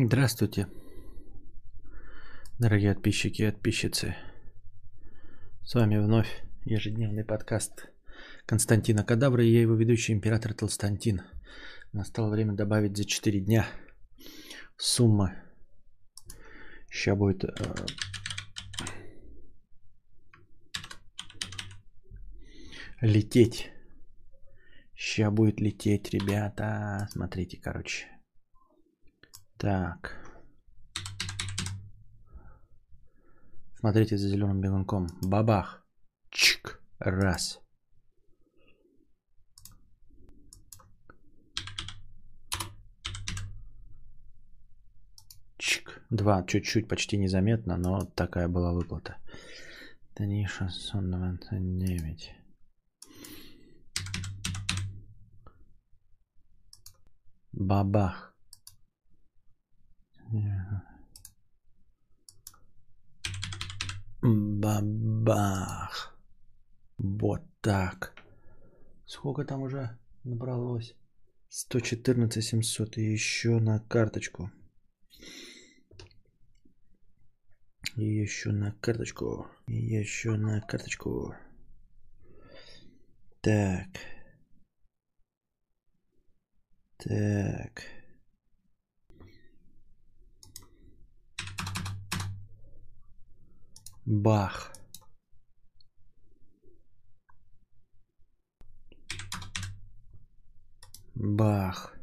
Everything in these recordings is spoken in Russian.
Здравствуйте, дорогие подписчики и подписчицы. С вами вновь ежедневный подкаст Константина Кадавра и я его ведущий император Толстантин. Настало время добавить за 4 дня сумма. Сейчас будет э, лететь. Сейчас будет лететь, ребята. Смотрите, короче. Так. Смотрите за зеленым бегунком. Бабах. Чик. Раз. Чик. Два. Чуть-чуть, почти незаметно, но такая была выплата. Три 629. Бабах. Бабах. Вот так. Сколько там уже набралось? 114 700 и еще на карточку. И еще на карточку. И еще на карточку. Так. Так. Бах. Бах.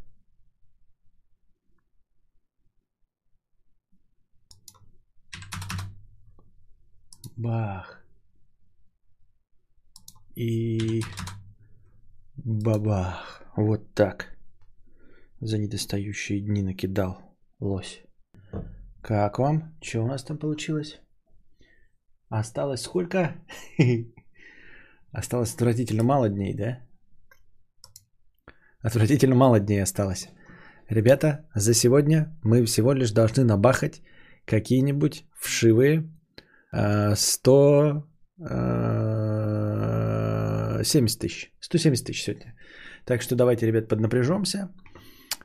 Бах. И бабах. Вот так. За недостающие дни накидал лось. Как вам? Что у нас там получилось? Осталось сколько? Осталось отвратительно мало дней, да? Отвратительно мало дней осталось. Ребята, за сегодня мы всего лишь должны набахать какие-нибудь вшивые э, 170 э, тысяч. 170 тысяч сегодня. Так что давайте, ребят, поднапряжемся.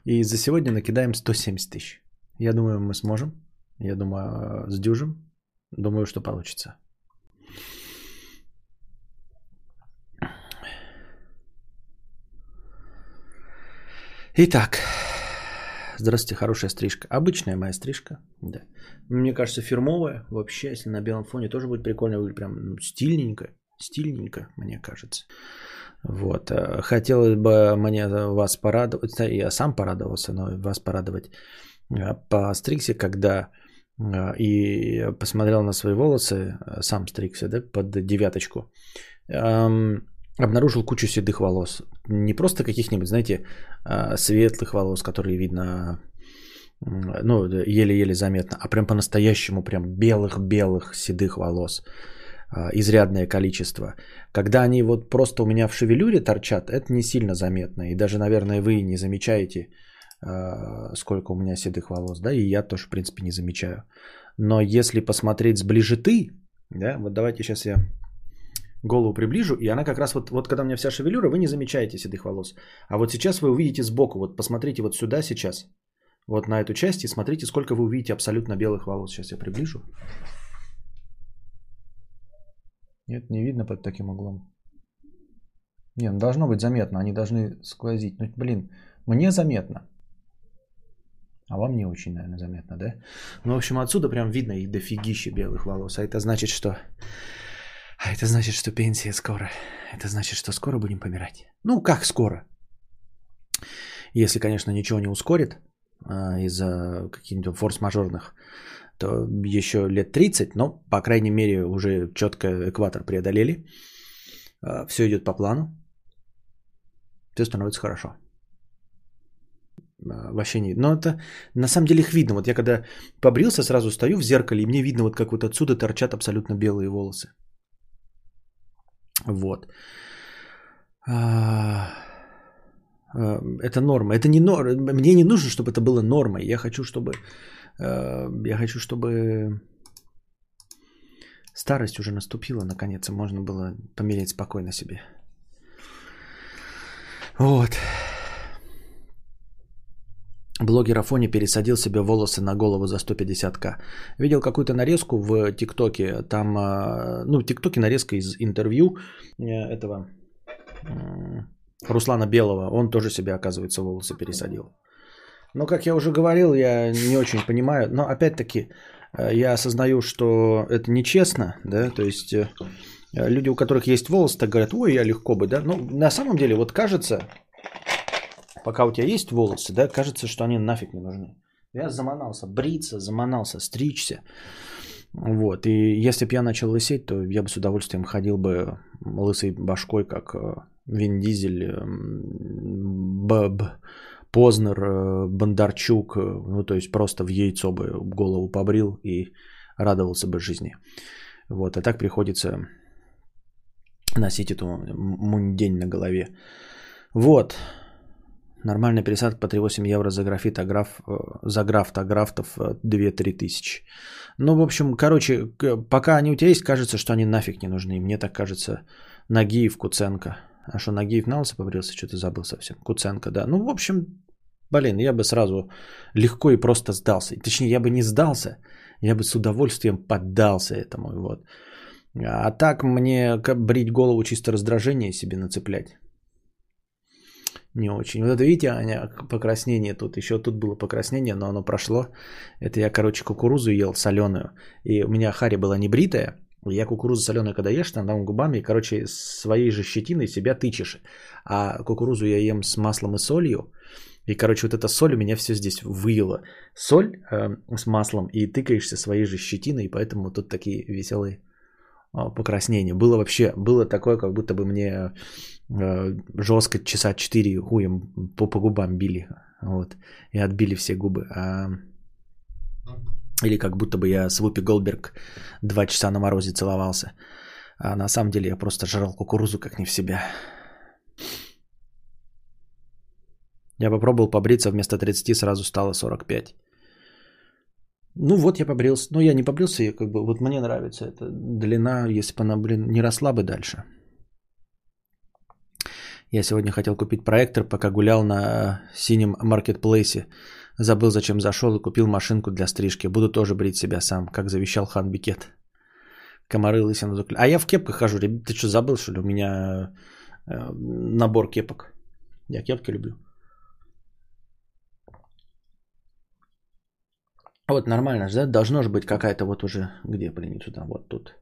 И за сегодня накидаем 170 тысяч. Я думаю, мы сможем. Я думаю, сдюжим. Думаю, что получится. Итак, здравствуйте, хорошая стрижка. Обычная моя стрижка, да. Мне кажется, фирмовая. Вообще, если на белом фоне тоже будет прикольно выглядеть, прям ну, стильненько, стильненько, мне кажется. Вот. Э, хотелось бы мне вас порадовать, я сам порадовался, но вас порадовать э, по стриксе, когда и посмотрел на свои волосы, э, сам стригся, да, под девяточку, обнаружил кучу седых волос. Не просто каких-нибудь, знаете, а, светлых волос, которые видно, ну, еле-еле заметно, а прям по-настоящему, прям белых-белых седых волос. А, изрядное количество. Когда они вот просто у меня в шевелюре торчат, это не сильно заметно. И даже, наверное, вы не замечаете, а, сколько у меня седых волос, да, и я тоже, в принципе, не замечаю. Но если посмотреть с ближиты, да, вот давайте сейчас я голову приближу, и она как раз вот, вот когда у меня вся шевелюра, вы не замечаете седых волос. А вот сейчас вы увидите сбоку, вот посмотрите вот сюда сейчас, вот на эту часть, и смотрите, сколько вы увидите абсолютно белых волос. Сейчас я приближу. Нет, не видно под таким углом. Не, ну должно быть заметно, они должны сквозить. Ну, блин, мне заметно. А вам не очень, наверное, заметно, да? Ну, в общем, отсюда прям видно их дофигище белых волос. А это значит, что... А это значит, что пенсия скоро. Это значит, что скоро будем помирать. Ну, как скоро? Если, конечно, ничего не ускорит а, из-за каких-нибудь форс-мажорных, то еще лет 30, но, по крайней мере, уже четко экватор преодолели. А, все идет по плану. Все становится хорошо. А, вообще не... Но это на самом деле их видно. Вот я когда побрился, сразу стою в зеркале, и мне видно вот как вот отсюда торчат абсолютно белые волосы. Вот. А, а, это норма. Это не норма. Мне не нужно, чтобы это было нормой. Я хочу, чтобы... Я хочу, чтобы старость уже наступила, наконец, и можно было помереть спокойно себе. Вот. Блогер Афони пересадил себе волосы на голову за 150к. Видел какую-то нарезку в ТикТоке. Там, а, ну, в ТикТоке нарезка из интервью э, этого Руслана Белого. Он тоже себе, оказывается, волосы пересадил. Но, как я уже говорил, я не очень понимаю. Но, опять-таки, э, я осознаю, что это нечестно, да, то есть э, люди, у которых есть волосы, так говорят, ой, я легко бы, да. Ну, на самом деле, вот кажется, пока у тебя есть волосы, да, кажется, что они нафиг не нужны. Я заманался бриться, заманался стричься. Вот, и если бы я начал лысеть, то я бы с удовольствием ходил бы лысой башкой, как э, Вин Дизель, Баб, Познер, э, Бондарчук, э, ну то есть просто в яйцо бы голову побрил и радовался бы жизни. Вот, а так приходится носить эту мундень на голове. Вот, Нормальная пересадка по 3,8 евро за графит, а граф, э, за графт, а графтов 2-3 тысячи. Ну, в общем, короче, пока они у тебя есть, кажется, что они нафиг не нужны. Мне так кажется, Нагиев, Куценко. А что, Нагиев на лысо побрился? Что-то забыл совсем. Куценко, да. Ну, в общем, блин, я бы сразу легко и просто сдался. Точнее, я бы не сдался, я бы с удовольствием поддался этому. Вот. А так мне брить голову чисто раздражение себе нацеплять не очень. Вот это видите, Аня, покраснение тут. Еще тут было покраснение, но оно прошло. Это я, короче, кукурузу ел соленую. И у меня хари была не бритая. Я кукурузу соленую, когда ешь, там, там губами, и, короче, своей же щетиной себя тычешь. А кукурузу я ем с маслом и солью. И, короче, вот эта соль у меня все здесь выела. Соль э, с маслом, и тыкаешься своей же щетиной, и поэтому тут такие веселые а, покраснения. Было вообще, было такое, как будто бы мне жестко часа 4 хуем по, по губам били. Вот. И отбили все губы. А... Или как будто бы я с Вупи Голдберг два часа на морозе целовался. А на самом деле я просто жрал кукурузу как не в себя. Я попробовал побриться, вместо 30 сразу стало 45. Ну вот я побрился. Ну я не побрился, я как бы вот мне нравится эта длина, если бы она, блин, не росла бы дальше. Я сегодня хотел купить проектор, пока гулял на синем маркетплейсе. Забыл, зачем зашел и купил машинку для стрижки. Буду тоже брить себя сам, как завещал хан Бикет. Комары лысину закля... А я в кепках хожу. Ты что, забыл, что ли? У меня э, набор кепок. Я кепки люблю. Вот нормально же, да? Должно же быть какая-то вот уже... Где, блин, сюда, вот тут.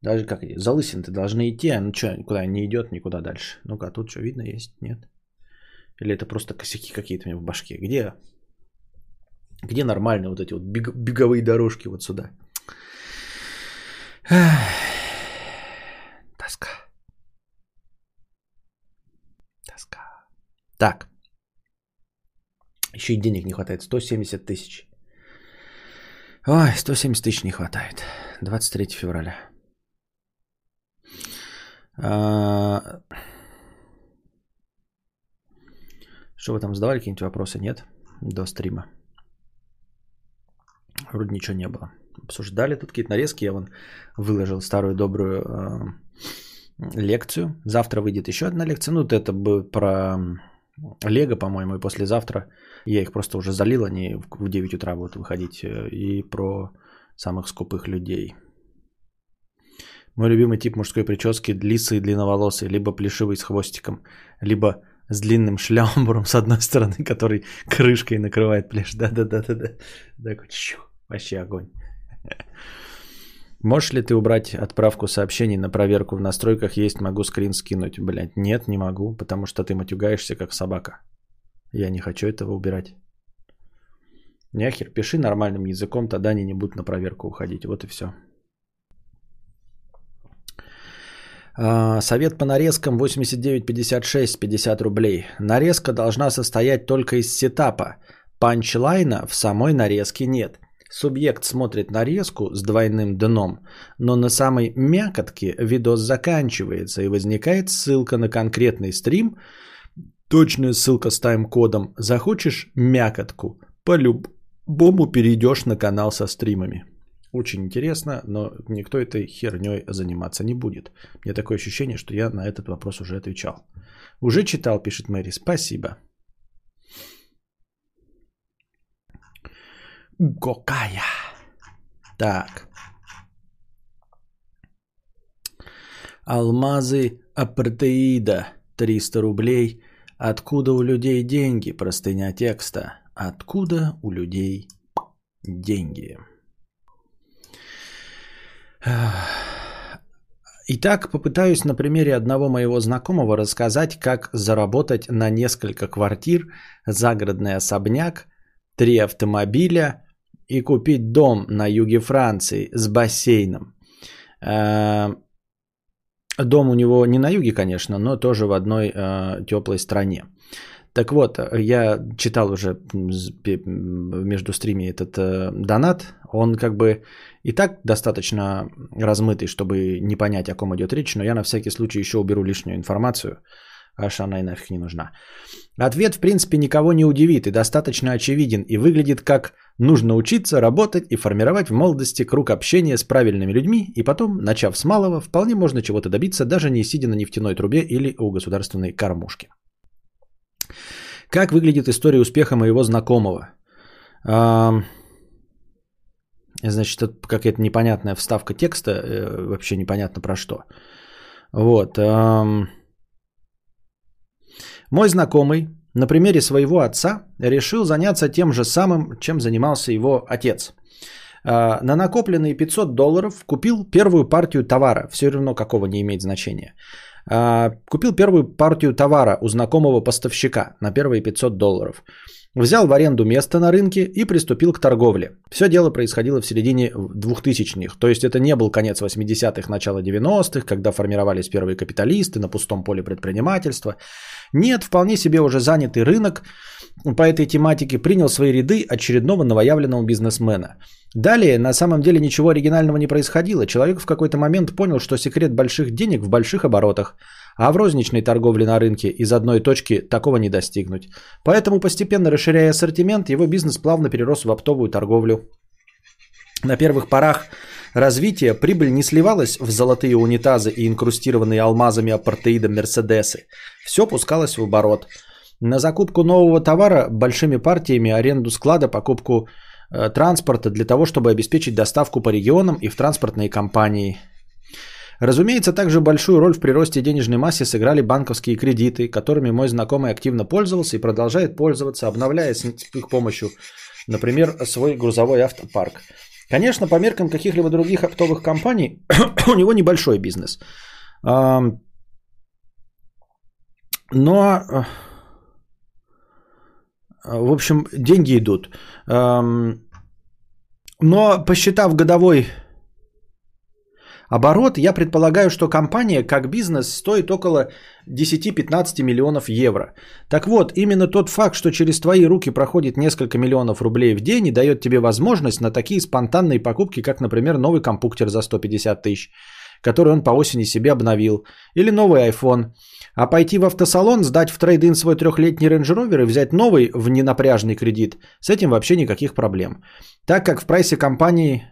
Даже как залысины-то должны идти, а ну что, никуда не идет, никуда дальше. Ну-ка, тут что, видно есть? Нет? Или это просто косяки какие-то у меня в башке? Где? Где нормальные вот эти вот бег, беговые дорожки вот сюда? Тоска. Тоска. Так. Еще и денег не хватает. 170 тысяч. Ой, 170 тысяч не хватает. 23 февраля. А... Что вы там задавали, какие-нибудь вопросы? Нет? До стрима. Вроде ничего не было. Обсуждали тут какие-то нарезки. Я вон выложил старую добрую э, лекцию. Завтра выйдет еще одна лекция. Ну, вот это бы про Лего, по-моему, и послезавтра. Я их просто уже залил, они в 9 утра будут выходить. Э, и про самых скупых людей. Мой любимый тип мужской прически – лисый длинноволосый, либо плешивый с хвостиком, либо с длинным шлямбуром с одной стороны, который крышкой накрывает плешь. Да-да-да-да-да. Такой, чу, вообще огонь. Можешь ли ты убрать отправку сообщений на проверку в настройках? Есть, могу скрин скинуть. Блять, нет, не могу, потому что ты матюгаешься как собака. Я не хочу этого убирать. Нехер, пиши нормальным языком, тогда они не будут на проверку уходить. Вот и все. А, совет по нарезкам 89,56, 50 рублей. Нарезка должна состоять только из сетапа. Панчлайна в самой нарезке нет. Субъект смотрит нарезку с двойным дном, но на самой мякотке видос заканчивается и возникает ссылка на конкретный стрим, точная ссылка с тайм-кодом. Захочешь мякотку, по-любому перейдешь на канал со стримами. Очень интересно, но никто этой херней заниматься не будет. Мне такое ощущение, что я на этот вопрос уже отвечал. Уже читал, пишет Мэри. Спасибо. Какая? Так. Алмазы апартеида 300 рублей. Откуда у людей деньги? Простыня текста. Откуда у людей деньги? Итак, попытаюсь на примере одного моего знакомого рассказать, как заработать на несколько квартир, загородный особняк, три автомобиля и купить дом на юге Франции с бассейном. Э, дом у него не на юге, конечно, но тоже в одной э, теплой стране. Так вот, я читал уже между стриме этот э, донат. Он как бы и так достаточно размытый, чтобы не понять, о ком идет речь, но я на всякий случай еще уберу лишнюю информацию, аж она и нафиг не нужна. Ответ, в принципе, никого не удивит и достаточно очевиден, и выглядит как нужно учиться, работать и формировать в молодости круг общения с правильными людьми, и потом, начав с малого, вполне можно чего-то добиться, даже не сидя на нефтяной трубе или у государственной кормушки. Как выглядит история успеха моего знакомого? Значит, это какая-то непонятная вставка текста, э, вообще непонятно про что. Вот. Мой знакомый на примере своего отца решил заняться тем же самым, чем занимался его отец. А, на накопленные 500 долларов купил первую партию товара, все равно какого не имеет значения. А, купил первую партию товара у знакомого поставщика на первые 500 долларов. Взял в аренду место на рынке и приступил к торговле. Все дело происходило в середине 2000-х, то есть это не был конец 80-х, начало 90-х, когда формировались первые капиталисты на пустом поле предпринимательства. Нет, вполне себе уже занятый рынок по этой тематике принял свои ряды очередного новоявленного бизнесмена. Далее, на самом деле ничего оригинального не происходило. Человек в какой-то момент понял, что секрет больших денег в больших оборотах, а в розничной торговле на рынке из одной точки такого не достигнуть. Поэтому, постепенно расширяя ассортимент, его бизнес плавно перерос в оптовую торговлю. На первых порах развития прибыль не сливалась в золотые унитазы и инкрустированные алмазами апартеидом Мерседесы. Все пускалось в оборот. На закупку нового товара большими партиями, аренду склада, покупку транспорта для того, чтобы обеспечить доставку по регионам и в транспортные компании. Разумеется, также большую роль в приросте денежной массе сыграли банковские кредиты, которыми мой знакомый активно пользовался и продолжает пользоваться, обновляя с их помощью, например, свой грузовой автопарк. Конечно, по меркам каких-либо других оптовых компаний у него небольшой бизнес. Но, э, в общем, деньги идут. Но посчитав годовой оборот, я предполагаю, что компания как бизнес стоит около 10-15 миллионов евро. Так вот, именно тот факт, что через твои руки проходит несколько миллионов рублей в день и дает тебе возможность на такие спонтанные покупки, как, например, новый компьютер за 150 тысяч, который он по осени себе обновил, или новый iPhone. А пойти в автосалон, сдать в трейдинг свой трехлетний Range Rover и взять новый в ненапряжный кредит, с этим вообще никаких проблем. Так как в прайсе компании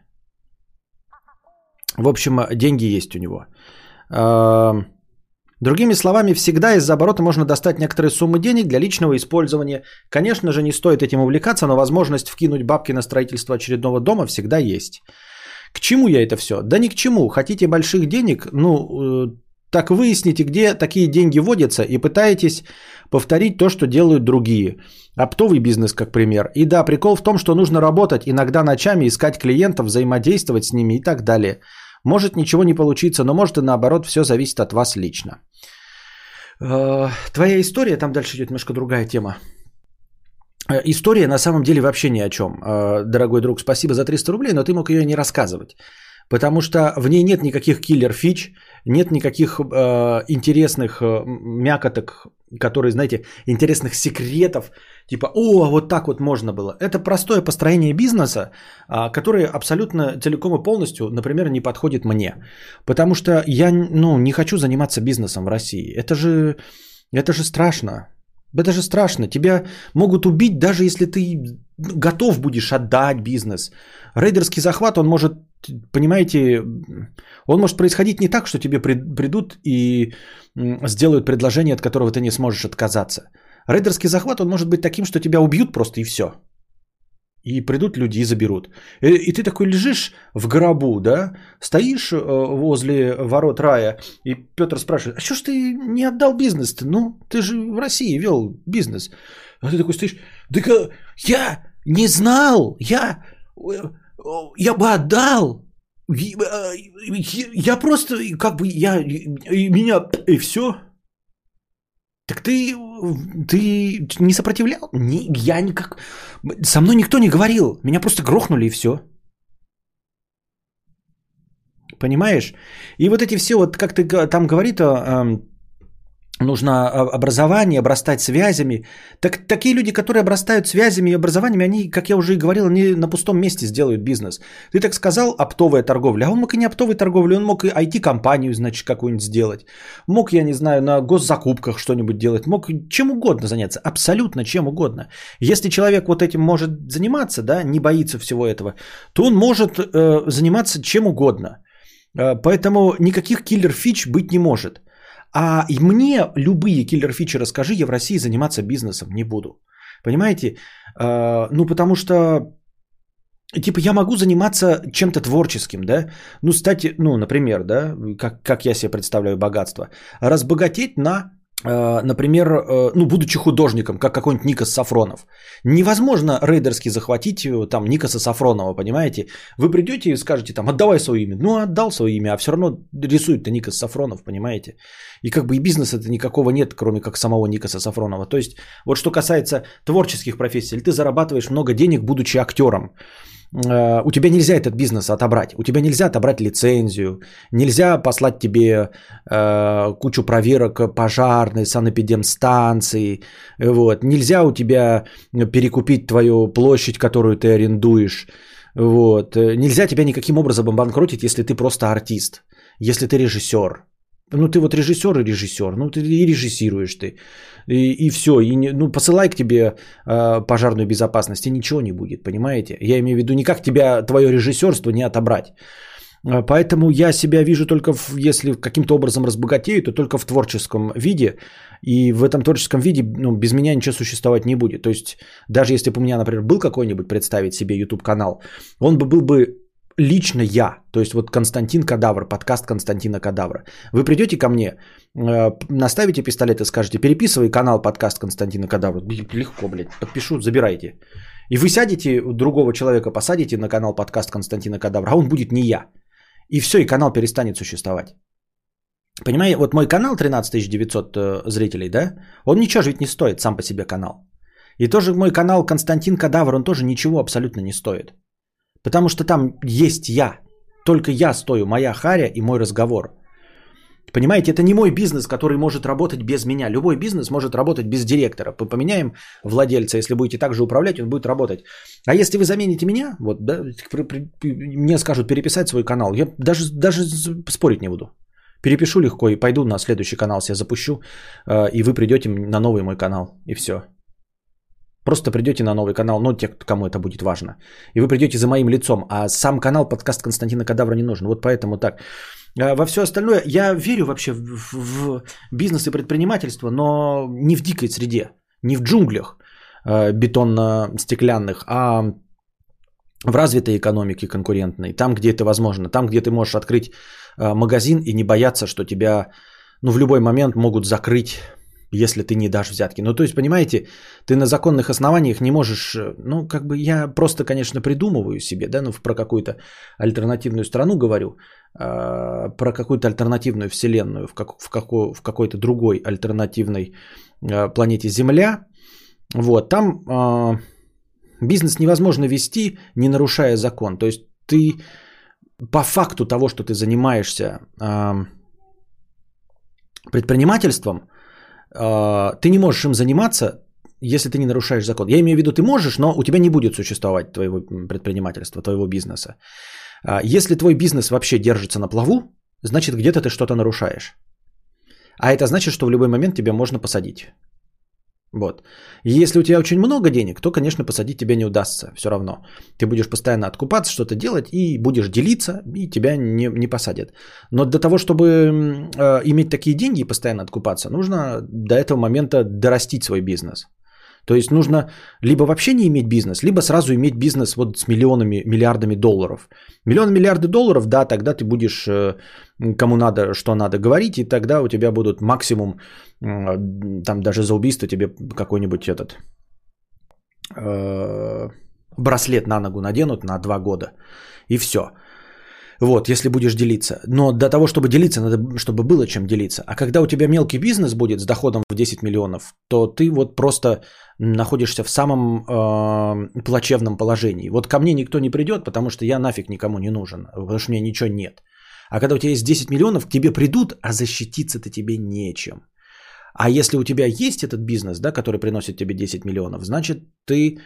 в общем, деньги есть у него. Другими словами, всегда из-за оборота можно достать некоторые суммы денег для личного использования. Конечно же, не стоит этим увлекаться, но возможность вкинуть бабки на строительство очередного дома всегда есть. К чему я это все? Да ни к чему. Хотите больших денег? Ну, э, так выясните, где такие деньги водятся и пытаетесь повторить то, что делают другие. Оптовый бизнес, как пример. И да, прикол в том, что нужно работать, иногда ночами искать клиентов, взаимодействовать с ними и так далее. Может ничего не получиться, но может и наоборот, все зависит от вас лично. Э, твоя история, там дальше идет немножко другая тема. Э, история на самом деле вообще ни о чем. Э, дорогой друг, спасибо за 300 рублей, но ты мог ее не рассказывать. Потому что в ней нет никаких киллер-фич, нет никаких э, интересных э, мякоток, которые, знаете, интересных секретов, типа, о, вот так вот можно было. Это простое построение бизнеса, э, которое абсолютно целиком и полностью, например, не подходит мне. Потому что я ну, не хочу заниматься бизнесом в России. Это же, это же страшно. Это же страшно. Тебя могут убить, даже если ты готов будешь отдать бизнес. Рейдерский захват, он может, понимаете, он может происходить не так, что тебе придут и сделают предложение, от которого ты не сможешь отказаться. Рейдерский захват, он может быть таким, что тебя убьют просто и все. И придут люди и заберут. И, и ты такой лежишь в гробу, да, стоишь э, возле ворот рая, и Петр спрашивает, а что ж ты не отдал бизнес-то? Ну, ты же в России вел бизнес. А ты такой стоишь, да я не знал, я, э, я бы отдал. Я просто, как бы, я, меня, и все. Так ты, ты не сопротивлял? Не, я никак... Со мной никто не говорил. Меня просто грохнули и все. Понимаешь? И вот эти все, вот как ты там говорит, нужно образование, обрастать связями. Так, такие люди, которые обрастают связями и образованием, они, как я уже и говорил, они на пустом месте сделают бизнес. Ты так сказал, оптовая торговля, а он мог и не оптовой торговлей, он мог и IT-компанию, значит, какую-нибудь сделать. Мог, я не знаю, на госзакупках что-нибудь делать, мог чем угодно заняться, абсолютно чем угодно. Если человек вот этим может заниматься, да, не боится всего этого, то он может э, заниматься чем угодно. Э, поэтому никаких киллер-фич быть не может. А мне любые киллер-фичи расскажи, я в России заниматься бизнесом не буду. Понимаете? А, ну, потому что Типа я могу заниматься чем-то творческим, да? Ну, кстати, ну, например, да, как, как я себе представляю богатство. Разбогатеть на например, э, ну, будучи художником, как какой-нибудь Никас Сафронов. Невозможно рейдерски захватить э, там Никаса Сафронова, понимаете? Вы придете и скажете там, отдавай свое имя. Ну, отдал свое имя, а все равно рисует-то Никас Сафронов, понимаете? И как бы и бизнеса-то никакого нет, кроме как самого Никаса Сафронова. То есть, вот что касается творческих профессий, ты зарабатываешь много денег, будучи актером. Э, у тебя нельзя этот бизнес отобрать. У тебя нельзя отобрать лицензию, нельзя послать тебе э, кучу проверок пожарной, санэпидемстанции. Вот. Нельзя у тебя перекупить твою площадь, которую ты арендуешь. Вот. Нельзя тебя никаким образом обанкротить, если ты просто артист, если ты режиссер. Ну, ты вот режиссер и режиссер, ну, ты и режиссируешь ты. И, и все. И не, ну, посылай к тебе э, пожарную безопасность, и ничего не будет, понимаете? Я имею в виду, никак тебя, твое режиссерство не отобрать. А, поэтому я себя вижу только, в, если каким-то образом разбогатею, то только в творческом виде. И в этом творческом виде ну, без меня ничего существовать не будет. То есть даже если бы у меня, например, был какой-нибудь представить себе YouTube канал, он бы был бы лично я, то есть вот Константин Кадавр, подкаст Константина Кадавра. Вы придете ко мне, э, наставите пистолет и скажете, переписывай канал подкаст Константина Кадавра. Легко, блядь, подпишу, забирайте. И вы сядете, другого человека посадите на канал подкаст Константина Кадавра, а он будет не я. И все, и канал перестанет существовать. Понимаете, вот мой канал 13 900 э, зрителей, да, он ничего же ведь не стоит сам по себе канал. И тоже мой канал Константин Кадавр, он тоже ничего абсолютно не стоит. Потому что там есть я. Только я стою, моя харя и мой разговор. Понимаете, это не мой бизнес, который может работать без меня. Любой бизнес может работать без директора. Поменяем владельца, если будете так же управлять, он будет работать. А если вы замените меня, вот, да, мне скажут переписать свой канал, я даже, даже спорить не буду. Перепишу легко и пойду на следующий канал себе запущу, э, и вы придете на новый мой канал, и все. Просто придете на новый канал, ну, те, кому это будет важно. И вы придете за моим лицом, а сам канал подкаст Константина Кадавра не нужен. Вот поэтому так. А во все остальное я верю вообще в, в бизнес и предпринимательство, но не в дикой среде, не в джунглях э, бетонно-стеклянных, а в развитой экономике конкурентной, там, где это возможно, там, где ты можешь открыть э, магазин и не бояться, что тебя ну, в любой момент могут закрыть если ты не дашь взятки. Ну, то есть, понимаете, ты на законных основаниях не можешь, э, ну, как бы я просто, конечно, придумываю себе, да, ну, про какую-то альтернативную страну говорю, э, про какую-то альтернативную вселенную в, как, в, како, в какой-то другой альтернативной э, планете Земля. Вот, там э, бизнес невозможно вести, не нарушая закон. То есть, ты по факту того, что ты занимаешься предпринимательством – ты не можешь им заниматься, если ты не нарушаешь закон. Я имею в виду, ты можешь, но у тебя не будет существовать твоего предпринимательства, твоего бизнеса. А, если твой бизнес вообще держится на плаву, значит где-то ты что-то нарушаешь. А это значит, что в любой момент тебя можно посадить. Вот. Если у тебя очень много денег, то, конечно, посадить тебя не удастся все равно. Ты будешь постоянно откупаться, что-то делать и будешь делиться, и тебя не, не посадят. Но для того, чтобы э, иметь такие деньги и постоянно откупаться, нужно до этого момента дорастить свой бизнес. То есть нужно либо вообще не иметь бизнес, либо сразу иметь бизнес вот с миллионами, миллиардами долларов. Миллион, миллиарды долларов, да, тогда ты будешь э, кому надо, что надо говорить, и тогда у тебя будут максимум, там даже за убийство тебе какой-нибудь этот э, браслет на ногу наденут на два года, и все. Вот, если будешь делиться. Но до того, чтобы делиться, надо, чтобы было чем делиться. А когда у тебя мелкий бизнес будет с доходом в 10 миллионов, то ты вот просто находишься в самом э, плачевном положении. Вот ко мне никто не придет, потому что я нафиг никому не нужен, потому что у меня ничего нет. А когда у тебя есть 10 миллионов, к тебе придут, а защититься-то тебе нечем. А если у тебя есть этот бизнес, да, который приносит тебе 10 миллионов, значит, ты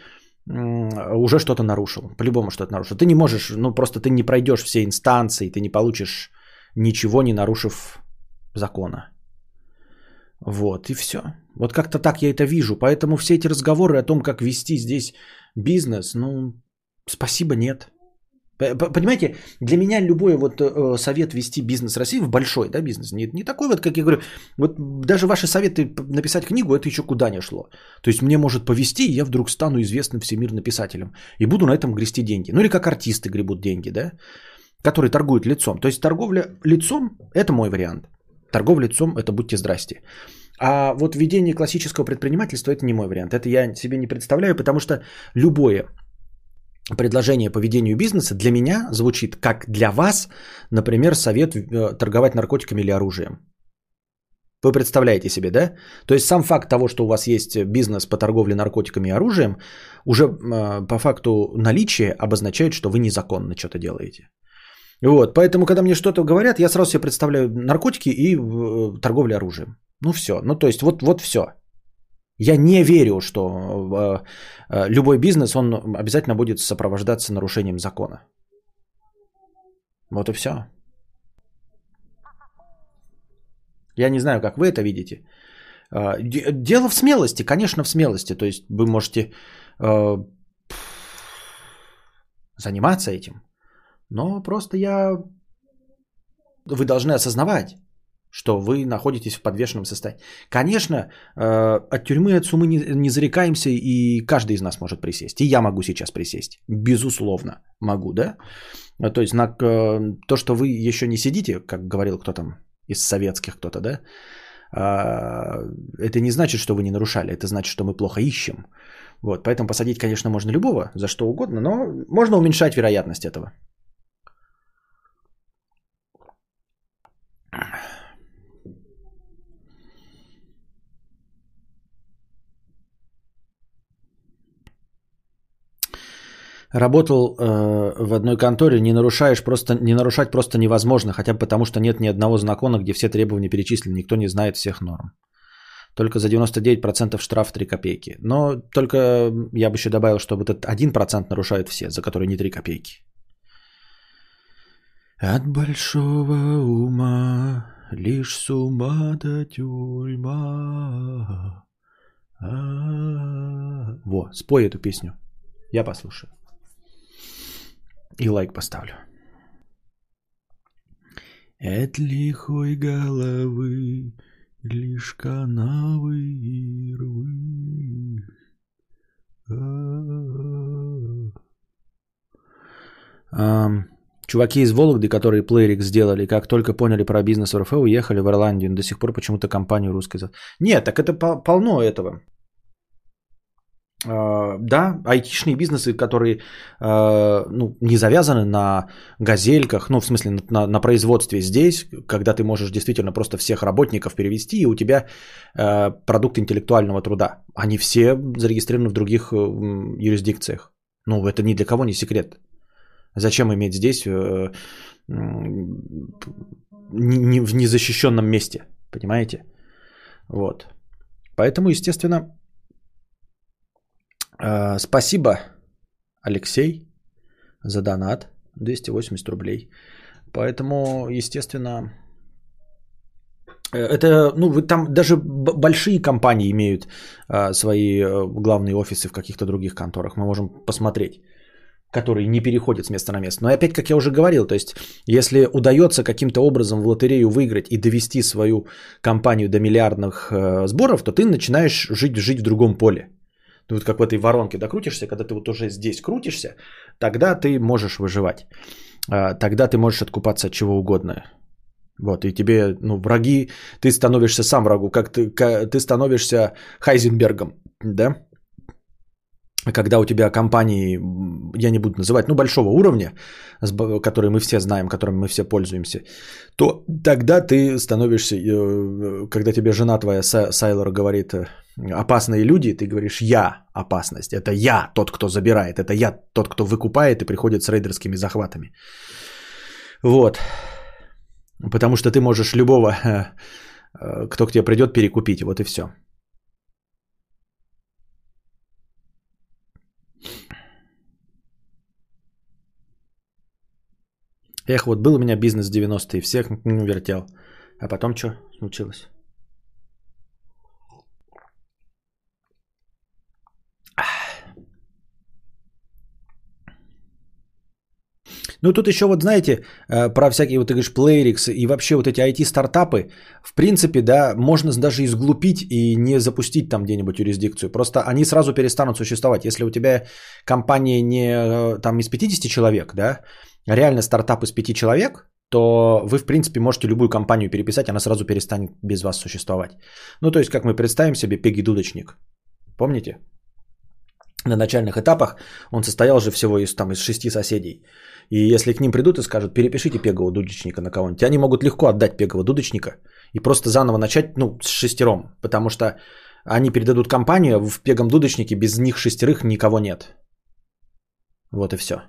уже что-то нарушил. По-любому что-то нарушил. Ты не можешь, ну просто ты не пройдешь все инстанции, ты не получишь ничего, не нарушив закона. Вот, и все. Вот как-то так я это вижу. Поэтому все эти разговоры о том, как вести здесь бизнес, ну, спасибо, нет. Понимаете, для меня любой вот э, совет вести бизнес России, в большой да, бизнес, не, не такой вот, как я говорю, вот даже ваши советы написать книгу, это еще куда не шло. То есть мне может повести, и я вдруг стану известным всемирным писателем. И буду на этом грести деньги. Ну или как артисты гребут деньги, да, которые торгуют лицом. То есть торговля лицом – это мой вариант. Торговля лицом – это будьте здрасте. А вот ведение классического предпринимательства – это не мой вариант. Это я себе не представляю, потому что любое предложение по ведению бизнеса для меня звучит как для вас, например, совет э, торговать наркотиками или оружием. Вы представляете себе, да? То есть сам факт того, что у вас есть бизнес по торговле наркотиками и оружием, уже э, по факту наличия обозначает, что вы незаконно что-то делаете. Вот, поэтому, когда мне что-то говорят, я сразу себе представляю наркотики и э, торговлю оружием. Ну все, ну то есть вот, вот все. Я не верю, что э, э, любой бизнес, он обязательно будет сопровождаться нарушением закона. Вот и все. Я не знаю, как вы это видите. Э, дело в смелости, конечно, в смелости. То есть вы можете заниматься этим. Но просто я... Вы должны осознавать, что вы находитесь в подвешенном состоянии. Конечно, э, от тюрьмы, от сумы не зарекаемся, и каждый из нас может присесть. И я могу сейчас присесть. Безусловно, могу, да? То есть на э, то, что вы еще не сидите, как говорил кто там из советских кто-то, да? А, это не значит, что вы не нарушали, это значит, что мы плохо ищем. Вот, поэтому посадить, конечно, можно любого, за что угодно, но можно уменьшать вероятность этого. Работал э, в одной конторе, не нарушаешь просто, не нарушать просто невозможно, хотя бы потому, что нет ни одного закона, где все требования перечислены, никто не знает всех норм. Только за 99% штраф 3 копейки. Но только я бы еще добавил, что вот этот 1% нарушают все, за которые не 3 копейки. От большого ума лишь с ума до тюрьма. Во, спой эту песню. Я послушаю. И лайк поставлю. От лихой головы лишь канавы и рвы. Um, чуваки из Вологды, которые плеерик сделали, как только поняли про бизнес РФ, уехали в Ирландию. До сих пор почему-то компанию русской... Нет, так это полно этого. А, да, айтишные бизнесы, которые а, ну, не завязаны на газельках, ну, в смысле, на, на производстве здесь, когда ты можешь действительно просто всех работников перевести, и у тебя а, продукт интеллектуального труда. Они все зарегистрированы в других юрисдикциях. Ну, это ни для кого не секрет. Зачем иметь здесь э, в незащищенном месте, понимаете? Вот. Поэтому, естественно, а, спасибо, Алексей, за донат. 280 рублей. Поэтому, естественно, э, это, ну, вы там даже большие компании имеют а, свои э, главные офисы в каких-то других конторах. Мы можем посмотреть, которые не переходят с места на место. Но опять, как я уже говорил, то есть, если удается каким-то образом в лотерею выиграть и довести свою компанию до миллиардных э, сборов, то ты начинаешь жить, жить в другом поле. Ты вот как в этой воронке докрутишься, когда ты вот уже здесь крутишься, тогда ты можешь выживать. А, тогда ты можешь откупаться от чего угодно. Вот, и тебе, ну, враги, ты становишься сам врагу, как ты, как, ты становишься Хайзенбергом, да? Когда у тебя компании, я не буду называть, ну, большого уровня, которые мы все знаем, которыми мы все пользуемся, то тогда ты становишься, э, когда тебе жена твоя Сайлор говорит, э, опасные люди, ты говоришь, я опасность, это я тот, кто забирает, это я тот, кто выкупает и приходит с рейдерскими захватами. Вот. Потому что ты можешь любого, э, кто к тебе придет, перекупить. Вот и все. Эх, вот был у меня бизнес в 90-е, всех вертел. А потом что случилось? Ну, тут еще вот, знаете, э, про всякие, вот ты говоришь, Playrix и вообще вот эти IT-стартапы, в принципе, да, можно даже изглупить и не запустить там где-нибудь юрисдикцию. Просто они сразу перестанут существовать. Если у тебя компания не э, там из 50 человек, да, реально стартап из 5 человек, то вы, в принципе, можете любую компанию переписать, она сразу перестанет без вас существовать. Ну, то есть, как мы представим себе Пеги Дудочник. Помните? На начальных этапах он состоял же всего из, там, из шести соседей. И если к ним придут и скажут, перепишите пегового дудочника на кого-нибудь, они могут легко отдать пегового дудочника и просто заново начать, ну, с шестером, потому что они передадут компанию, а в пегом дудочнике без них шестерых никого нет. Вот и все.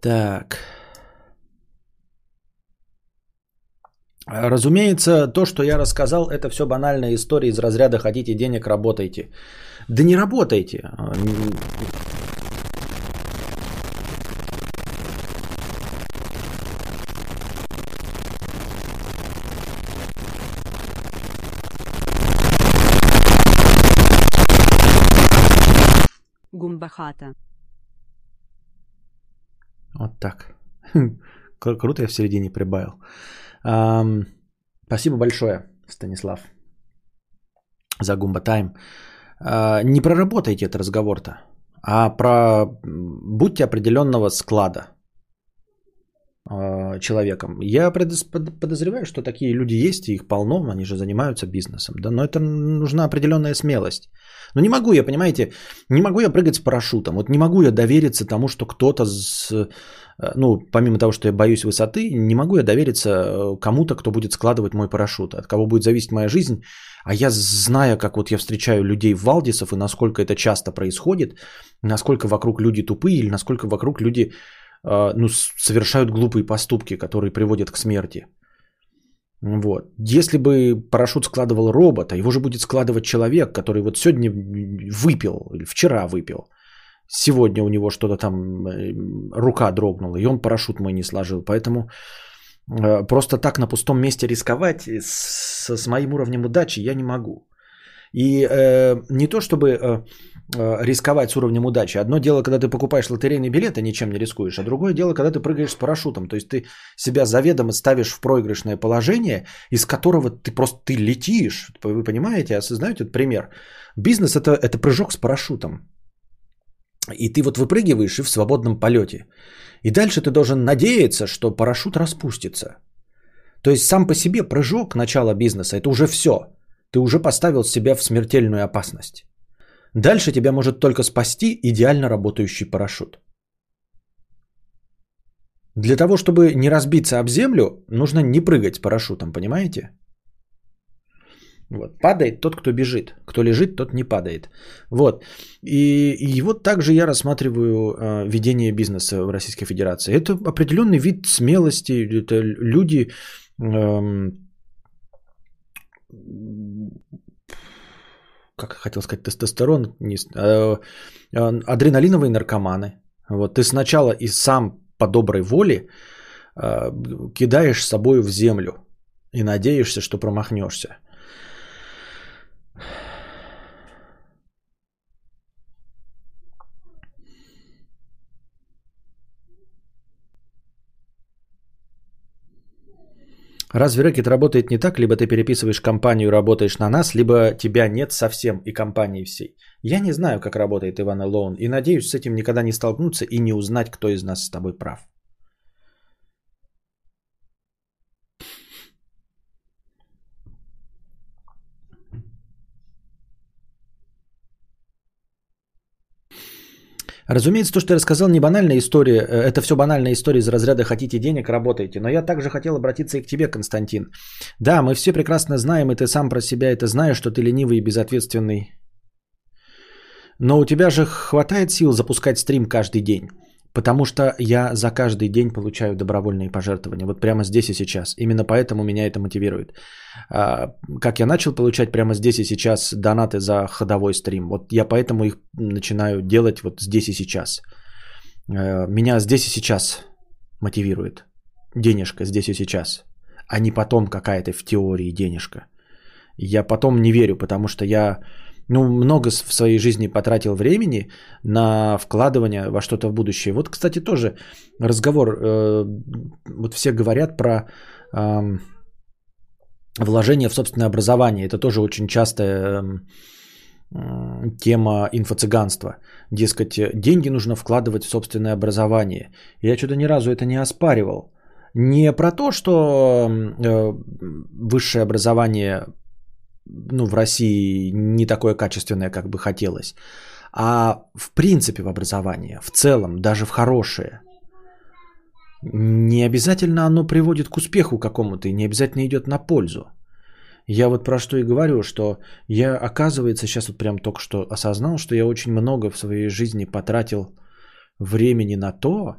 Так. Разумеется, то, что я рассказал, это все банальная история из разряда «хотите денег, работайте». Да не работайте. Гумбахата. Вот так. Круто я в середине прибавил. Спасибо большое, Станислав, за Гумба Тайм. А, не проработайте этот разговор-то, а про будьте определенного склада а, человеком. Я подозреваю, что такие люди есть, и их полно, они же занимаются бизнесом, да, но это нужна определенная смелость. Но не могу я, понимаете, не могу я прыгать с парашютом, вот не могу я довериться тому, что кто-то с Э, ну, помимо того, что я боюсь высоты, не могу я довериться э, кому-то, кто будет складывать мой парашют, от кого будет зависеть моя жизнь. А я знаю, как вот я встречаю людей в Валдисов и насколько это часто происходит, насколько вокруг люди тупые или насколько вокруг люди э, ну, совершают глупые поступки, которые приводят к смерти. Вот. Если бы парашют складывал робот, а его же будет складывать человек, который вот сегодня выпил или вчера выпил – сегодня у него что-то там, э, рука дрогнула, и он парашют мой не сложил. Поэтому э, просто так на пустом месте рисковать с, с моим уровнем удачи я не могу. И э, не то чтобы э, рисковать с уровнем удачи. Одно дело, когда ты покупаешь лотерейный билет и ничем не рискуешь, а другое дело, когда ты прыгаешь с парашютом. То есть ты себя заведомо ставишь в проигрышное положение, из которого ты просто ты летишь. Вы понимаете, осознаете этот пример? Бизнес это, это прыжок с парашютом. И ты вот выпрыгиваешь и в свободном полете. И дальше ты должен надеяться, что парашют распустится. То есть сам по себе прыжок начала бизнеса – это уже все. Ты уже поставил себя в смертельную опасность. Дальше тебя может только спасти идеально работающий парашют. Для того, чтобы не разбиться об землю, нужно не прыгать с парашютом, понимаете? Вот. Падает тот, кто бежит. Кто лежит, тот не падает. Вот. И, и вот также я рассматриваю э, ведение бизнеса в Российской Федерации. Это определенный вид смелости. Это люди... Э, как хотел сказать, тестостерон, не, э, э, адреналиновые наркоманы. Вот ты сначала и сам по доброй воле э, кидаешь собой в землю и надеешься, что промахнешься. Разве рэкет работает не так? Либо ты переписываешь компанию, работаешь на нас, либо тебя нет совсем и компании всей. Я не знаю, как работает Иван Лоун, и надеюсь с этим никогда не столкнуться и не узнать, кто из нас с тобой прав. Разумеется, то, что я рассказал, не банальная история. Э, это все банальная история из разряда «хотите денег, работайте». Но я также хотел обратиться и к тебе, Константин. Да, мы все прекрасно знаем, и ты сам про себя это знаешь, что ты ленивый и безответственный. Но у тебя же хватает сил запускать стрим каждый день. Потому что я за каждый день получаю добровольные пожертвования. Вот прямо здесь и сейчас. Именно поэтому меня это мотивирует. А, как я начал получать прямо здесь и сейчас донаты за ходовой стрим. Вот я поэтому их начинаю делать вот здесь и сейчас. А, меня здесь и сейчас мотивирует. Денежка здесь и сейчас. А не потом какая-то в теории денежка. Я потом не верю, потому что я ну, много в своей жизни потратил времени на вкладывание во что-то в будущее. Вот, кстати, тоже разговор. Э, вот все говорят про э, вложение в собственное образование. Это тоже очень частая э, тема инфо-цыганства. Дескать, деньги нужно вкладывать в собственное образование. Я что-то ни разу это не оспаривал. Не про то, что э, высшее образование ну, в России не такое качественное, как бы хотелось, а в принципе в образование, в целом, даже в хорошее. Не обязательно оно приводит к успеху какому-то и не обязательно идет на пользу. Я вот про что и говорю, что я, оказывается, сейчас вот прям только что осознал, что я очень много в своей жизни потратил времени на то,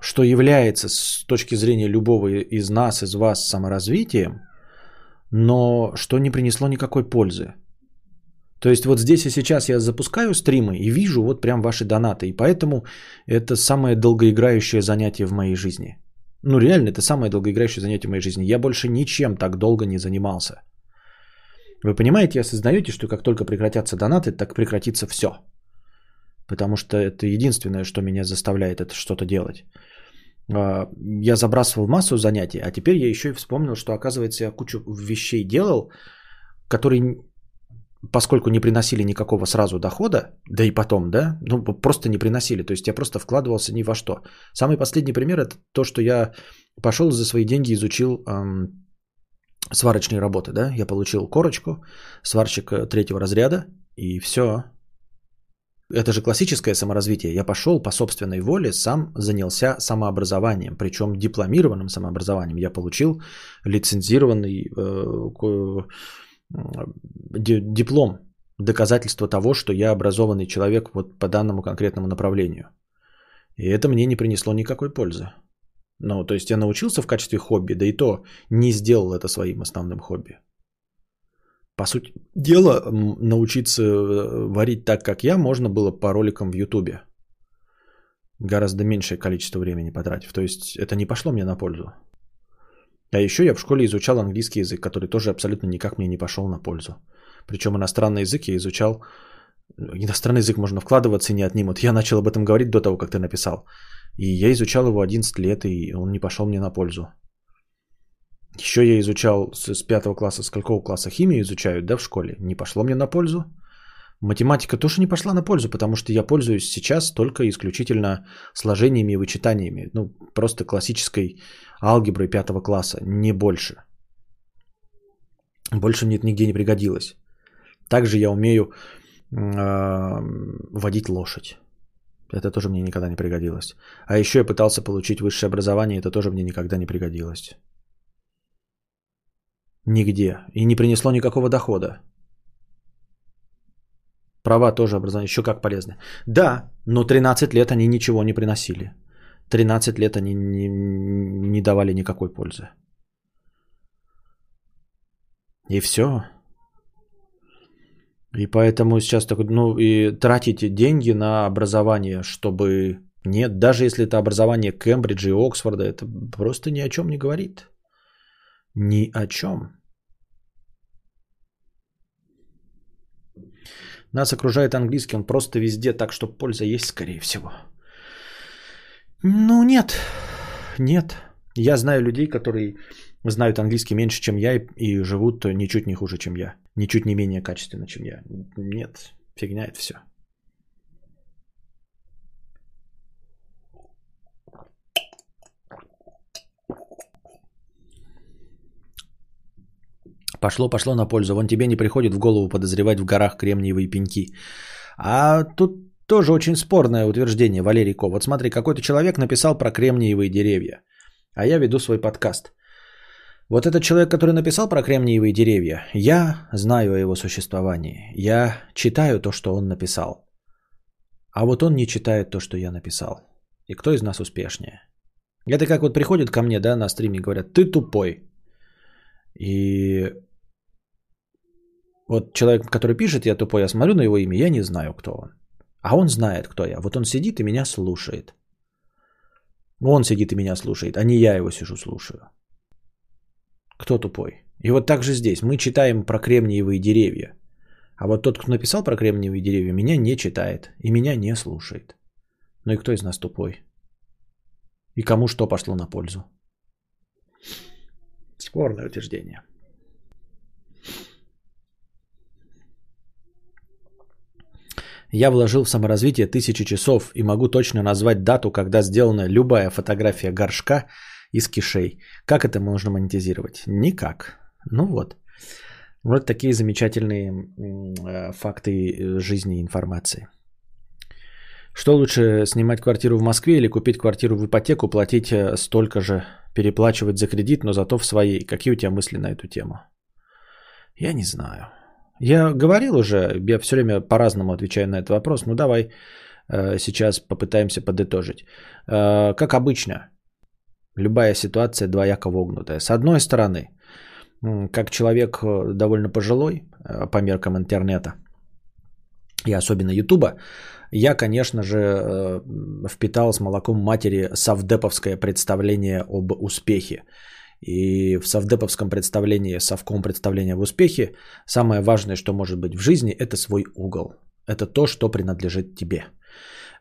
что является с точки зрения любого из нас, из вас саморазвитием – но что не принесло никакой пользы. То есть вот здесь и сейчас я запускаю стримы и вижу вот прям ваши донаты. И поэтому это самое долгоиграющее занятие в моей жизни. Ну реально, это самое долгоиграющее занятие в моей жизни. Я больше ничем так долго не занимался. Вы понимаете, осознаете, что как только прекратятся донаты, так прекратится все. Потому что это единственное, что меня заставляет это что-то делать. А, я забрасывал массу занятий, а теперь я еще и вспомнил, что, оказывается, я кучу вещей делал, которые, поскольку не приносили никакого сразу дохода, да и потом, да, ну просто не приносили. То есть я просто вкладывался ни во что. Самый последний пример это то, что я пошел за свои деньги изучил эм, сварочные работы, да, я получил корочку, сварщик э, третьего разряда, и все, это же классическое саморазвитие. Я пошел по собственной воле, сам занялся самообразованием, причем дипломированным самообразованием. Я получил лицензированный э, диплом, доказательство того, что я образованный человек вот по данному конкретному направлению. И это мне не принесло никакой пользы. Ну, то есть я научился в качестве хобби, да и то не сделал это своим основным хобби. По сути дела, научиться э, варить так, как я, можно было по роликам в Ютубе. Гораздо меньшее количество времени потратив. То есть это не пошло мне на пользу. А еще я в школе изучал английский язык, который тоже абсолютно никак мне не пошел на пользу. Причем иностранный язык я изучал... Иностранный язык можно вкладываться и не отнимут. Я начал об этом говорить до того, как ты написал. И я изучал его 11 лет, и он не пошел мне на пользу. Еще я изучал с пятого класса, с какого класса химию изучают, да, в школе. Не пошло мне на пользу. Математика тоже не пошла на пользу, потому что я пользуюсь сейчас только исключительно сложениями и вычитаниями. Ну, просто классической алгеброй пятого класса, не больше. Больше мне это нигде не пригодилось. Также я умею э, водить лошадь. Это тоже мне никогда не пригодилось. А еще я пытался получить высшее образование, это тоже мне никогда не пригодилось. Нигде. И не принесло никакого дохода. Права тоже образование еще как полезны. Да, но 13 лет они ничего не приносили. 13 лет они не, не давали никакой пользы. И все. И поэтому сейчас такой, ну и тратите деньги на образование, чтобы... Нет, даже если это образование Кембриджа и Оксфорда, это просто ни о чем не говорит. Ни о чем. Нас окружает английский, он просто везде, так что польза есть, скорее всего. Ну нет, нет. Я знаю людей, которые знают английский меньше, чем я, и, и живут ничуть не хуже, чем я. Ничуть не менее качественно, чем я. Нет, фигня это все. Пошло, пошло на пользу. Вон тебе не приходит в голову подозревать в горах кремниевые пеньки. А тут тоже очень спорное утверждение, Валерий Ко. Вот смотри, какой-то человек написал про кремниевые деревья, а я веду свой подкаст. Вот этот человек, который написал про кремниевые деревья, я знаю о его существовании. Я читаю то, что он написал. А вот он не читает то, что я написал. И кто из нас успешнее? Это как вот приходят ко мне, да, на стриме говорят, ты тупой. И вот человек, который пишет, я тупой, я смотрю на его имя, я не знаю, кто он. А он знает, кто я. Вот он сидит и меня слушает. Он сидит и меня слушает, а не я его сижу слушаю. Кто тупой? И вот так же здесь. Мы читаем про кремниевые деревья. А вот тот, кто написал про кремниевые деревья, меня не читает и меня не слушает. Ну и кто из нас тупой? И кому что пошло на пользу? Спорное утверждение. Я вложил в саморазвитие тысячи часов и могу точно назвать дату, когда сделана любая фотография горшка из кишей. Как это можно монетизировать? Никак. Ну вот. Вот такие замечательные э, факты жизни и информации. Что лучше, снимать квартиру в Москве или купить квартиру в ипотеку, платить э, столько же, переплачивать за кредит, но зато в своей? Какие у тебя мысли на эту тему? Я не знаю. Я говорил уже, я все время по-разному отвечаю на этот вопрос. Ну давай э, сейчас попытаемся подытожить. Э, как обычно, любая ситуация двояко вогнутая. С одной стороны, как человек э, довольно пожилой по меркам интернета, и особенно Ютуба, я, конечно же, впитал с молоком матери совдеповское представление об успехе. И в совдеповском представлении, совком представления в успехе, самое важное, что может быть в жизни, это свой угол. Это то, что принадлежит тебе.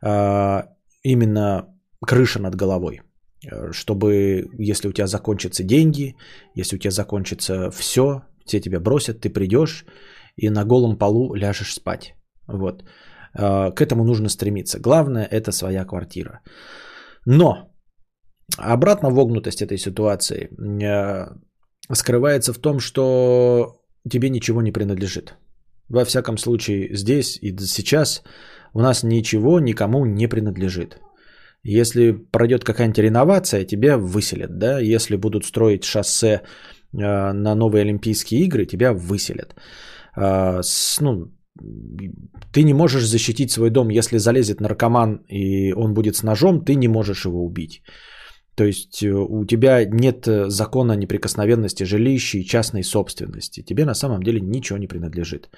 А, именно крыша над головой. Чтобы, если у тебя закончатся деньги, если у тебя закончится все, все тебя бросят, ты придешь и на голом полу ляжешь спать. Вот. А, к этому нужно стремиться. Главное – это своя квартира. Но Обратно вогнутость этой ситуации э, скрывается в том, что тебе ничего не принадлежит. Во всяком случае, здесь и сейчас у нас ничего никому не принадлежит. Если пройдет какая-нибудь реновация, тебя выселят. Да? Если будут строить шоссе э, на новые Олимпийские игры, тебя выселят. Э, ну, ты не можешь защитить свой дом, если залезет наркоман и он будет с ножом, ты не можешь его убить. То есть э, у тебя нет э, закона неприкосновенности жилища и частной собственности. Тебе на самом деле ничего не принадлежит.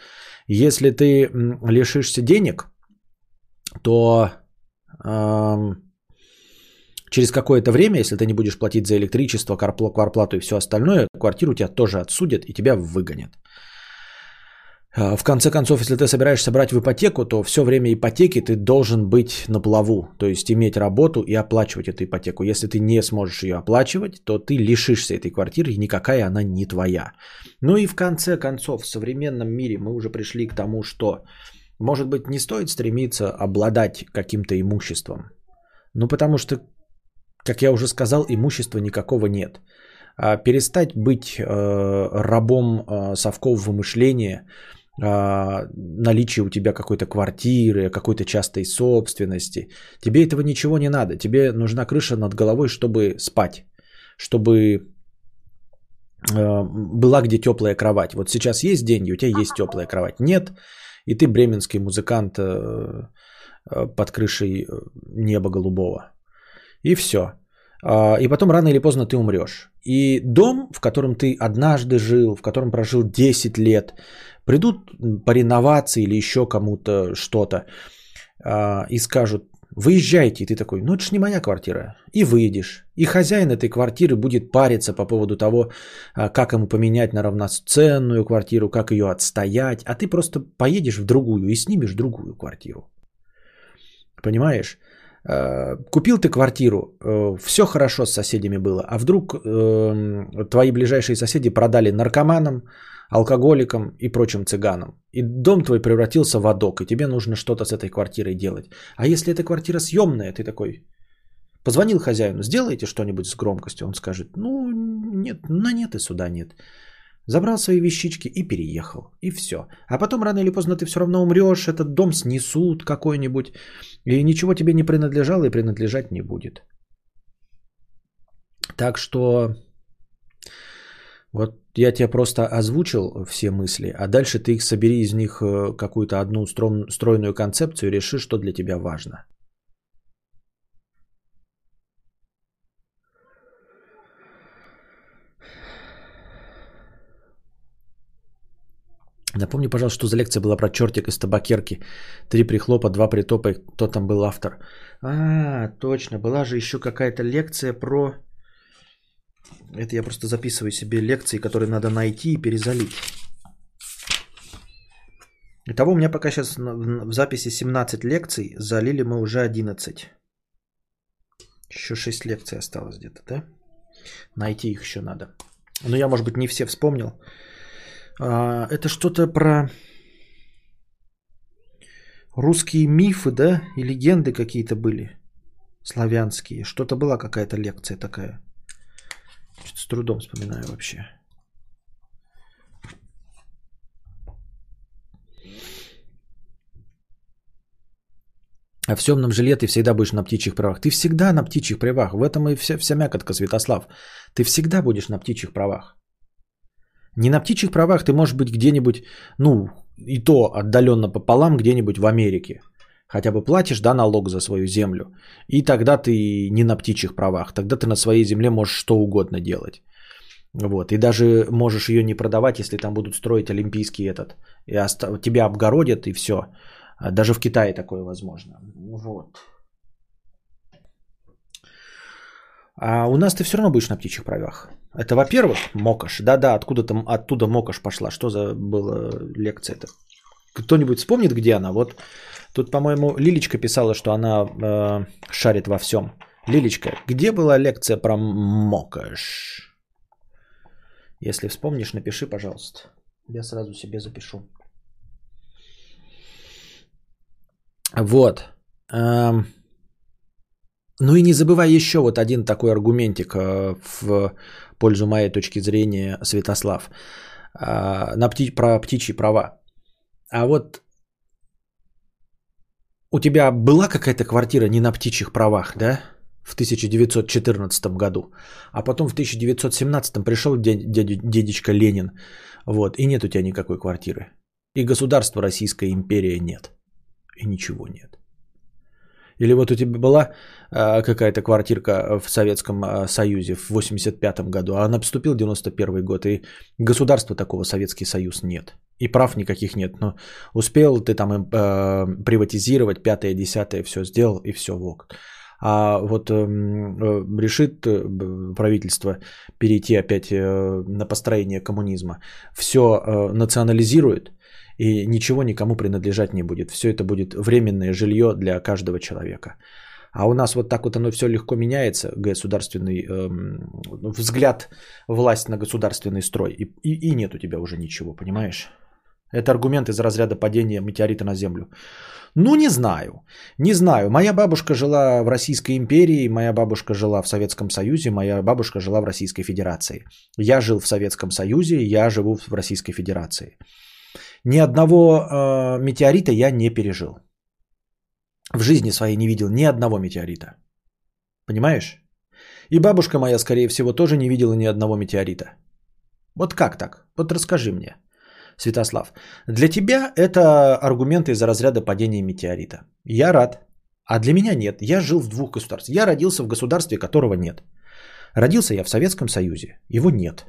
Если ты лишишься денег, то эм, через какое-то время, если ты не будешь платить за электричество, кварплату и все остальное, квартиру тебя тоже отсудят и тебя выгонят. А, в конце концов, если ты собираешься брать в ипотеку, то все время ипотеки ты должен быть на плаву, то есть иметь работу и оплачивать эту ипотеку. Если ты не сможешь ее оплачивать, то ты лишишься этой квартиры, и никакая она не твоя. Ну и в конце концов, в современном мире мы уже пришли к тому, что, может быть, не стоит стремиться обладать каким-то имуществом. Ну потому что, как я уже сказал, имущества никакого нет. А перестать быть э, рабом э, совкового мышления – наличие у тебя какой-то квартиры, какой-то частой собственности. Тебе этого ничего не надо. Тебе нужна крыша над головой, чтобы спать, чтобы а, была где теплая кровать. Вот сейчас есть деньги, у тебя есть теплая кровать. Нет, и ты бременский музыкант э, э, под крышей э, неба голубого. И все. А, и потом рано или поздно ты умрешь. И дом, в котором ты однажды жил, в котором прожил 10 лет, придут по реновации или еще кому-то что-то а, и скажут, выезжайте, и ты такой, ну это же не моя квартира, и выйдешь. И хозяин этой квартиры будет париться по поводу того, а, как ему поменять на равноценную квартиру, как ее отстоять, а ты просто поедешь в другую и снимешь другую квартиру. Понимаешь? Э, купил ты квартиру, э, все хорошо с соседями было, а вдруг э, твои ближайшие соседи продали наркоманам, алкоголикам и прочим цыганам. И дом твой превратился в адок, и тебе нужно что-то с этой квартирой делать. А если эта квартира съемная, ты такой, позвонил хозяину, сделайте что-нибудь с громкостью, он скажет, ну нет, на нет и сюда нет. Забрал свои вещички и переехал. И все. А потом рано или поздно ты все равно умрешь, этот дом снесут какой-нибудь. И ничего тебе не принадлежало и принадлежать не будет. Так что вот я тебе просто озвучил все мысли, а дальше ты их собери из них э, какую-то одну стройную концепцию и реши, что для тебя важно. Напомни, пожалуйста, что за лекция была про чертик из табакерки. Три прихлопа, два притопа. Кто там был автор? А, точно. Была же еще какая-то лекция про... Это я просто записываю себе лекции, которые надо найти и перезалить. Итого у меня пока сейчас в записи 17 лекций. Залили мы уже 11. Еще 6 лекций осталось где-то, да? Найти их еще надо. Но я, может быть, не все вспомнил. А, это что-то про русские мифы, да, и легенды какие-то были славянские. Что-то была какая-то лекция такая. Что-то с трудом вспоминаю вообще. А в темном жиле ты всегда будешь на птичьих правах. Ты всегда на птичьих правах. В этом и вся, вся мякотка, Святослав. Ты всегда будешь на птичьих правах. Не на птичьих правах ты можешь быть где-нибудь, ну, и то отдаленно пополам, где-нибудь в Америке. Хотя бы платишь, да, налог за свою землю. И тогда ты не на птичьих правах. Тогда ты на своей земле можешь что угодно делать. Вот. И даже можешь ее не продавать, если там будут строить олимпийский этот. И оста- тебя обгородят и все. Даже в Китае такое возможно. Вот. А у нас ты все равно будешь на птичьих правах. Это, во-первых, Мокаш. Да-да, откуда-то, оттуда Мокаш пошла. Что за была лекция-то? Кто-нибудь вспомнит, где она? Вот тут, по-моему, Лилечка писала, что она э, шарит во всем. Лилечка, где была лекция про Мокаш? Если вспомнишь, напиши, пожалуйста. Я сразу себе запишу. Вот. Эм... Ну и не забывай еще вот один такой аргументик э, в пользу моей точки зрения, Святослав, а, на пти- про птичьи права. А вот у тебя была какая-то квартира не на птичьих правах, да? В 1914 году. А потом в 1917 пришел дядь, дядечка Ленин. Вот, и нет у тебя никакой квартиры. И государства Российская империя нет. И ничего нет. Или вот у тебя была э, какая-то квартирка в Советском э, Союзе в 85 году, а она поступила в 91 год, и государства такого Советский Союз нет. И прав никаких нет. Но успел ты там э, приватизировать, пятое, десятое, все сделал, и все, вок. А вот эм, э, решит э, правительство перейти опять э, на построение коммунизма, все э, национализирует, и ничего никому принадлежать не будет. Все это будет временное жилье для каждого человека. А у нас вот так вот оно все легко меняется, государственный эм, взгляд, власть на государственный строй, и, и, и нет у тебя уже ничего, понимаешь? Это аргумент из разряда падения метеорита на Землю. Ну, не знаю. Не знаю. Моя бабушка жила в Российской империи, моя бабушка жила в Советском Союзе, моя бабушка жила в Российской Федерации. Я жил в Советском Союзе, я живу в Российской Федерации. Ни одного э, метеорита я не пережил. В жизни своей не видел ни одного метеорита. Понимаешь? И бабушка моя, скорее всего, тоже не видела ни одного метеорита. Вот как так? Вот расскажи мне, Святослав. Для тебя это аргументы из-за разряда падения метеорита. Я рад. А для меня нет. Я жил в двух государствах. Я родился в государстве, которого нет. Родился я в Советском Союзе. Его нет.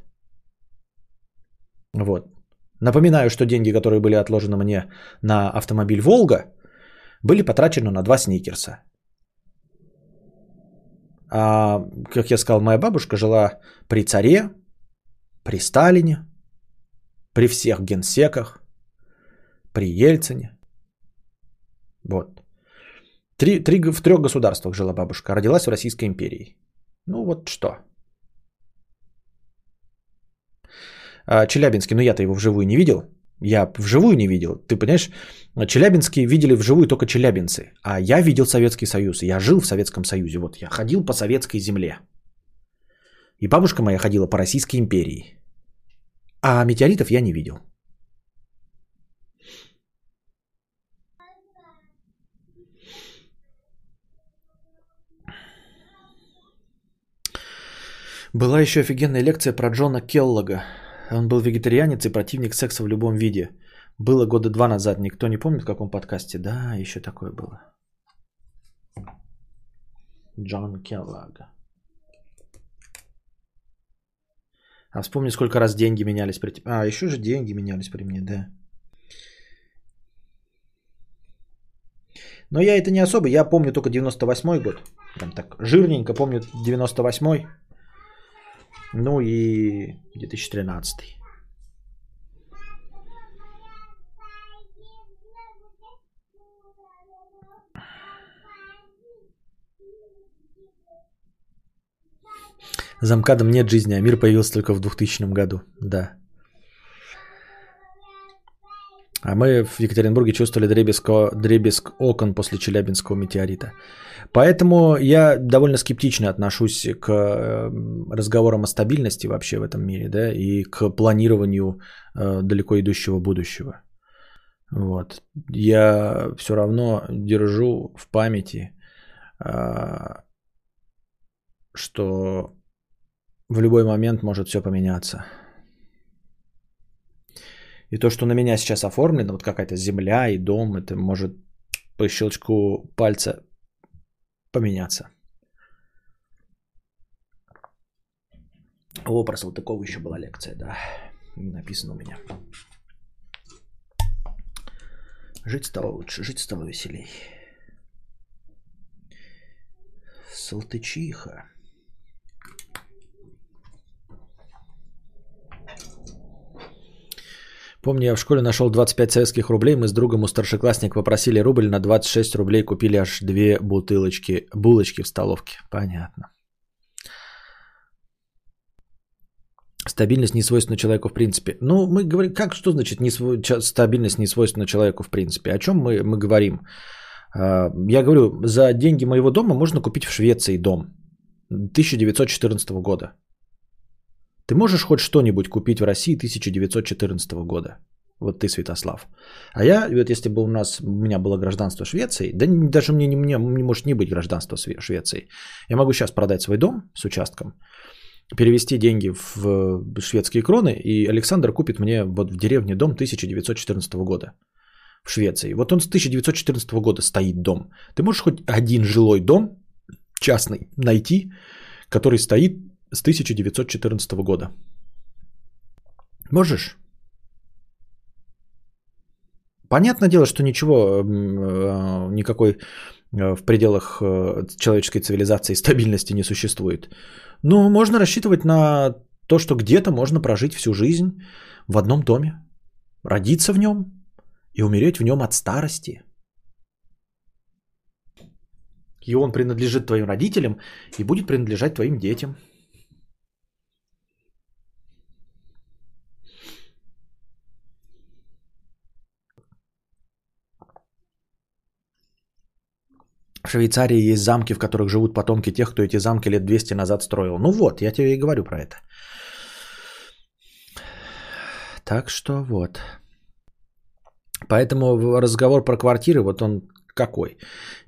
Вот. Напоминаю, что деньги, которые были отложены мне на автомобиль «Волга», были потрачены на два сникерса. А, как я сказал, моя бабушка жила при царе, при Сталине, при всех генсеках, при Ельцине. Вот. Три, три, в трех государствах жила бабушка. Родилась в Российской империи. Ну вот что. А, Челябинский, ну я-то его вживую не видел. Я вживую не видел. Ты понимаешь, Челябинские видели вживую только челябинцы. А я видел Советский Союз. Я жил в Советском Союзе. Вот я ходил по советской земле. И бабушка моя ходила по Российской империи. А метеоритов я не видел. Была еще офигенная лекция про Джона Келлога. Он был вегетарианец и противник секса в любом виде. Было года два назад. Никто не помнит в каком подкасте? Да, еще такое было. Джон Келлог. А вспомни, сколько раз деньги менялись при тебе. А, еще же деньги менялись при мне, да. Но я это не особо. Я помню только 98 год. Прям так жирненько помню 98 ну и 2013. Замкадом нет жизни, а мир появился только в 2000 году. Да. А мы в Екатеринбурге чувствовали дребезг, дребезг окон после Челябинского метеорита. Поэтому я довольно скептично отношусь к э, разговорам о стабильности вообще в этом мире, да, и к планированию э, далеко идущего будущего. Вот. Я все равно держу в памяти, э, что в любой момент может все поменяться. И то, что на меня сейчас оформлено, вот какая-то земля и дом, это может по щелчку пальца поменяться. О, про Салтыкова еще была лекция, да. Написано у меня. Жить стало лучше, жить стало веселей. Салтычиха. Помню, я в школе нашел 25 советских рублей. Мы с другом у старшеклассника попросили рубль на 26 рублей. Купили аж две бутылочки, булочки в столовке. Понятно. Стабильность не свойственна человеку в принципе. Ну, мы говорим, как, что значит не свой, стабильность не свойственна человеку в принципе? О чем мы, мы говорим? А, я говорю, за деньги моего дома можно купить в Швеции дом 1914 года. Ты можешь хоть что-нибудь купить в России 1914 года? Вот ты, Святослав. А я, вот если бы у нас, у меня было гражданство Швеции, да даже мне, не, мне не может не быть гражданства Швеции. Я могу сейчас продать свой дом с участком, перевести деньги в шведские кроны, и Александр купит мне вот в деревне дом 1914 года в Швеции. Вот он с 1914 года стоит дом. Ты можешь хоть один жилой дом частный найти, который стоит с 1914 года. Можешь? Понятное дело, что ничего, э, никакой э, в пределах э, человеческой цивилизации стабильности не существует. Но можно рассчитывать на то, что где-то можно прожить всю жизнь в одном доме, родиться в нем и умереть в нем от старости. И он принадлежит твоим родителям и будет принадлежать твоим детям – В Швейцарии есть замки, в которых живут потомки тех, кто эти замки лет 200 назад строил. Ну вот, я тебе и говорю про это. Так что вот. Поэтому разговор про квартиры, вот он какой.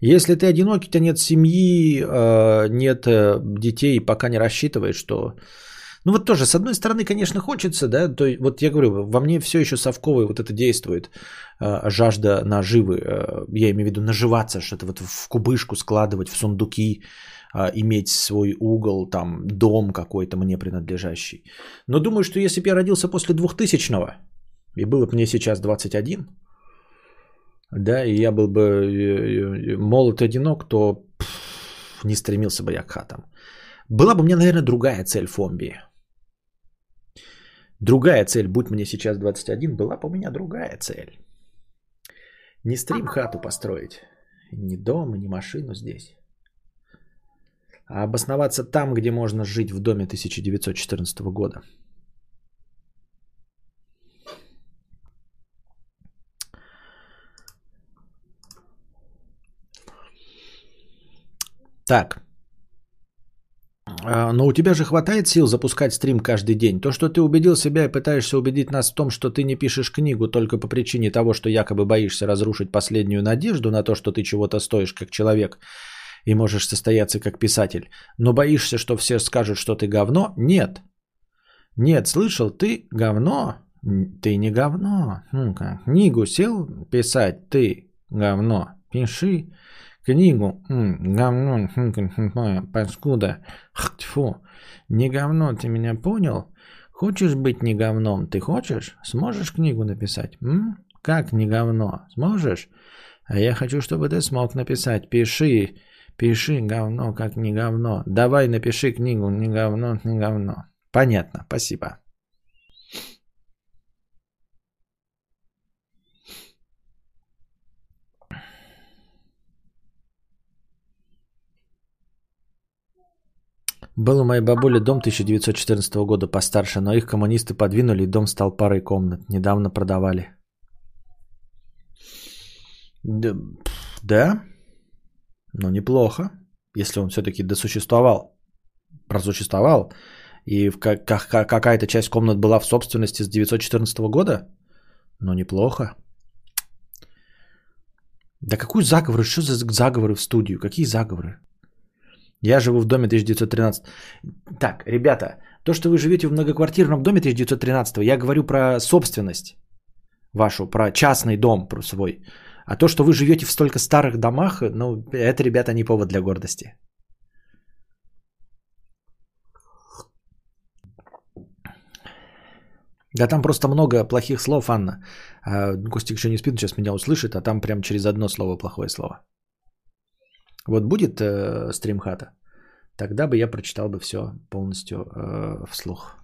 Если ты одинокий, у тебя нет семьи, э, нет э, детей, пока не рассчитываешь, что ну вот тоже, с одной стороны, конечно, хочется, да, то вот я говорю, во мне все еще совковое вот это действует, э, жажда наживы, э, я имею в виду наживаться, что-то вот в кубышку складывать, в сундуки, э, иметь свой угол, там, дом какой-то мне принадлежащий. Но думаю, что если бы я родился после 2000-го, и было бы мне сейчас 21, да, и я был бы э, э, молод и одинок, то пфф, не стремился бы я к хатам. Была бы у меня, наверное, другая цель Фомбии. Другая цель, будь мне сейчас 21, была бы у меня другая цель. Не стрим хату построить. ни дом, ни машину здесь. А обосноваться там, где можно жить в доме 1914 года. Так. А, но у тебя же хватает сил запускать стрим каждый день. То, что ты убедил себя и пытаешься убедить нас в том, что ты не пишешь книгу только по причине того, что якобы боишься разрушить последнюю надежду на то, что ты чего-то стоишь как человек и можешь состояться как писатель, но боишься, что все скажут, что ты говно? Нет. Нет, слышал, ты говно? Ты не говно. Ну-ка, книгу сел писать, ты говно. Пиши книгу. Говно, паскуда. Фу. Не говно, ты меня понял? Хочешь быть не говном? Ты хочешь? Сможешь книгу написать? М? Как не говно? Сможешь? А я хочу, чтобы ты смог написать. Пиши. Пиши говно, как не говно. Давай напиши книгу не говно, не говно. Понятно, спасибо. Был у моей бабули дом 1914 года постарше, но их коммунисты подвинули, и дом стал парой комнат. Недавно продавали. Да? да? Ну, неплохо, если он все-таки досуществовал, просуществовал, и как, как, какая-то часть комнат была в собственности с 1914 года, ну, неплохо. Да какой заговор? Что за заговоры в студию? Какие заговоры? Я живу в доме 1913. Так, ребята, то, что вы живете в многоквартирном доме 1913, я говорю про собственность вашу, про частный дом про свой. А то, что вы живете в столько старых домах, ну, это, ребята, не повод для гордости. Да там просто много плохих слов, Анна. А, Костик еще не спит, сейчас меня услышит, а там прям через одно слово плохое слово. Вот будет э, стримхата, тогда бы я прочитал бы все полностью э, вслух.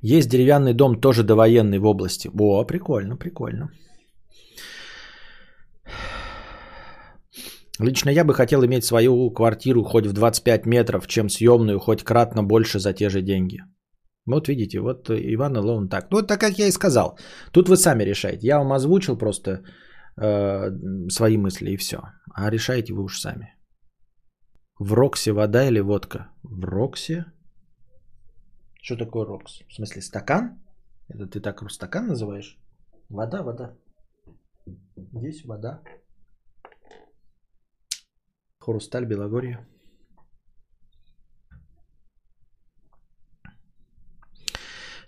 Есть деревянный дом, тоже довоенный в области. О, прикольно, прикольно. Лично я бы хотел иметь свою квартиру хоть в 25 метров, чем съемную хоть кратно больше за те же деньги. Вот видите, вот Иван Лоун так. Ну, так как я и сказал. Тут вы сами решаете. Я вам озвучил просто э, свои мысли и все. А решаете вы уж сами. В Роксе вода или водка? В Роксе? Что такое рокс? В смысле стакан? Это ты так стакан называешь? Вода, вода. Здесь вода. Хрусталь, Белогорье.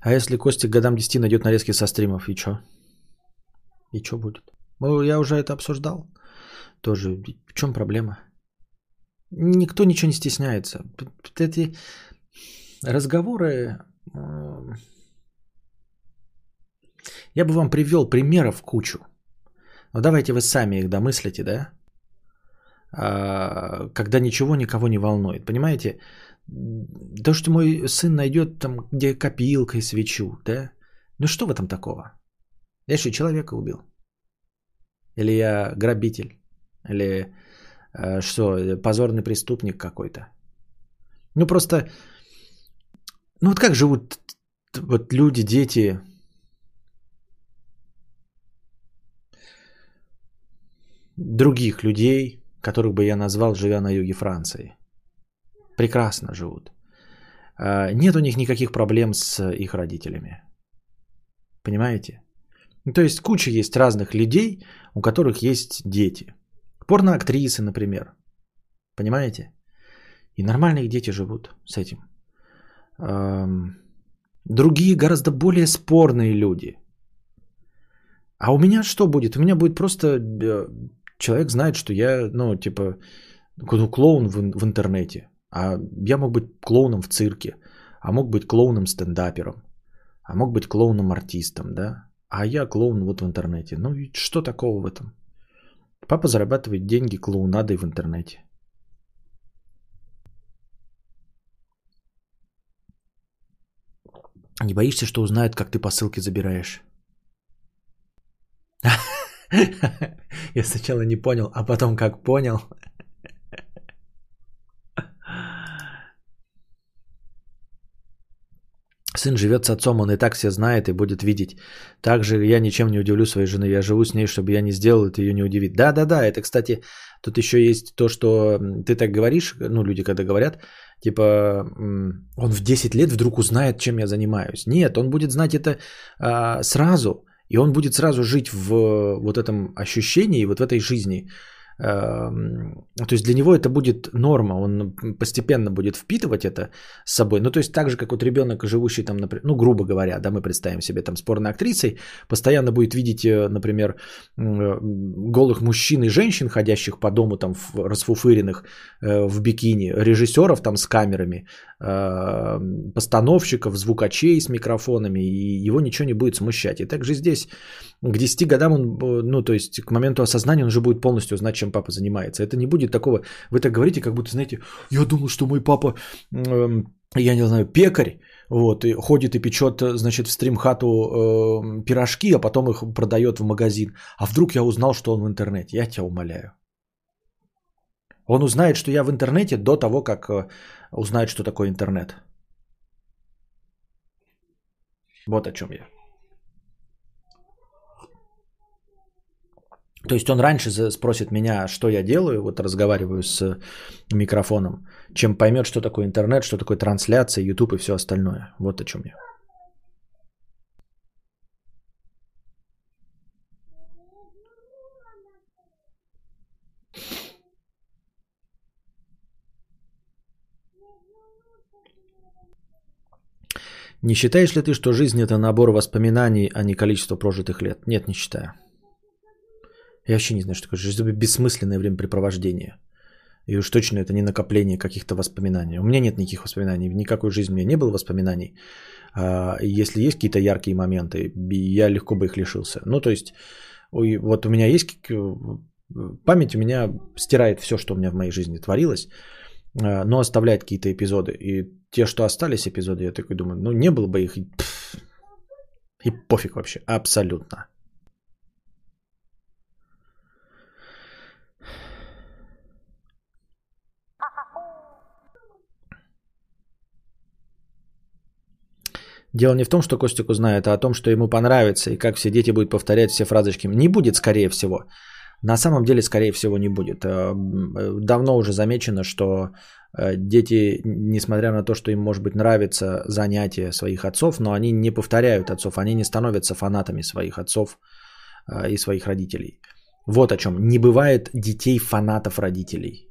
А если Костик годам 10 найдет нарезки со стримов, и что? И что будет? Ну, я уже это обсуждал. Тоже. В чем проблема? Никто ничего не стесняется. Эти разговоры... Я бы вам привел примеров кучу. Но давайте вы сами их домыслите, да? А, когда ничего никого не волнует. Понимаете? То, что мой сын найдет там, где копилка и свечу, да? Ну что в этом такого? Я что, человека убил? Или я грабитель? Или э, что, позорный преступник какой-то? Ну просто ну вот как живут вот люди, дети, других людей, которых бы я назвал, живя на юге Франции. Прекрасно живут. А, нет у них никаких проблем с их родителями. Понимаете? Ну, то есть куча есть разных людей, у которых есть дети. Порноактрисы, например. Понимаете? И нормальные дети живут с этим другие гораздо более спорные люди. А у меня что будет? У меня будет просто э, человек знает, что я, ну, типа, ну, клоун в, в интернете. А я мог быть клоуном в цирке, а мог быть клоуном стендапером, а мог быть клоуном артистом, да? А я клоун вот в интернете. Ну, что такого в этом? Папа зарабатывает деньги клоунадой в интернете. Не боишься, что узнают, как ты посылки забираешь? Я сначала не понял, а потом как понял. Сын живет с отцом, он и так все знает и будет видеть. Также я ничем не удивлю своей жены. Я живу с ней, чтобы я не сделал это, ее не удивит. Да-да-да, это, кстати, тут еще есть то, что ты так говоришь, ну, люди когда говорят, типа, он в 10 лет вдруг узнает, чем я занимаюсь. Нет, он будет знать это а, сразу, и он будет сразу жить в вот этом ощущении, вот в этой жизни. Эм, то есть для него это будет норма, он постепенно будет впитывать это с собой. Ну, то есть так же, как вот ребенок, живущий там, например, ну, грубо говоря, да, мы представим себе там спорной актрисой, постоянно будет видеть, э, например, голых мужчин и женщин, ходящих по дому там расфуфыренных э, в бикини, режиссеров там с камерами, эм, постановщиков, звукачей с микрофонами, и его ничего не будет смущать. И также здесь к 10 годам он, э, ну, то есть к моменту осознания он уже будет полностью знать, чем папа занимается. Это не будет такого, вы так говорите, как будто, знаете, я думал, что мой папа, э, я не знаю, пекарь, вот, и ходит и печет, значит, в стримхату э, пирожки, а потом их продает в магазин. А вдруг я узнал, что он в интернете? Я тебя умоляю. Он узнает, что я в интернете до того, как э, узнает, что такое интернет. Вот о чем я. То есть он раньше спросит меня, что я делаю, вот разговариваю с микрофоном, чем поймет, что такое интернет, что такое трансляция, YouTube и все остальное. Вот о чем я. Не считаешь ли ты, что жизнь это набор воспоминаний, а не количество прожитых лет? Нет, не считаю. Я вообще не знаю, что такое жизнь. Бессмысленное времяпрепровождение. И уж точно это не накопление каких-то воспоминаний. У меня нет никаких воспоминаний. В никакой жизни у меня не было воспоминаний. А если есть какие-то яркие моменты, я легко бы их лишился. Ну, то есть, вот у меня есть... Память у меня стирает все, что у меня в моей жизни творилось, а, но оставляет какие-то эпизоды. И те, что остались эпизоды, я такой думаю, ну, не было бы их... И пофиг вообще, абсолютно. Дело не в том, что Костик узнает, а о том, что ему понравится и как все дети будут повторять все фразочки. Не будет, скорее всего. На самом деле, скорее всего, не будет. Э, давно уже замечено, что э, дети, несмотря на то, что им, может быть, нравится занятие своих отцов, но они не повторяют отцов, они не становятся фанатами своих отцов э, и своих родителей. Вот о чем. Не бывает детей фанатов родителей.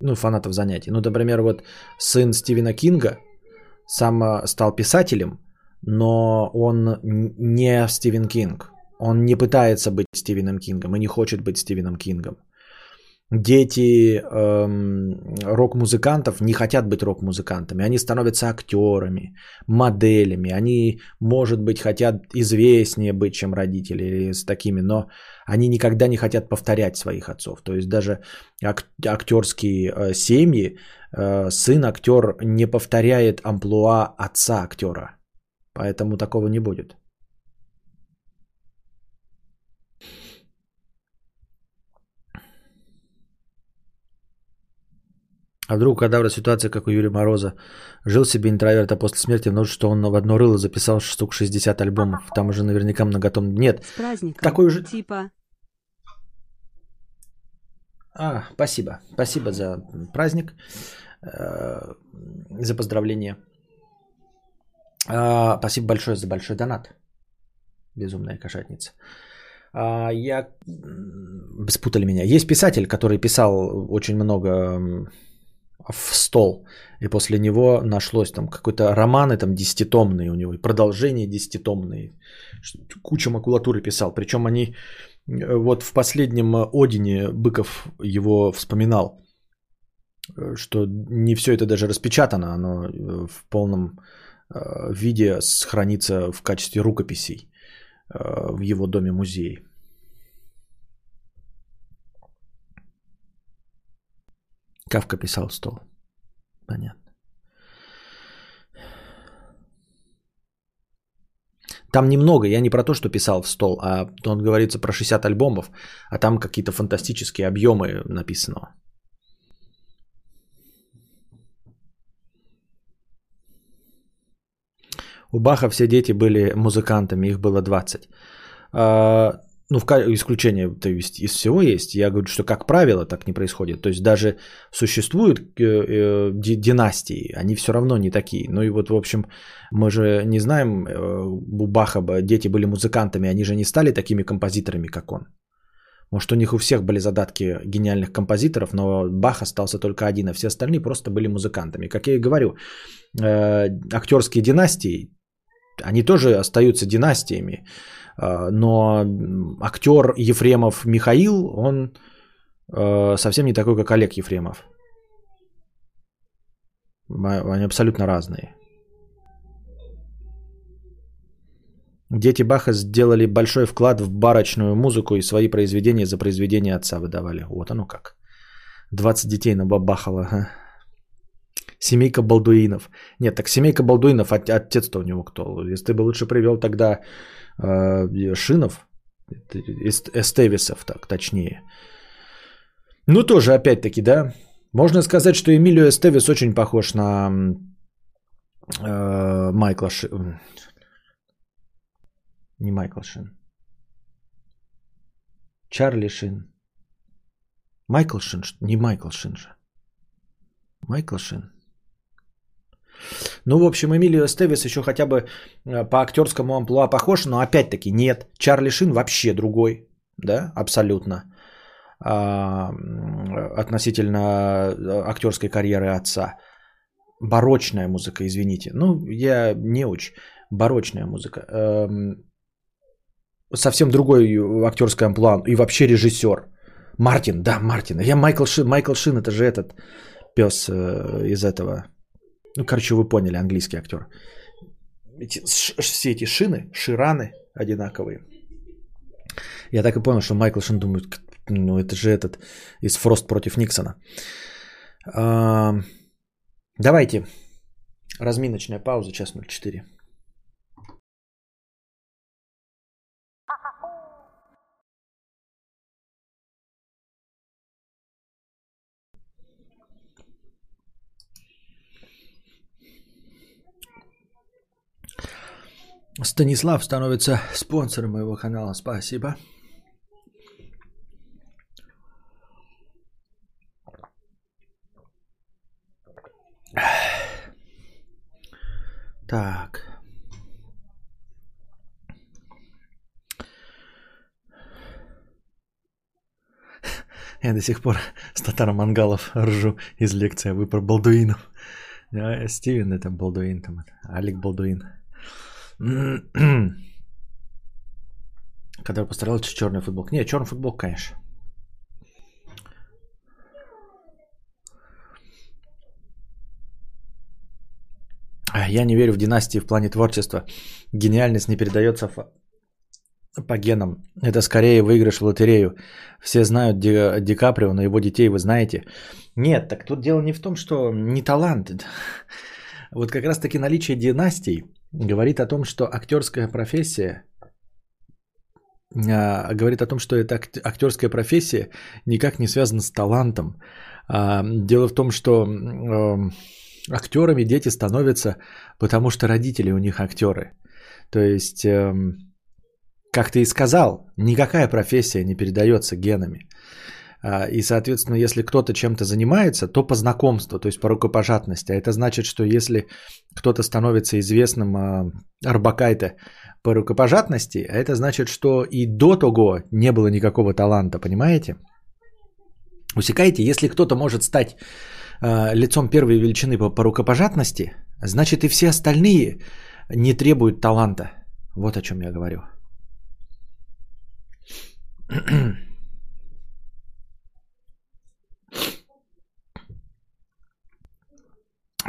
Ну, фанатов занятий. Ну, например, вот сын Стивена Кинга – сам стал писателем, но он не Стивен Кинг. Он не пытается быть Стивеном Кингом и не хочет быть Стивеном Кингом. Дети эм, рок-музыкантов не хотят быть рок-музыкантами. Они становятся актерами, моделями. Они, может быть, хотят известнее быть, чем родители или с такими, но они никогда не хотят повторять своих отцов. То есть даже ак- актерские э, семьи, сын актер не повторяет амплуа отца актера. Поэтому такого не будет. А вдруг кадавра ситуация, как у Юрия Мороза. Жил себе интроверт, а после смерти ну что он в одно рыло записал штук 60 альбомов. Там уже наверняка многотом. Нет. С праздником. Такой уже... Типа. А, спасибо. Спасибо за праздник. Э, за поздравление. А, спасибо большое за большой донат. Безумная кошатница. А, я... Спутали меня. Есть писатель, который писал очень много в стол. И после него нашлось там какой-то романы там десятитомные у него, и продолжение десятитомные. Куча макулатуры писал. Причем они э, вот в последнем Одине Быков его вспоминал, э, что не все это даже распечатано, оно э, в полном виде хранится в качестве рукописей в его доме-музее. Кавка писал стол. Понятно. Там немного, я не про то, что писал в стол, а он говорится про 60 альбомов, а там какие-то фантастические объемы написано. У Баха все дети были музыкантами, их было 20. А, ну, в исключение то есть, из всего есть. Я говорю, что как правило так не происходит. То есть даже существуют э, э, династии, они все равно не такие. Ну и вот, в общем, мы же не знаем, э, у Баха дети были музыкантами, они же не стали такими композиторами, как он. Может, у них у всех были задатки гениальных композиторов, но Бах остался только один, а все остальные просто были музыкантами. Как я и говорю, актерские династии, они тоже остаются династиями. Э, но актер Ефремов Михаил, он э, совсем не такой, как Олег Ефремов. Они абсолютно разные. Дети Баха сделали большой вклад в барочную музыку и свои произведения за произведения отца выдавали. Вот оно как. 20 детей набабахало. Семейка Балдуинов. Нет, так семейка Балдуинов, отец-то у него кто? Если ты бы лучше привел тогда э, Шинов, Эстевисов, так точнее. Ну, тоже, опять-таки, да. Можно сказать, что Эмилио Эстевис очень похож на э, Майкла Ши... Не Майкл Шин. Чарли Шин. Майкл Шин? Не Майкл Шин же. Майкл Шин. Ну, в общем, Эмилио Стевис еще хотя бы э, по актерскому амплуа похож, но опять-таки нет. Чарли Шин вообще другой, да, абсолютно. А, относительно э, актерской карьеры отца. Барочная музыка, извините. Ну, я не очень. Барочная музыка. Эм, совсем другой актерский амплуа и вообще режиссер. Мартин, да, Мартин. Я Майкл Шин, Майкл Шин, это же этот пес э, из этого ну, короче, вы поняли, английский актер. Эти, все эти шины, шираны одинаковые. Я так и понял, что Майкл Шин думает, ну это же этот из Фрост против Никсона. А, давайте. Разминочная пауза, час 04. Станислав становится спонсором моего канала. Спасибо. Так. Я до сих пор с Татар Мангалов ржу из лекции вы про Балдуинов. Стивен это Балдуин, там, Алик Балдуин. Когда постарался черный футбол. Не, черный футбол, конечно. Я не верю в династии в плане творчества. Гениальность не передается по генам. Это скорее выигрыш в лотерею. Все знают Ди, Ди Каприо, но его детей вы знаете. Нет, так тут дело не в том, что не талант. Вот как раз таки наличие династий говорит о том, что актерская профессия а, говорит о том, что эта актерская профессия никак не связана с талантом. А, дело в том, что актерами дети становятся, потому что родители у них актеры. То есть, эм, как ты и сказал, никакая профессия не передается генами. А, и, соответственно, если кто-то чем-то занимается, то по знакомству, то есть по рукопожатности. А это значит, что если кто-то становится известным а, Арбакайте по рукопожатности, а это значит, что и до того не было никакого таланта, понимаете? Усекаете, если кто-то может стать а, лицом первой величины по, по рукопожатности, значит и все остальные не требуют таланта. Вот о чем я говорю.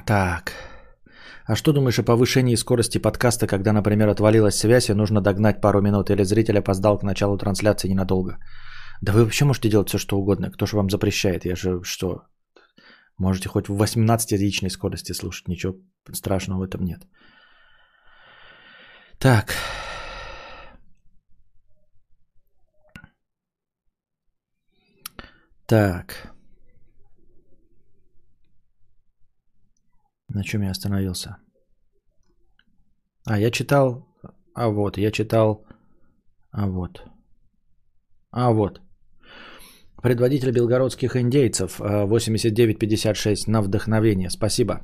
Так. А что думаешь о повышении скорости подкаста, когда, например, отвалилась связь и нужно догнать пару минут, или зритель опоздал к началу трансляции ненадолго? Да вы вообще можете делать все, что угодно. Кто же вам запрещает? Я же что? Можете хоть в 18-язычной скорости слушать. Ничего страшного в этом нет. Так. Так. На чем я остановился? А, я читал... А вот, я читал... А вот. А вот. Предводитель белгородских индейцев 8956 на вдохновение. Спасибо.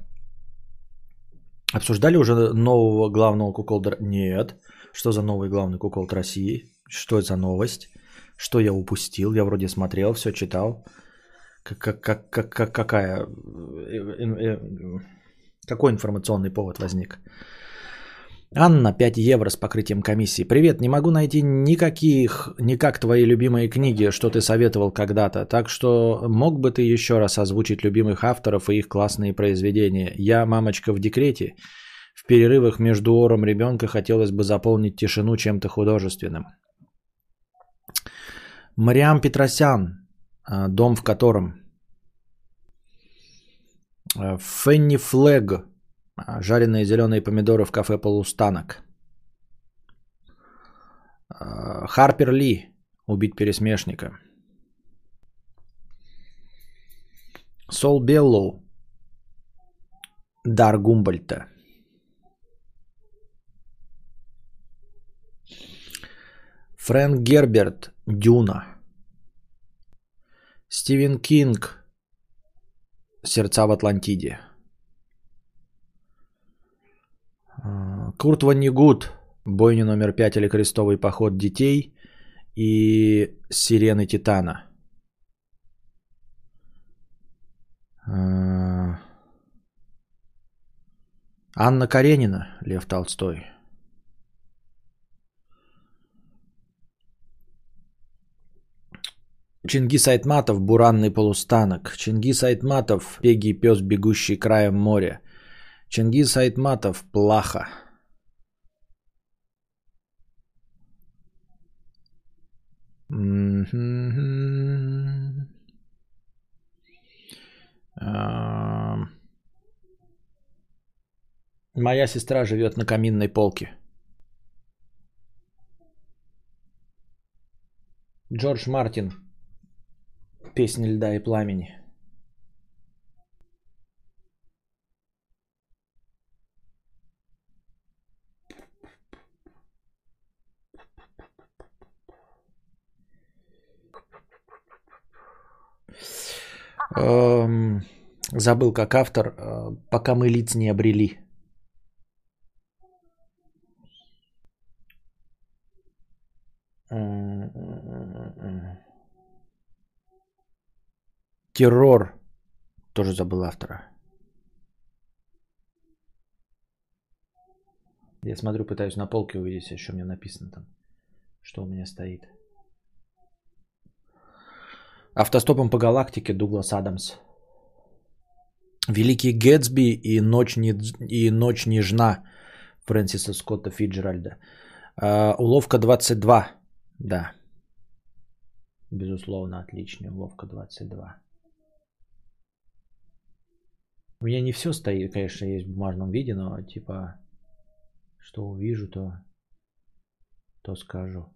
Обсуждали уже нового главного куколда? Нет. Что за новый главный куколд России? Что это за новость? Что я упустил? Я вроде смотрел, все читал. Как, как, как, как, какая, э, э, э, какой информационный повод возник? Анна, 5 евро с покрытием комиссии. Привет, не могу найти никаких, никак твои любимые книги, что ты советовал когда-то. Так что мог бы ты еще раз озвучить любимых авторов и их классные произведения. Я, мамочка, в декрете. В перерывах между ором ребенка хотелось бы заполнить тишину чем-то художественным. Мариам Петросян, а, дом в котором. А, Фенни Флэг, а, жареные зеленые помидоры в кафе «Полустанок». Харпер Ли, убить пересмешника. Сол Беллоу, дар Гумбольдта. Фрэнк Герберт, Дюна. Стивен Кинг, Сердца в Атлантиде. А, Курт Воннегут, Бойня номер пять или Крестовый поход детей и Сирены Титана. А, Анна Каренина, Лев Толстой. Чингис Айтматов, Буранный полустанок. Чингис Айтматов, Пегий пес, бегущий краем моря. Чингис Айтматов, Плаха. Моя сестра живет на каминной полке. Джордж Мартин, Песня льда и пламени. Эм, забыл как автор, э, пока мы лиц не обрели. Террор. Тоже забыл автора. Я смотрю, пытаюсь на полке увидеть, что у меня написано там. Что у меня стоит. Автостопом по галактике Дуглас Адамс. Великий Гэтсби и Ночь, не, и Ночь нежна Фрэнсиса Скотта Фиджеральда. Uh, уловка 22. Да. Безусловно, отличная уловка 22. У меня не все стоит, конечно, есть в бумажном виде, но типа, что увижу, то, то скажу.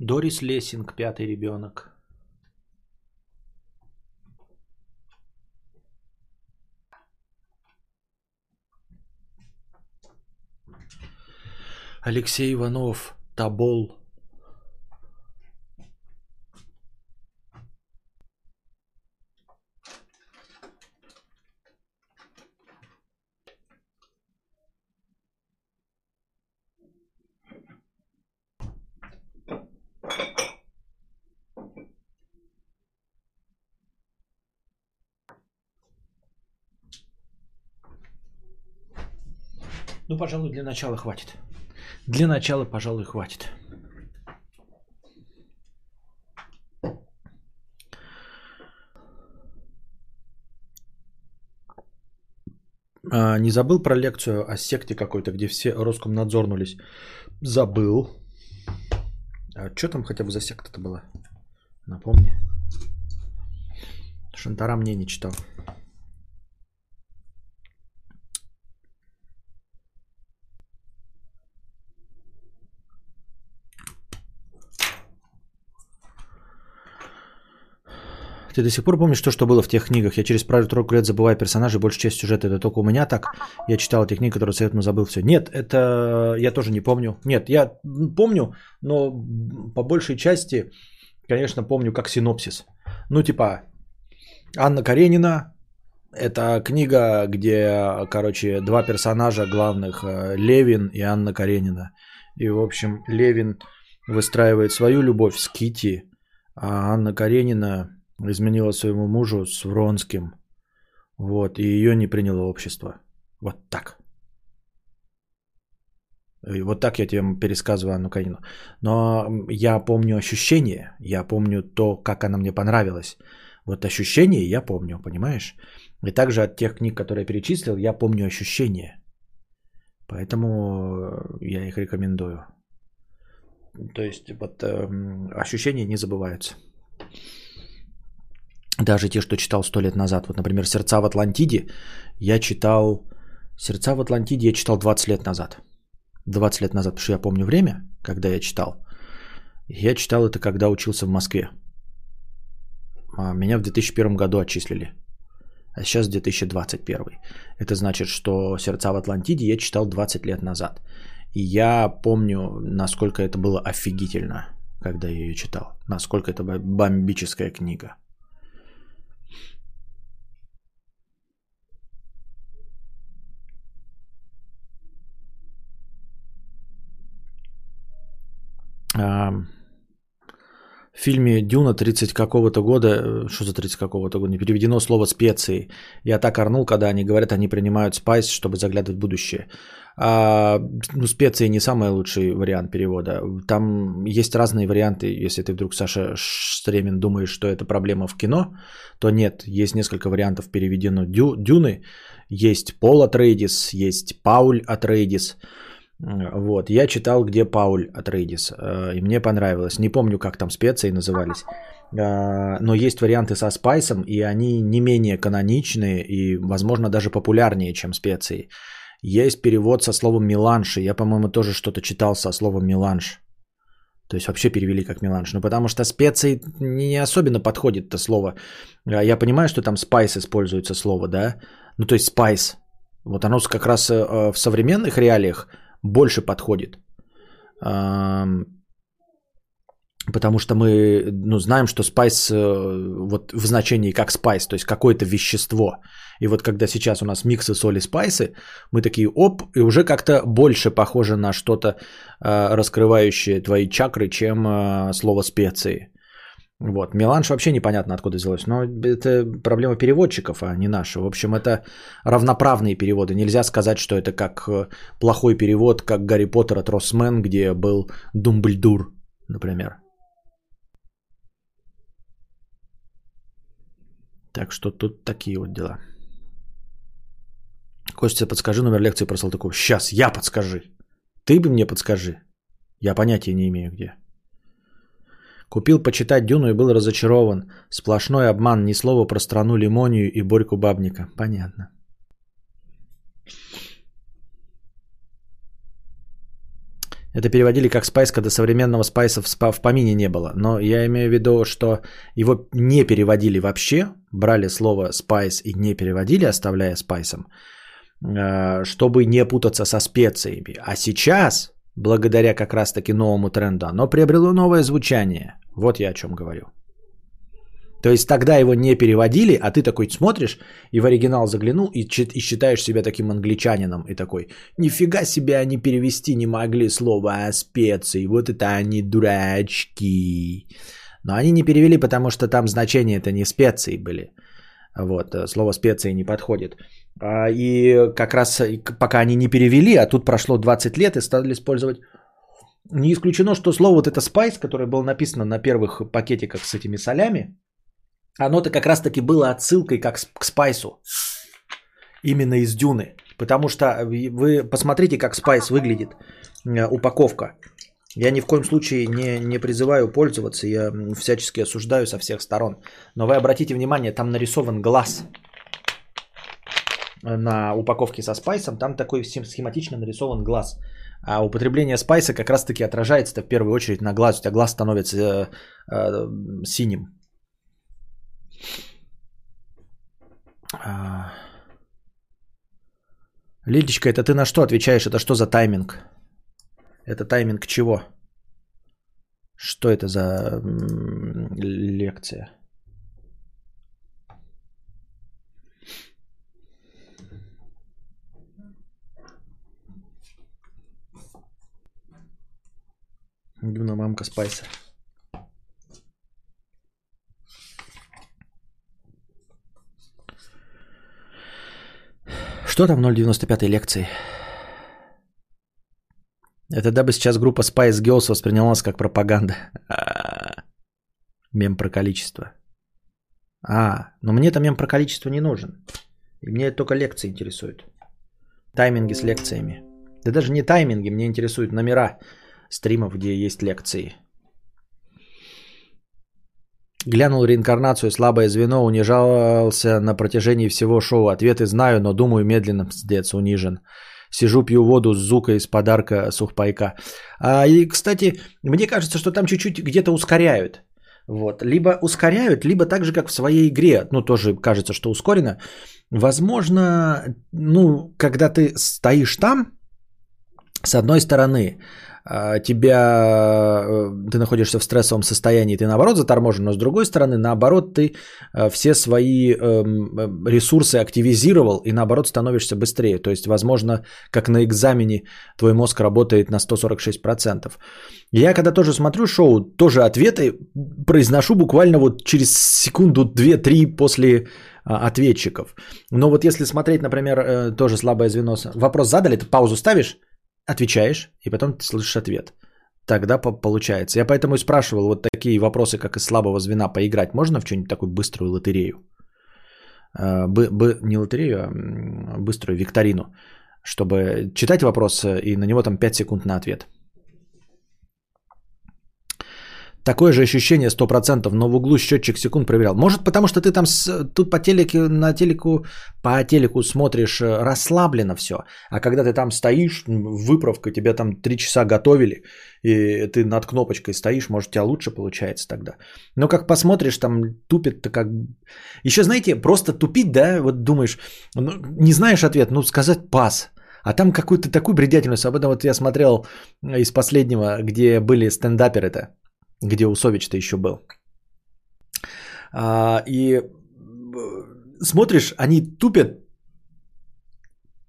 Дорис Лессинг, пятый ребенок. Алексей Иванов, Табол. Ну, пожалуй, для начала хватит. Для начала, пожалуй, хватит. А, не забыл про лекцию о секте какой-то, где все Роскомнадзорнулись. Забыл. А, что там хотя бы за секта-то была? Напомни. Шантара мне не читал. Ты до сих пор помнишь то, что было в тех книгах? Я через пару-тройку лет забываю персонажей, большая часть сюжета это только у меня так. Я читал эти книги, которые советую, забыл все. Нет, это я тоже не помню. Нет, я помню, но по большей части, конечно, помню как синопсис. Ну, типа, Анна Каренина, это книга, где, короче, два персонажа главных, э, Левин и Анна Каренина. И, в общем, Левин выстраивает свою любовь с Кити, а Анна Каренина изменила своему мужу с Вронским. Вот, и ее не приняло общество. Вот так. И вот так я тебе пересказываю Анну Каренину. Но я помню ощущение, я помню то, как она мне понравилась. Вот ощущение я помню, понимаешь? И также от тех книг, которые я перечислил, я помню ощущения. Поэтому я их рекомендую. То есть вот э, ощущения не забываются. Даже те, что читал сто лет назад. Вот, например, «Сердца в Атлантиде» я читал... «Сердца в Атлантиде» я читал 20 лет назад. 20 лет назад, потому что я помню время, когда я читал. Я читал это, когда учился в Москве. А меня в 2001 году отчислили. А сейчас 2021. Это значит, что «Сердца в Атлантиде» я читал 20 лет назад. И я помню, насколько это было офигительно, когда я ее читал. Насколько это бомбическая книга. В фильме Дюна 30 какого-то года, э, что за 30 какого-то года, не переведено слово специи. Я так орнул, когда они говорят, они принимают спайс, чтобы заглядывать в будущее. А, ну, специи не самый лучший вариант перевода. Там есть разные варианты. Если ты вдруг, Саша Стремин, думаешь, что это проблема в кино, то нет. Есть несколько вариантов переведено Дю, Дюны. Есть Пол Атрейдис, есть Пауль Атрейдис. Вот, я читал, где Пауль от Рейдис, э, и мне понравилось. Не помню, как там специи назывались, э, но есть варианты со спайсом, и они не менее каноничные и, возможно, даже популярнее, чем специи. Есть перевод со словом меланж, я, по-моему, тоже что-то читал со словом меланж. То есть вообще перевели как меланж. Ну, потому что специи не особенно подходит это слово. Э, я понимаю, что там спайс используется слово, да? Ну, то есть спайс. Вот оно как раз в современных реалиях – больше подходит. Потому что мы ну, знаем, что спайс э, вот в значении как спайс, то есть какое-то вещество. И вот когда сейчас у нас миксы соли спайсы, мы такие оп, и уже как-то больше похоже на что-то э, раскрывающее твои чакры, чем э, слово специи. Вот. Меланж вообще непонятно откуда взялось, но это проблема переводчиков, а не наша. В общем, это равноправные переводы. Нельзя сказать, что это как э, плохой перевод, как Гарри Поттер от Росмен, где был Думбльдур, например. Так что тут такие вот дела. Костя, подскажи номер лекции про Салтыков. Сейчас, я подскажи. Ты бы мне подскажи. Я понятия не имею где. Купил почитать Дюну и был разочарован. Сплошной обман, ни слова про страну Лимонию и Борьку Бабника. Понятно. Это переводили как спайс, когда современного спайса в, в помине не было. Но я имею в виду, что его не переводили вообще. Брали слово спайс и не переводили, оставляя спайсом. Э, чтобы не путаться со специями. А сейчас благодаря как раз-таки новому тренду, оно приобрело новое звучание. Вот я о чем говорю. То есть тогда его не переводили, а ты такой смотришь и в оригинал заглянул и, и считаешь себя таким англичанином и такой, нифига себе они перевести не могли слово специи, вот это они дурачки. Но они не перевели, потому что там значения это не специи были. Вот, э, слово специи не подходит. А, и как раз пока они не перевели, а тут прошло 20 лет и стали использовать не исключено, что слово вот это spice, которое было написано на первых пакетиках с этими солями, оно-то как раз-таки было отсылкой как к спайсу. Именно из дюны. Потому что вы посмотрите, как спайс выглядит. Э, упаковка. Я ни в коем случае не, не призываю пользоваться, я всячески осуждаю со всех сторон. Но вы обратите внимание, там нарисован глаз на упаковке со спайсом, там такой схематично нарисован глаз. А употребление спайса как раз-таки отражается в первую очередь на глаз. У тебя глаз становится э, э, синим. А... Лидочка, это ты на что отвечаешь? Это что за тайминг? Это тайминг чего? Что это за лекция? Любимая мамка Спайса. Что там 0.95 лекции? Это дабы сейчас группа Spice Girls воспринималась как пропаганда. Мем про количество. А, но мне это мем про количество не нужен. И мне только лекции интересуют. Тайминги с лекциями. Да даже не тайминги, мне интересуют номера стримов, где есть лекции. Глянул реинкарнацию, слабое звено, унижался на протяжении всего шоу. Ответы знаю, но думаю, медленно, пиздец, унижен. Сижу, пью воду с зукой из подарка сухпайка. А, и, кстати, мне кажется, что там чуть-чуть где-то ускоряют. Вот. Либо ускоряют, либо так же, как в своей игре, ну, тоже кажется, что ускорено. Возможно, ну, когда ты стоишь там, с одной стороны, тебя, э, ты находишься в стрессовом состоянии, ты наоборот заторможен, но с другой стороны, наоборот, ты э, все свои эм, э, ресурсы активизировал и наоборот становишься быстрее. То есть, возможно, как на экзамене твой мозг работает на 146%. Я когда тоже смотрю шоу, тоже ответы произношу буквально вот через секунду, две, три после а, ответчиков. Но вот если смотреть, например, тоже слабое звено, вопрос задали, ты паузу ставишь, отвечаешь, и потом ты слышишь ответ. Тогда получается. Я поэтому и спрашивал вот такие вопросы, как из слабого звена поиграть. Можно в что-нибудь такую быструю лотерею? А, б, б, не лотерею, а быструю викторину. Чтобы читать вопрос и на него там 5 секунд на ответ. Такое же ощущение 100%, но в углу счетчик секунд проверял. Может, потому что ты там с, тут по телеку, на телеку, по телеку смотришь э, расслабленно все. А когда ты там стоишь, выправка, тебя там 3 часа готовили, и ты над кнопочкой стоишь, может, у тебя лучше получается тогда. Но как посмотришь, там тупит-то как... Еще, знаете, просто тупить, да, вот думаешь, ну, не знаешь ответ, ну, сказать пас. А там какую-то такую бредятельность. Об этом вот я смотрел из последнего, где были стендаперы-то где Усович-то еще был. А, и э, смотришь, они тупят,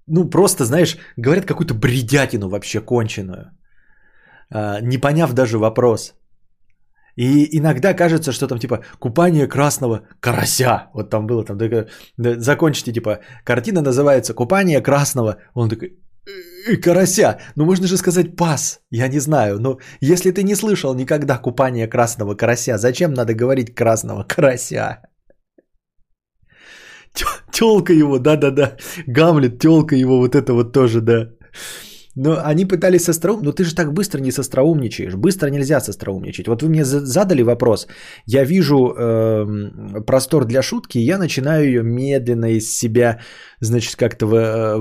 ну просто, знаешь, говорят какую-то бредятину вообще конченую, а, не поняв даже вопрос. И иногда кажется, что там типа купание красного карася. Вот там было, там да, закончите, типа, картина называется Купание красного. Он такой, карася. Ну, можно же сказать пас. Я не знаю. Но если ты не слышал никогда купания красного карася, зачем надо говорить красного карася? Телка его, да-да-да. Гамлет, телка его, вот это вот тоже, да. Но они пытались остроум... Но ты же так быстро не состроумничаешь. Быстро нельзя состроумничать. Вот вы мне задали вопрос. Я вижу э, простор для шутки, и я начинаю ее медленно из себя, значит, как-то вы, э,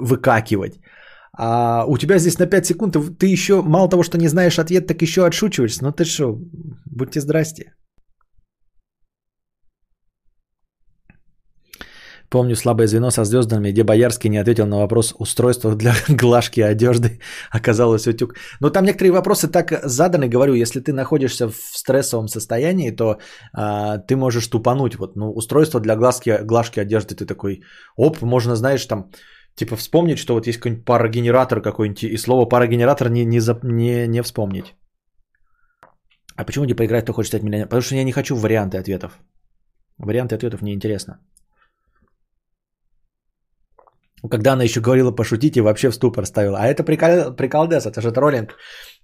выкакивать. А у тебя здесь на 5 секунд ты еще мало того, что не знаешь ответ, так еще отшучиваешься. Ну ты что, будьте здрасте. Помню слабое звено со звездами, где Боярский не ответил на вопрос устройства для глажки одежды. Оказалось утюг. Но там некоторые вопросы так заданы, говорю, если ты находишься в стрессовом состоянии, то а, ты можешь тупануть. Вот, ну, устройство для глажки, глажки одежды, ты такой, оп, можно, знаешь, там, типа вспомнить, что вот есть какой-нибудь парогенератор какой-нибудь, и слово парогенератор не, не, не, не вспомнить. А почему не поиграть, кто хочет стать миллионером? Потому что я не хочу варианты ответов. Варианты ответов не интересно. Когда она еще говорила пошутить и вообще в ступор ставила. А это прикол, приколдес, это же троллинг.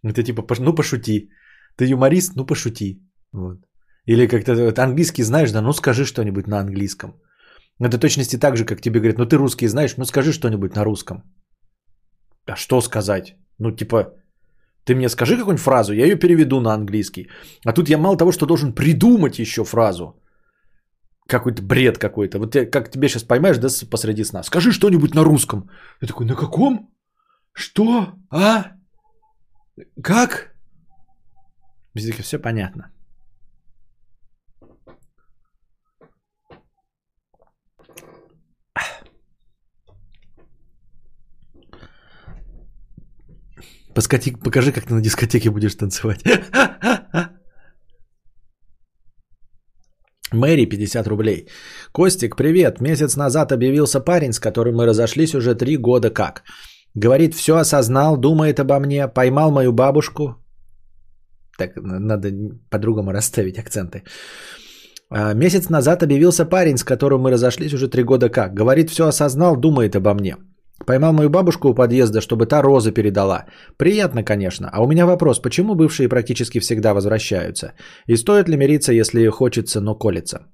Это типа, ну пошути. Ты юморист, ну пошути. Вот. Или как-то вот, английский знаешь, да, ну скажи что-нибудь на английском. Это точности так же, как тебе говорят, ну ты русский знаешь, ну скажи что-нибудь на русском. А что сказать? Ну типа, Ты мне скажи какую-нибудь фразу, я ее переведу на английский. А тут я мало того, что должен придумать еще фразу. Какой-то бред какой-то. Вот я, как тебе сейчас поймаешь, да, посреди сна. Скажи что-нибудь на русском. Я такой, на каком? Что? А? Как? Все понятно. Поскати, покажи, как ты на дискотеке будешь танцевать. Мэри, 50 рублей. Костик, привет. Месяц назад объявился парень, с которым мы разошлись уже три года как. Говорит, все осознал, думает обо мне, поймал мою бабушку. Так, надо по-другому расставить акценты. А, месяц назад объявился парень, с которым мы разошлись уже три года как. Говорит, все осознал, думает обо мне. Поймал мою бабушку у подъезда, чтобы та розы передала. Приятно, конечно. А у меня вопрос, почему бывшие практически всегда возвращаются? И стоит ли мириться, если хочется, но колется?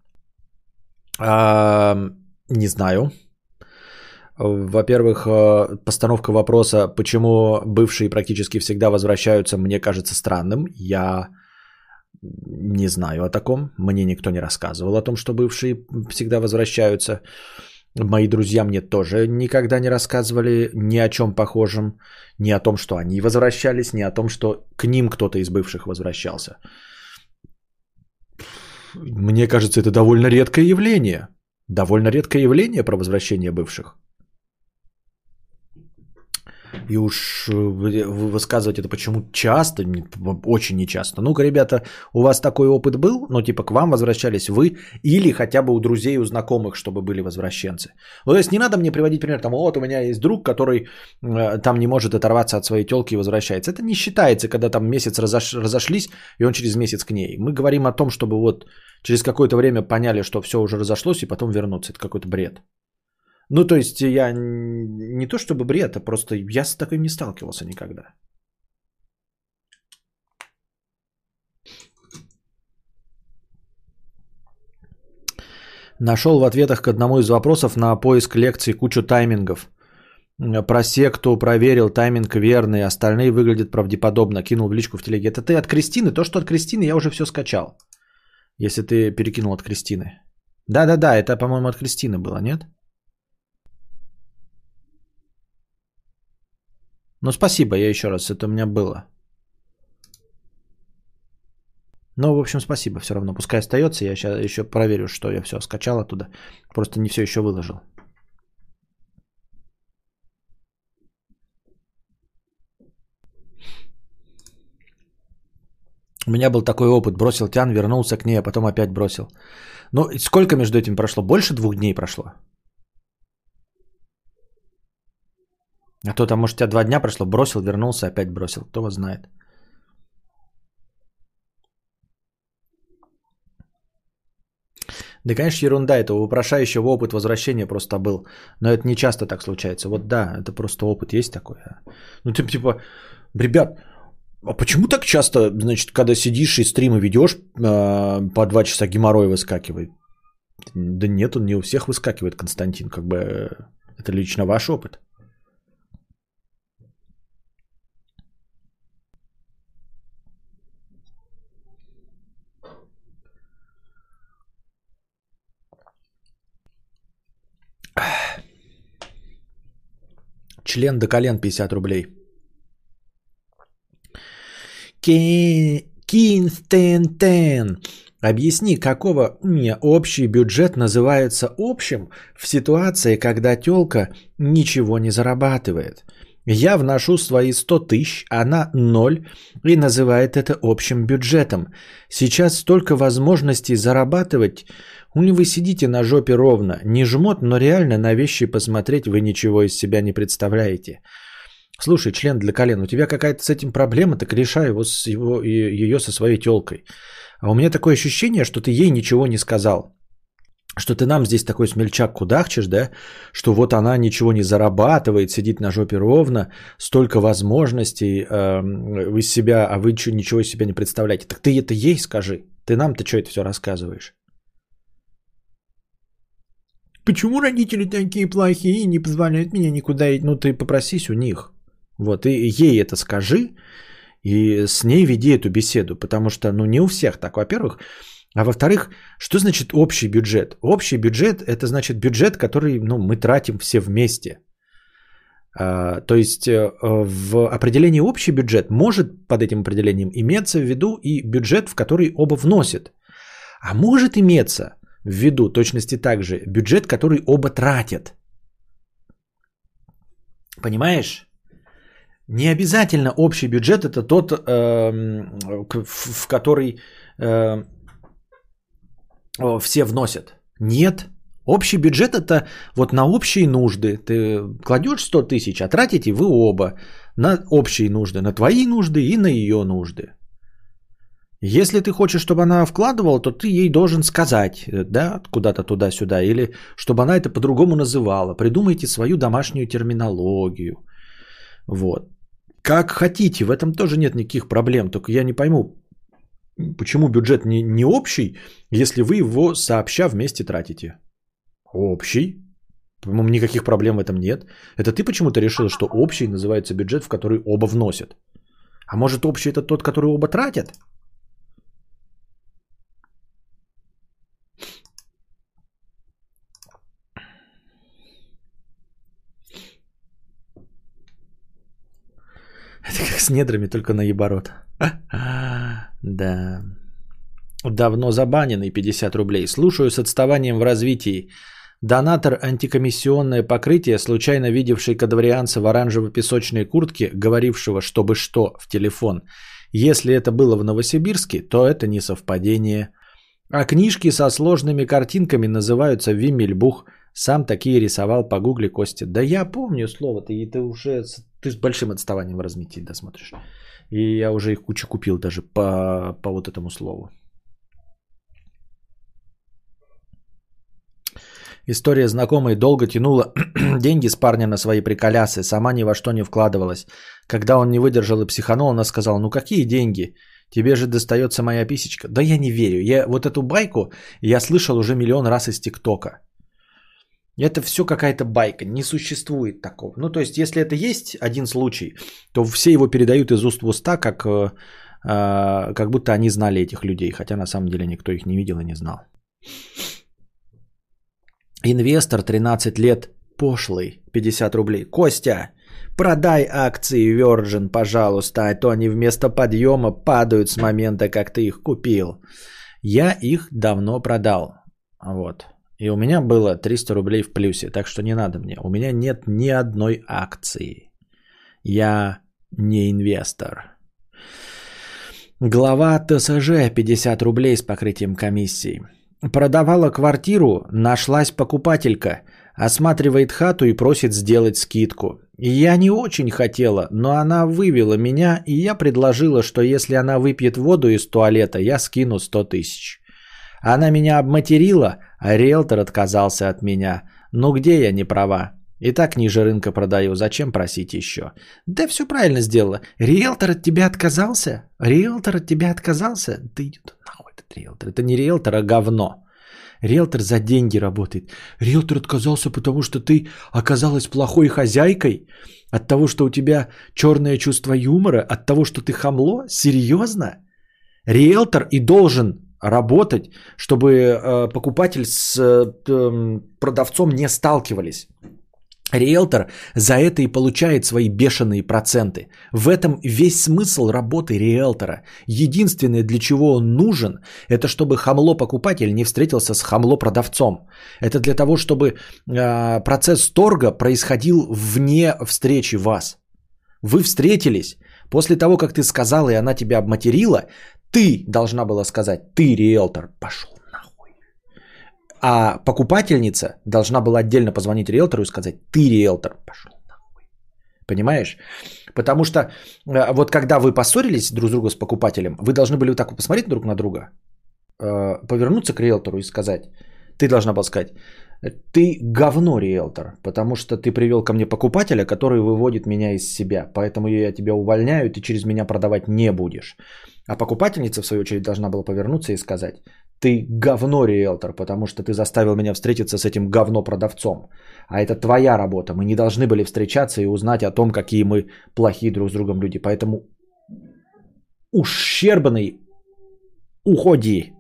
А, не знаю. Во-первых, э, постановка вопроса, почему бывшие практически всегда возвращаются, мне кажется странным. Я не знаю о таком. Мне никто не рассказывал о том, что бывшие всегда возвращаются. Мои друзья мне тоже никогда не рассказывали ни о чем похожем, ни о том, что они возвращались, ни о том, что к ним кто-то из бывших возвращался. Мне кажется, это довольно редкое явление. Довольно редкое явление про возвращение бывших. И уж э, высказывать это почему часто, очень нечасто. Ну-ка, ребята, у вас такой опыт был? Ну, типа, к вам возвращались вы или хотя бы у друзей, у знакомых, чтобы были возвращенцы. Ну, то есть не надо мне приводить пример, там, вот у меня есть друг, который э, там не может оторваться от своей телки и возвращается. Это не считается, когда там месяц разош... разошлись, и он через месяц к ней. Мы говорим о том, чтобы вот через какое-то время поняли, что все уже разошлось, и потом вернуться. Это какой-то бред. Ну, то есть я не то чтобы бред, а просто я с таким не сталкивался никогда. Нашел в ответах к одному из вопросов на поиск лекции кучу таймингов. Про секту проверил, тайминг верный, остальные выглядят правдеподобно. Кинул в личку в телеге. Это ты от Кристины? То, что от Кристины, я уже все скачал. Если ты перекинул от Кристины. Да-да-да, это, по-моему, от Кристины было, нет? Ну, спасибо, я еще раз, это у меня было. Ну, в общем, спасибо все равно. Пускай остается, я сейчас еще проверю, что я все скачал оттуда. Просто не все еще выложил. У меня был такой опыт. Бросил тян, вернулся к ней, а потом опять бросил. Ну, сколько между этим прошло? Больше двух дней прошло? А то там, может, у тебя два дня прошло, бросил, вернулся, опять бросил. Кто его знает. Да, конечно, ерунда. Это у опыт возвращения просто был. Но это не часто так случается. Вот да, это просто опыт есть такой. Ну, ты типа, ребят, а почему так часто, значит, когда сидишь и стримы ведешь, а, по два часа геморрой выскакивает? Да нет, он не у всех выскакивает, Константин. Как бы это лично ваш опыт. Член до колен 50 рублей. Кинстентен. Объясни, какого мне общий бюджет называется общим в ситуации, когда телка ничего не зарабатывает. Я вношу свои 100 тысяч, она 0 и называет это общим бюджетом. Сейчас столько возможностей зарабатывать, у него вы сидите на жопе ровно. Не жмот, но реально на вещи посмотреть вы ничего из себя не представляете. Слушай, член для колен, у тебя какая-то с этим проблема, так решай его, с его, ее со своей телкой. А у меня такое ощущение, что ты ей ничего не сказал. Что ты нам здесь такой смельчак кудахчешь, да? Что вот она ничего не зарабатывает, сидит на жопе ровно, столько возможностей э, из себя, а вы ничего из себя не представляете. Так ты это ей скажи. Ты нам-то что это все рассказываешь? Почему родители такие плохие и не позволяют мне никуда идти? Ну, ты попросись у них. Вот, и ей это скажи, И с ней веди эту беседу, потому что, ну, не у всех так, во-первых. А во-вторых, что значит общий бюджет? Общий бюджет – это значит бюджет, который ну, мы тратим все вместе. А, то есть э, в определении общий бюджет может под этим определением иметься в виду и бюджет, в который оба вносят. А может иметься в виду точности также бюджет, который оба тратят. Понимаешь? Не обязательно общий бюджет это тот, эм, в который э, все вносят. Нет. Общий бюджет это вот на общие нужды. Ты кладешь 100 тысяч, а тратите вы оба на общие нужды, на твои нужды и на ее нужды. Если ты хочешь, чтобы она вкладывала, то ты ей должен сказать, да, куда-то туда-сюда, или чтобы она это по-другому называла. Придумайте свою домашнюю терминологию. Вот. Как хотите, в этом тоже нет никаких проблем. Только я не пойму, почему бюджет не, не общий, если вы его сообща вместе тратите. Общий? По-моему, никаких проблем в этом нет. Это ты почему-то решил, что общий называется бюджет, в который оба вносят. А может общий это тот, который оба тратят? Это как с недрами, только на еборот. Да. Давно забаненный 50 рублей. Слушаю с отставанием в развитии. Донатор антикомиссионное покрытие, случайно видевший кадаврианца в оранжево-песочной куртке, говорившего «чтобы что» в телефон. Если это было в Новосибирске, то это не совпадение. А книжки со сложными картинками называются «Вимельбух». Сам такие рисовал по гугле Костя. Да я помню слово, ты, ты уже ты с большим отставанием в развитии досмотришь. И я уже их кучу купил даже по, по вот этому слову. История знакомой долго тянула деньги с парня на свои приколясы, сама ни во что не вкладывалась. Когда он не выдержал и психанул, она сказала, ну какие деньги? Тебе же достается моя писечка. Да я не верю. Я вот эту байку я слышал уже миллион раз из ТикТока. Это все какая-то байка, не существует такого. Ну, то есть, если это есть один случай, то все его передают из уст в уста, как, э, э, как будто они знали этих людей, хотя на самом деле никто их не видел и не знал. Инвестор 13 лет, пошлый, 50 рублей. Костя, продай акции Virgin, пожалуйста, а то они вместо подъема падают с момента, как ты их купил. Я их давно продал. Вот. И у меня было 300 рублей в плюсе, так что не надо мне. У меня нет ни одной акции. Я не инвестор. Глава ТСЖ 50 рублей с покрытием комиссии. Продавала квартиру, нашлась покупателька. Осматривает хату и просит сделать скидку. Я не очень хотела, но она вывела меня, и я предложила, что если она выпьет воду из туалета, я скину 100 тысяч. Она меня обматерила, а риэлтор отказался от меня. Ну где я не права? И так ниже рынка продаю, зачем просить еще? Да все правильно сделала. Риэлтор от тебя отказался? Риэлтор от тебя отказался? Да идет нахуй этот риэлтор. Это не риэлтор, а говно. Риэлтор за деньги работает. Риэлтор отказался, потому что ты оказалась плохой хозяйкой? От того, что у тебя черное чувство юмора? От того, что ты хамло? Серьезно? Риэлтор и должен работать, чтобы э, покупатель с э, продавцом не сталкивались. Риэлтор за это и получает свои бешеные проценты. В этом весь смысл работы риэлтора. Единственное, для чего он нужен, это чтобы хамло-покупатель не встретился с хамло-продавцом. Это для того, чтобы э, процесс торга происходил вне встречи вас. Вы встретились. После того, как ты сказал, и она тебя обматерила, ты должна была сказать, ты риэлтор, пошел нахуй. А покупательница должна была отдельно позвонить риэлтору и сказать, ты риэлтор, пошел нахуй. Понимаешь? Потому что э, вот когда вы поссорились друг с другом с покупателем, вы должны были вот так вот посмотреть друг на друга, э, повернуться к риэлтору и сказать, ты должна была сказать, ты говно риэлтор, потому что ты привел ко мне покупателя, который выводит меня из себя, поэтому я тебя увольняю, ты через меня продавать не будешь. А покупательница, в свою очередь, должна была повернуться и сказать, ты говно риэлтор, потому что ты заставил меня встретиться с этим говно продавцом. А это твоя работа, мы не должны были встречаться и узнать о том, какие мы плохие друг с другом люди. Поэтому ущербный уходи.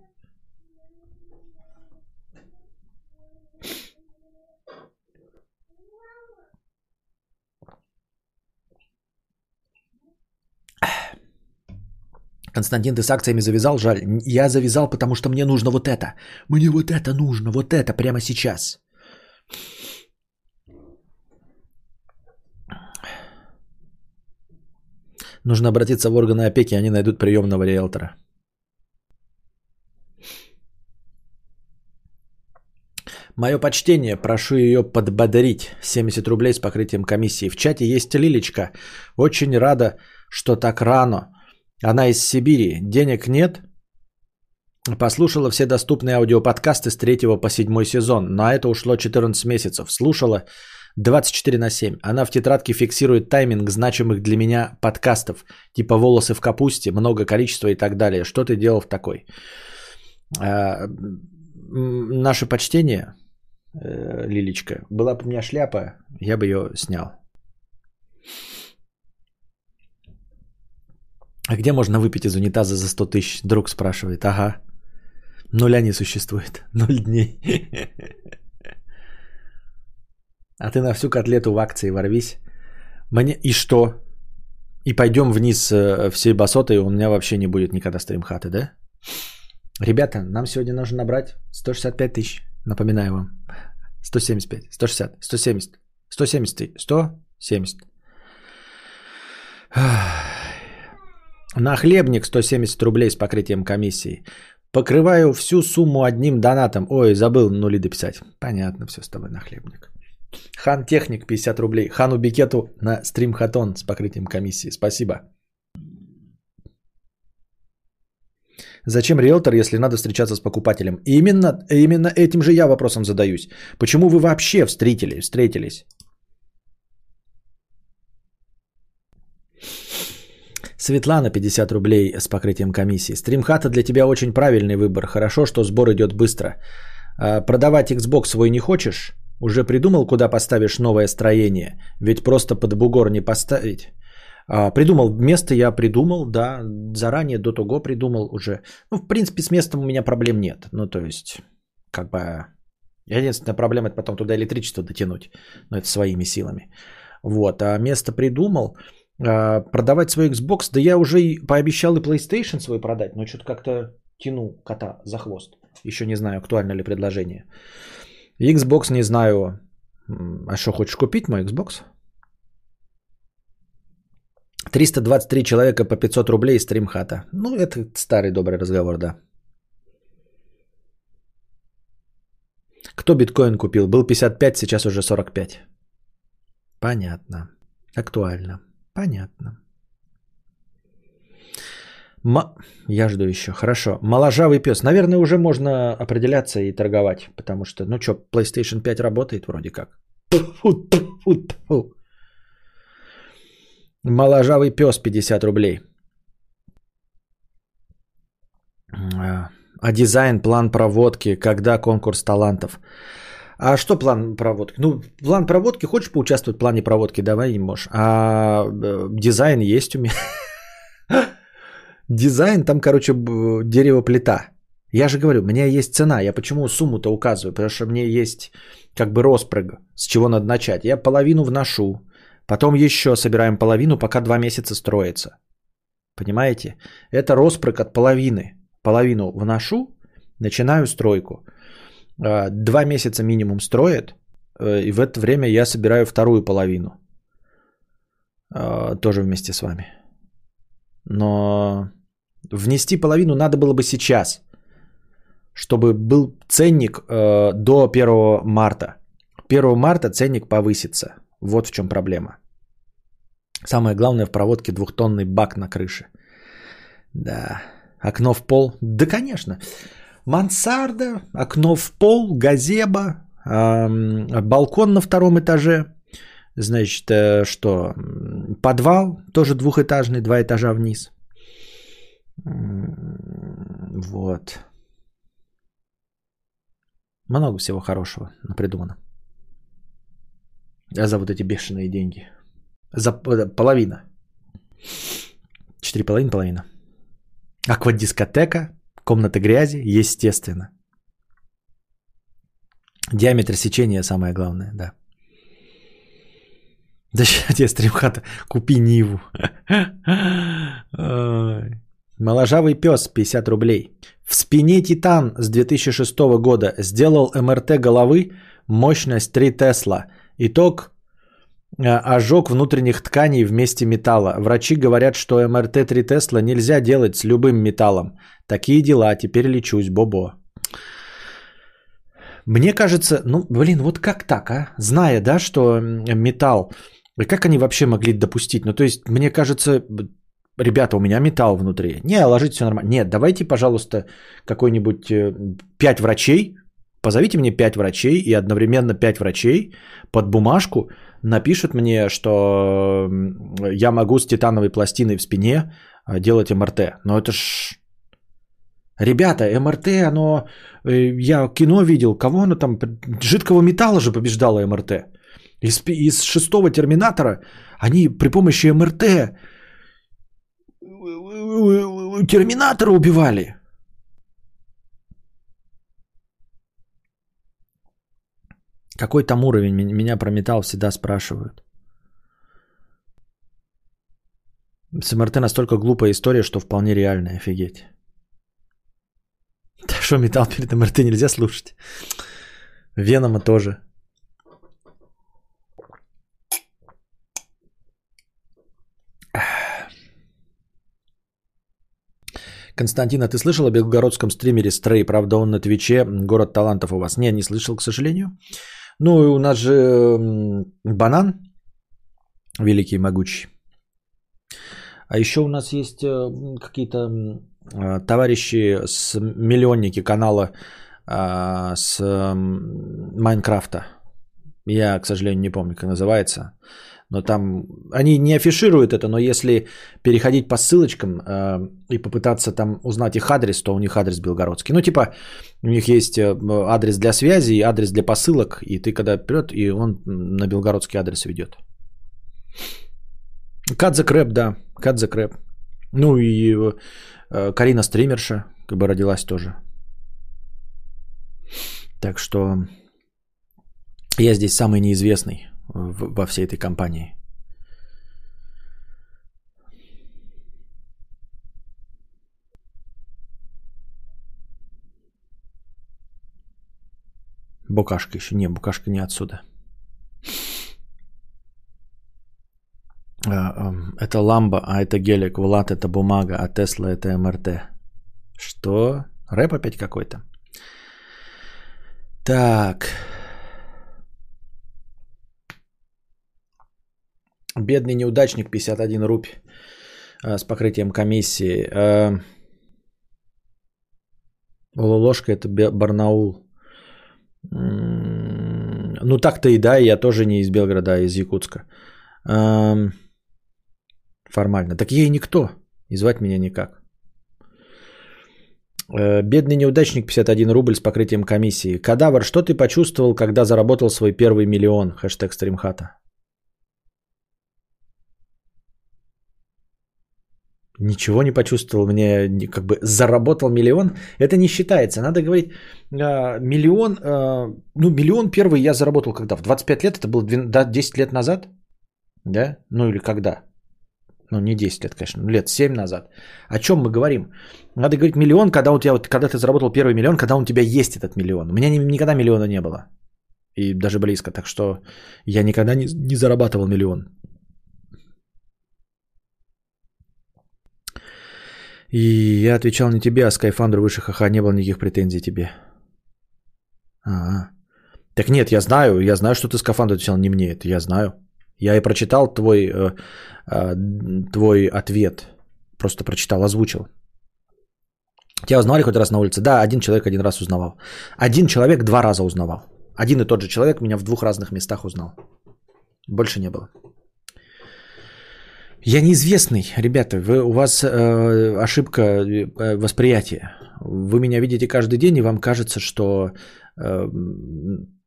Константин, ты с акциями завязал? Жаль. Я завязал, потому что мне нужно вот это. Мне вот это нужно, вот это прямо сейчас. Нужно обратиться в органы опеки, они найдут приемного риэлтора. Мое почтение, прошу ее подбодрить. 70 рублей с покрытием комиссии. В чате есть Лилечка. Очень рада, что так рано. Она из Сибири. Денег нет. Послушала все доступные аудиоподкасты с 3 по 7 сезон. На это ушло 14 месяцев. Слушала 24 на 7. Она в тетрадке фиксирует тайминг значимых для меня подкастов. Типа волосы в капусте, много количества и так далее. Что ты делал в такой? А, наше почтение, э, Лилечка. Была бы у меня шляпа, я бы ее снял. А где можно выпить из унитаза за 100 тысяч? Друг спрашивает. Ага. Нуля не существует. Ноль дней. А ты на всю котлету в акции ворвись. Мне... И что? И пойдем вниз э, всей басотой, у меня вообще не будет никогда стримхаты, да? Ребята, нам сегодня нужно набрать 165 тысяч. Напоминаю вам. 175, 160, 170, 170, 170. На хлебник 170 рублей с покрытием комиссии. Покрываю всю сумму одним донатом. Ой, забыл нули дописать. Понятно, все с тобой на хлебник. Хан Техник 50 рублей. Хану Бикету на стрим Хатон с покрытием комиссии. Спасибо. Зачем риэлтор, если надо встречаться с покупателем? Именно, именно этим же я вопросом задаюсь. Почему вы вообще встретились? встретились? Светлана, 50 рублей с покрытием комиссии. Стримхата для тебя очень правильный выбор. Хорошо, что сбор идет быстро. А, продавать Xbox свой не хочешь? Уже придумал, куда поставишь новое строение? Ведь просто под бугор не поставить. А, придумал место, я придумал, да, заранее до того придумал уже. Ну, в принципе, с местом у меня проблем нет. Ну, то есть, как бы, единственная проблема это потом туда электричество дотянуть, но это своими силами. Вот, а место придумал, продавать свой Xbox, да я уже и пообещал и PlayStation свой продать, но что-то как-то тяну кота за хвост. Еще не знаю, актуально ли предложение. Xbox не знаю. А что, хочешь купить мой Xbox? 323 человека по 500 рублей стримхата. Ну, это старый добрый разговор, да. Кто биткоин купил? Был 55, сейчас уже 45. Понятно. Актуально. Понятно. М... Я жду еще. Хорошо. Моложавый пес. Наверное, уже можно определяться и торговать. Потому что, ну что, PlayStation 5 работает вроде как. Фу, фу, фу. Моложавый пес 50 рублей. А дизайн, план проводки, когда конкурс талантов. А что план проводки? Ну, план проводки, хочешь поучаствовать в плане проводки, давай и можешь. А э, дизайн есть у меня. Дизайн, там, короче, дерево плита. Я же говорю, у меня есть цена. Я почему сумму-то указываю? Потому что мне есть как бы распрыг, с чего надо начать. Я половину вношу, потом еще собираем половину, пока два месяца строится. Понимаете? Это распрыг от половины. Половину вношу, начинаю стройку. А, два месяца минимум строят, э, и в это время я собираю вторую половину. А, тоже вместе с вами. Но внести половину надо было бы сейчас, чтобы был ценник э, до 1 марта. 1 марта ценник повысится. Вот в чем проблема. Самое главное в проводке двухтонный бак на крыше. Да. Окно в пол? Да, конечно. Мансарда, окно в пол, газеба, балкон на втором этаже. Значит, э, что? Подвал, тоже двухэтажный, два этажа вниз. Вот. Много всего хорошего придумано. А за вот эти бешеные деньги. За половина. Четыре половины половина. Аквадискотека, комната грязи, естественно. Диаметр сечения самое главное, да. Да сейчас тебе стримхата, купи Ниву. Моложавый пес, 50 рублей. В спине Титан с 2006 года сделал МРТ головы, мощность 3 Тесла. Итог ожог внутренних тканей вместе металла. Врачи говорят, что МРТ 3 Тесла нельзя делать с любым металлом. Такие дела, теперь лечусь, Бобо. Мне кажется, ну, блин, вот как так, а? Зная, да, что металл, как они вообще могли допустить? Ну, то есть, мне кажется, ребята, у меня металл внутри. Не, ложить все нормально. Нет, давайте, пожалуйста, какой-нибудь э, пять врачей, позовите мне пять врачей и одновременно пять врачей под бумажку напишут мне, что я могу с титановой пластиной в спине э, делать МРТ. Но это ж... Ребята, МРТ, оно... Э, я кино видел, кого оно там... Жидкого металла же побеждало МРТ. Из, из шестого Терминатора они при помощи МРТ Терминатора убивали. Какой там уровень? Меня про металл всегда спрашивают. С МРТ настолько глупая история, что вполне реальная, офигеть. Да что, металл перед МРТ нельзя слушать? Венома тоже. Константин, а ты слышал о белгородском стримере Стрей? Правда, он на Твиче, город талантов у вас. Не, не слышал, к сожалению. Ну, у нас же банан великий и могучий. А еще у нас есть э, какие-то э, товарищи с миллионники канала э, с Майнкрафта. Я, к сожалению, не помню, как называется. Но там они не афишируют это, но если переходить по ссылочкам э, и попытаться там узнать их адрес, то у них адрес белгородский. Ну, типа, у них есть э, адрес для связи и адрес для посылок, и ты когда вперед, и он на белгородский адрес ведет. Кадзе Крэп, да, Кадзе Крэп. Ну и э, Карина Стримерша, как бы родилась тоже. Так что я здесь самый неизвестный во всей этой компании. Букашка еще. Не, букашка не отсюда. А, это ламба, а это гелик. Влад это бумага, а Тесла это МРТ. Что? Рэп опять какой-то. Так. Бедный неудачник 51 рубь с покрытием комиссии. Ложка это Барнаул. Ну так-то и да, я тоже не из Белграда, а из Якутска. Формально. Так ей никто. И звать меня никак. Э, бедный неудачник 51 рубль с покрытием комиссии. Кадавр, что ты почувствовал, когда заработал свой первый миллион? Хэштег стримхата. Ничего не почувствовал, мне как бы заработал миллион. Это не считается. Надо говорить, э, миллион, э, ну миллион первый я заработал когда? В 25 лет, это было 10 лет назад? Да? Ну или когда? Ну не 10 лет, конечно, лет 7 назад. О чем мы говорим? Надо говорить миллион, когда, у тебя, вот, когда ты заработал первый миллион, когда у тебя есть этот миллион. У меня ни, никогда миллиона не было. И даже близко. Так что я никогда не, не зарабатывал миллион. И я отвечал не тебе, а Skyfounder выше ха не было никаких претензий тебе. А, Так нет, я знаю, я знаю, что ты Скафандр отвечал не мне, это я знаю. Я и прочитал твой, э, э, твой ответ. Просто прочитал, озвучил. Тебя узнавали хоть раз на улице? Да, один человек один раз узнавал. Один человек два раза узнавал. Один и тот же человек меня в двух разных местах узнал. Больше не было. Я неизвестный, ребята, вы, у вас э, ошибка э, восприятия. Вы меня видите каждый день, и вам кажется, что э,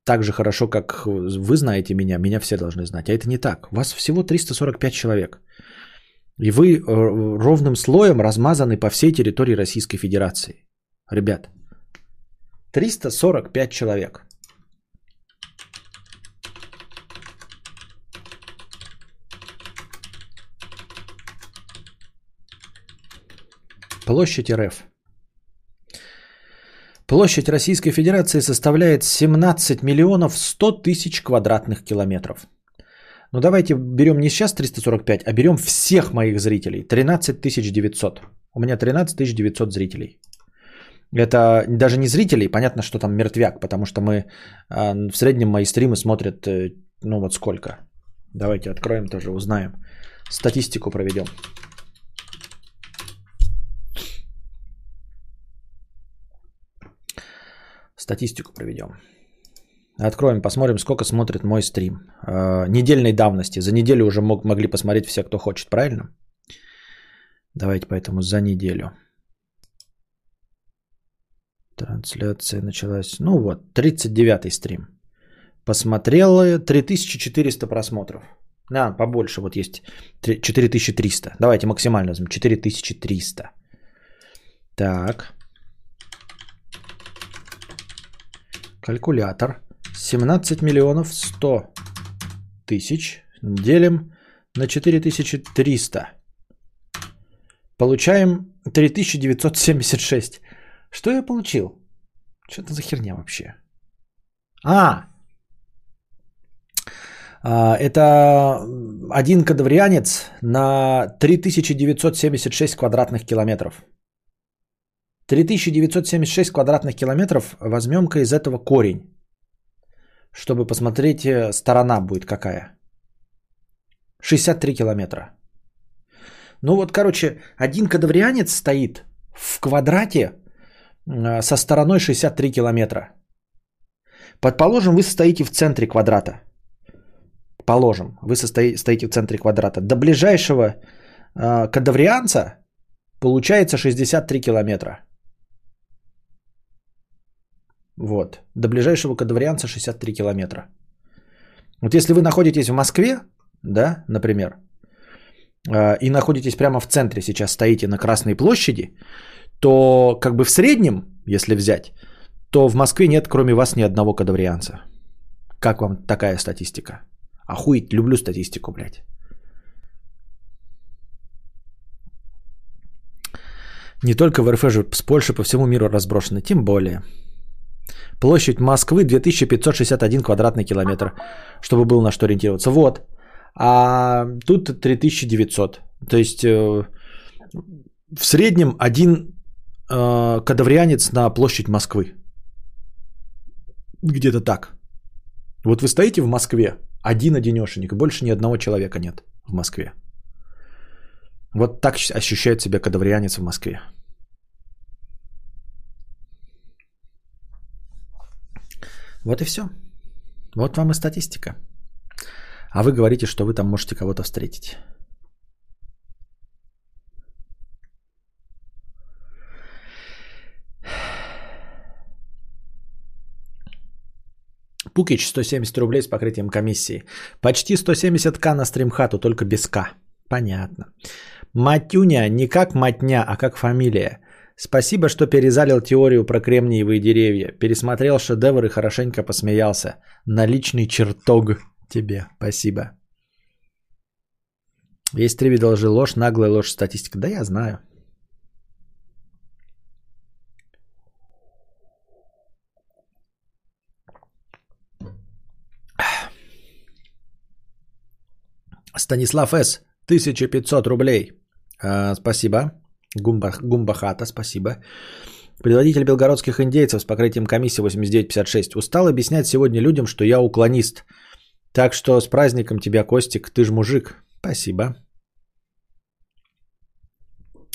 так же хорошо, как вы знаете меня, меня все должны знать. А это не так. У вас всего 345 человек. И вы э, ровным слоем размазаны по всей территории Российской Федерации. Ребят, 345 человек. Площадь РФ. Площадь Российской Федерации составляет 17 миллионов 100 тысяч квадратных километров. Ну давайте берем не сейчас 345, а берем всех моих зрителей. 13 900. У меня 13 900 зрителей. Это даже не зрителей, понятно, что там мертвяк, потому что мы а, в среднем мои стримы смотрят, э, ну вот сколько. Давайте откроем тоже, узнаем. Статистику проведем. Статистику проведем. Откроем, посмотрим, сколько смотрит мой стрим. Э, недельной давности. За неделю уже мог, могли посмотреть все, кто хочет, правильно? Давайте поэтому за неделю. Трансляция началась. Ну вот, 39-й стрим. Посмотрел 3400 просмотров. А, побольше, вот есть 4300. Давайте максимально возьмем. 4300. Так. Калькулятор. 17 миллионов 100 тысяч делим на 4300. Получаем 3976. Что я получил? Что это за херня вообще? А, а это один кадаврианец на 3976 квадратных километров. 3976 квадратных километров возьмем-ка из этого корень чтобы посмотреть, э, сторона будет какая. 63 километра. Ну вот, короче, один кадаврианец стоит в квадрате э, со стороной 63 километра. Предположим, вы стоите в центре квадрата. Положим, вы стоите в центре квадрата. До ближайшего э, кадаврианца получается 63 километра. Вот. До ближайшего кадаврианца 63 километра. Вот если вы находитесь в Москве, да, например, а, и находитесь прямо в центре, сейчас стоите на Красной площади, то как бы в среднем, если взять, то в Москве нет кроме вас ни одного кадаврианца. Как вам такая статистика? Охуеть, люблю статистику, блядь. Не только в РФ же, с Польшей по всему миру разброшены, тем более – Площадь Москвы 2561 квадратный километр, чтобы было на что ориентироваться. Вот. А тут 3900. То есть э, в среднем один э, кадаврианец на площадь Москвы. Где-то так. Вот вы стоите в Москве, один одинешенек, больше ни одного человека нет в Москве. Вот так ощущает себя кадаврианец в Москве. Вот и все. Вот вам и статистика. А вы говорите, что вы там можете кого-то встретить. Пукич 170 рублей с покрытием комиссии. Почти 170к на стримхату, только без к. Понятно. Матюня не как матня, а как фамилия. Спасибо, что перезалил теорию про кремниевые деревья. Пересмотрел шедевр и хорошенько посмеялся. Наличный чертог тебе. Спасибо. Есть три вида лжи. Ложь, наглая ложь, статистика. Да я знаю. Станислав С. 1500 рублей. А, спасибо. Гумба, Гумбахата, спасибо. Предводитель белгородских индейцев с покрытием комиссии 8956. Устал объяснять сегодня людям, что я уклонист. Так что с праздником тебя, Костик, ты ж мужик. Спасибо.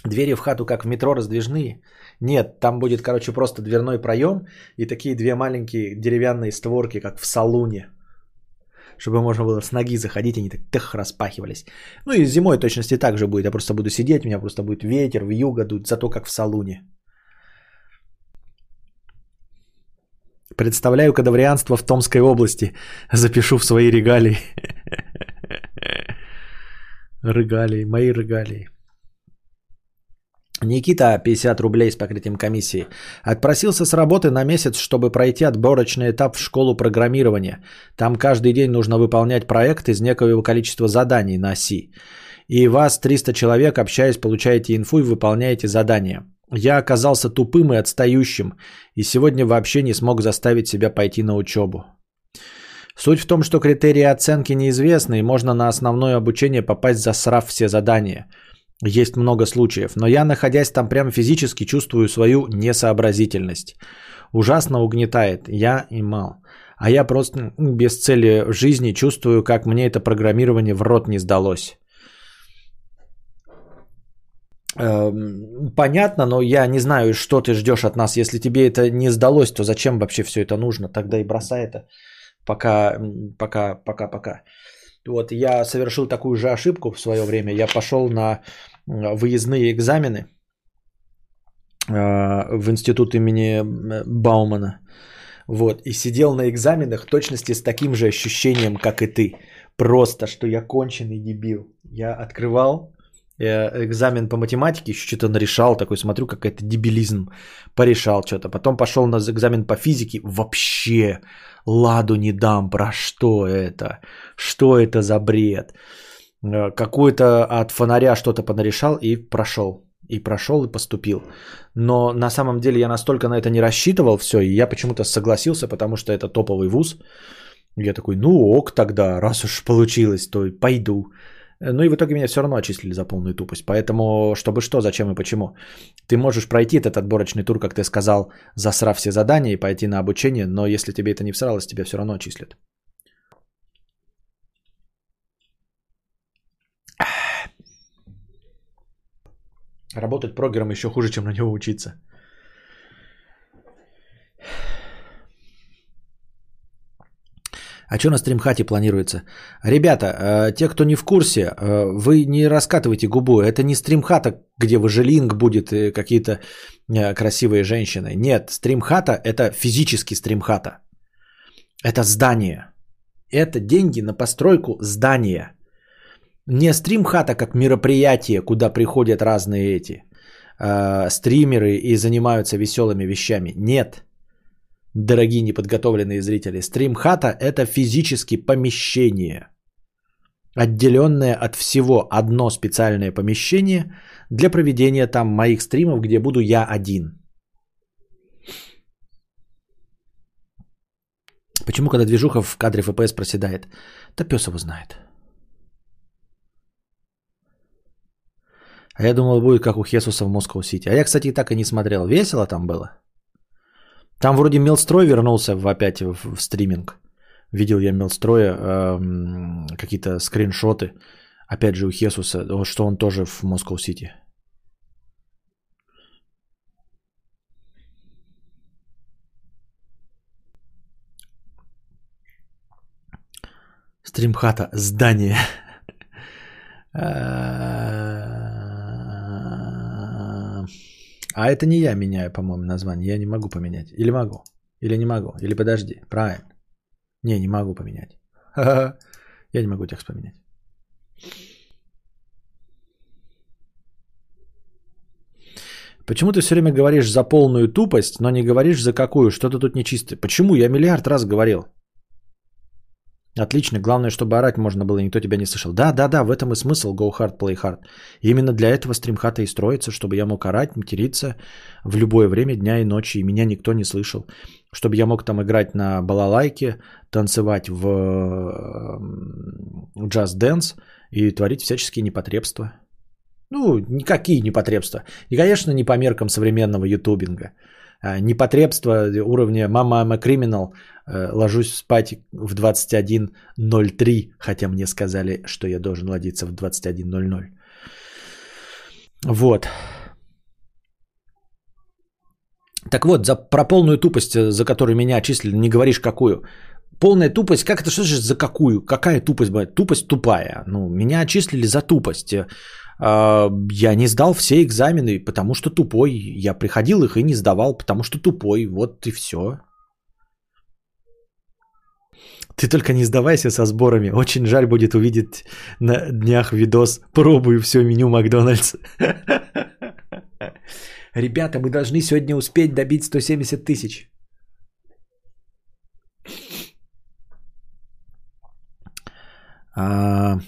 Двери в хату как в метро раздвижные? Нет, там будет, короче, просто дверной проем и такие две маленькие деревянные створки, как в салуне чтобы можно было с ноги заходить, они так тых распахивались. Ну и зимой точности так же будет. Я просто буду сидеть, у меня просто будет ветер, в юго дуть, зато как в салуне. Представляю кадаврианство в Томской области. Запишу в свои регалии. Регалии, мои регалии. Никита, 50 рублей с покрытием комиссии. Отпросился с работы на месяц, чтобы пройти отборочный этап в школу программирования. Там каждый день нужно выполнять проект из некоего количества заданий на оси. И вас 300 человек, общаясь, получаете инфу и выполняете задания. Я оказался тупым и отстающим, и сегодня вообще не смог заставить себя пойти на учебу. Суть в том, что критерии оценки неизвестны, и можно на основное обучение попасть, засрав все задания – есть много случаев, но я, находясь там прямо физически, чувствую свою несообразительность. Ужасно угнетает. Я и мал. А я просто без цели жизни чувствую, как мне это программирование в рот не сдалось. Эм, понятно, но я не знаю, что ты ждешь от нас. Если тебе это не сдалось, то зачем вообще все это нужно? Тогда и бросай это. Пока, пока, пока, пока. Вот я совершил такую же ошибку в свое время. Я пошел на выездные экзамены а, в институт имени Баумана. Вот, и сидел на экзаменах точности с таким же ощущением, как и ты. Просто, что я конченый дебил. Я открывал э, экзамен по математике, еще что-то нарешал, такой смотрю, какой-то дебилизм, порешал что-то. Потом пошел на экзамен по физике, вообще ладу не дам, про что это? Что это за бред? Э, какой-то от фонаря что-то понарешал и прошел. И прошел и поступил. Но на самом деле я настолько на это не рассчитывал все, и я почему-то согласился, потому что это топовый вуз. Я такой, ну ок тогда, раз уж получилось, то пойду. Ну и в итоге меня все равно отчислили за полную тупость. Поэтому, чтобы что, зачем и почему. Ты можешь пройти этот отборочный тур, как ты сказал, засрав все задания и пойти на обучение, но если тебе это не всралось, тебя все равно отчислят. Работать прогером еще хуже, чем на него учиться. А что на стримхате планируется? Ребята, э, те, кто не в курсе, э, вы не раскатывайте губу. Это не стримхата, где выжилинг будет и какие-то э, красивые женщины. Нет, стримхата – это физически стримхата. Это здание. Это деньги на постройку здания. Не стримхата как мероприятие, куда приходят разные эти э, стримеры и занимаются веселыми вещами. Нет. Дорогие неподготовленные зрители, стримхата это физически помещение, отделенное от всего одно специальное помещение для проведения там моих стримов, где буду я один. Почему, когда движуха в кадре FPS проседает? Да пес его знает. А я думал, будет как у Хесуса в Москва-Сити. А я, кстати, так и не смотрел. Весело там было? Там вроде Мелстрой вернулся в, опять в, в стриминг. Видел я Мелстроя, эм, какие-то скриншоты. Опять же у Хесуса, что он тоже в Москва-Сити. Стримхата, здание. А это не я меняю, по-моему, название. Я не могу поменять. Или могу? Или не могу? Или подожди. Правильно. Не, не могу поменять. Я не могу текст поменять. Почему ты все время говоришь за полную тупость, но не говоришь за какую? Что-то тут нечисто. Почему? Я миллиард раз говорил. Отлично, главное, чтобы орать можно было, никто тебя не слышал. Да, да, да, в этом и смысл Go Hard, Play Hard. И именно для этого стримхата и строится, чтобы я мог орать, материться в любое время дня и ночи, и меня никто не слышал. Чтобы я мог там играть на балалайке, танцевать в джаз-дэнс и творить всяческие непотребства. Ну, никакие непотребства. И, конечно, не по меркам современного ютубинга. А, непотребство уровня «Мама, I'm a criminal», э, ложусь спать в 21.03, хотя мне сказали, что я должен ложиться в 21.00. Вот. Так вот, за, про полную тупость, э, за которую меня отчислили, не говоришь какую. Полная тупость, как это, что же за какую? Какая тупость? Тупость тупая. Ну, меня отчислили за тупость. А, я не сдал все экзамены, потому что тупой. Я приходил их и не сдавал, потому что тупой. Вот и все. Ты только не сдавайся со сборами. Очень жаль будет увидеть на днях видос «Пробую все меню Макдональдс». Ребята, мы должны сегодня успеть добить 170 тысяч. А...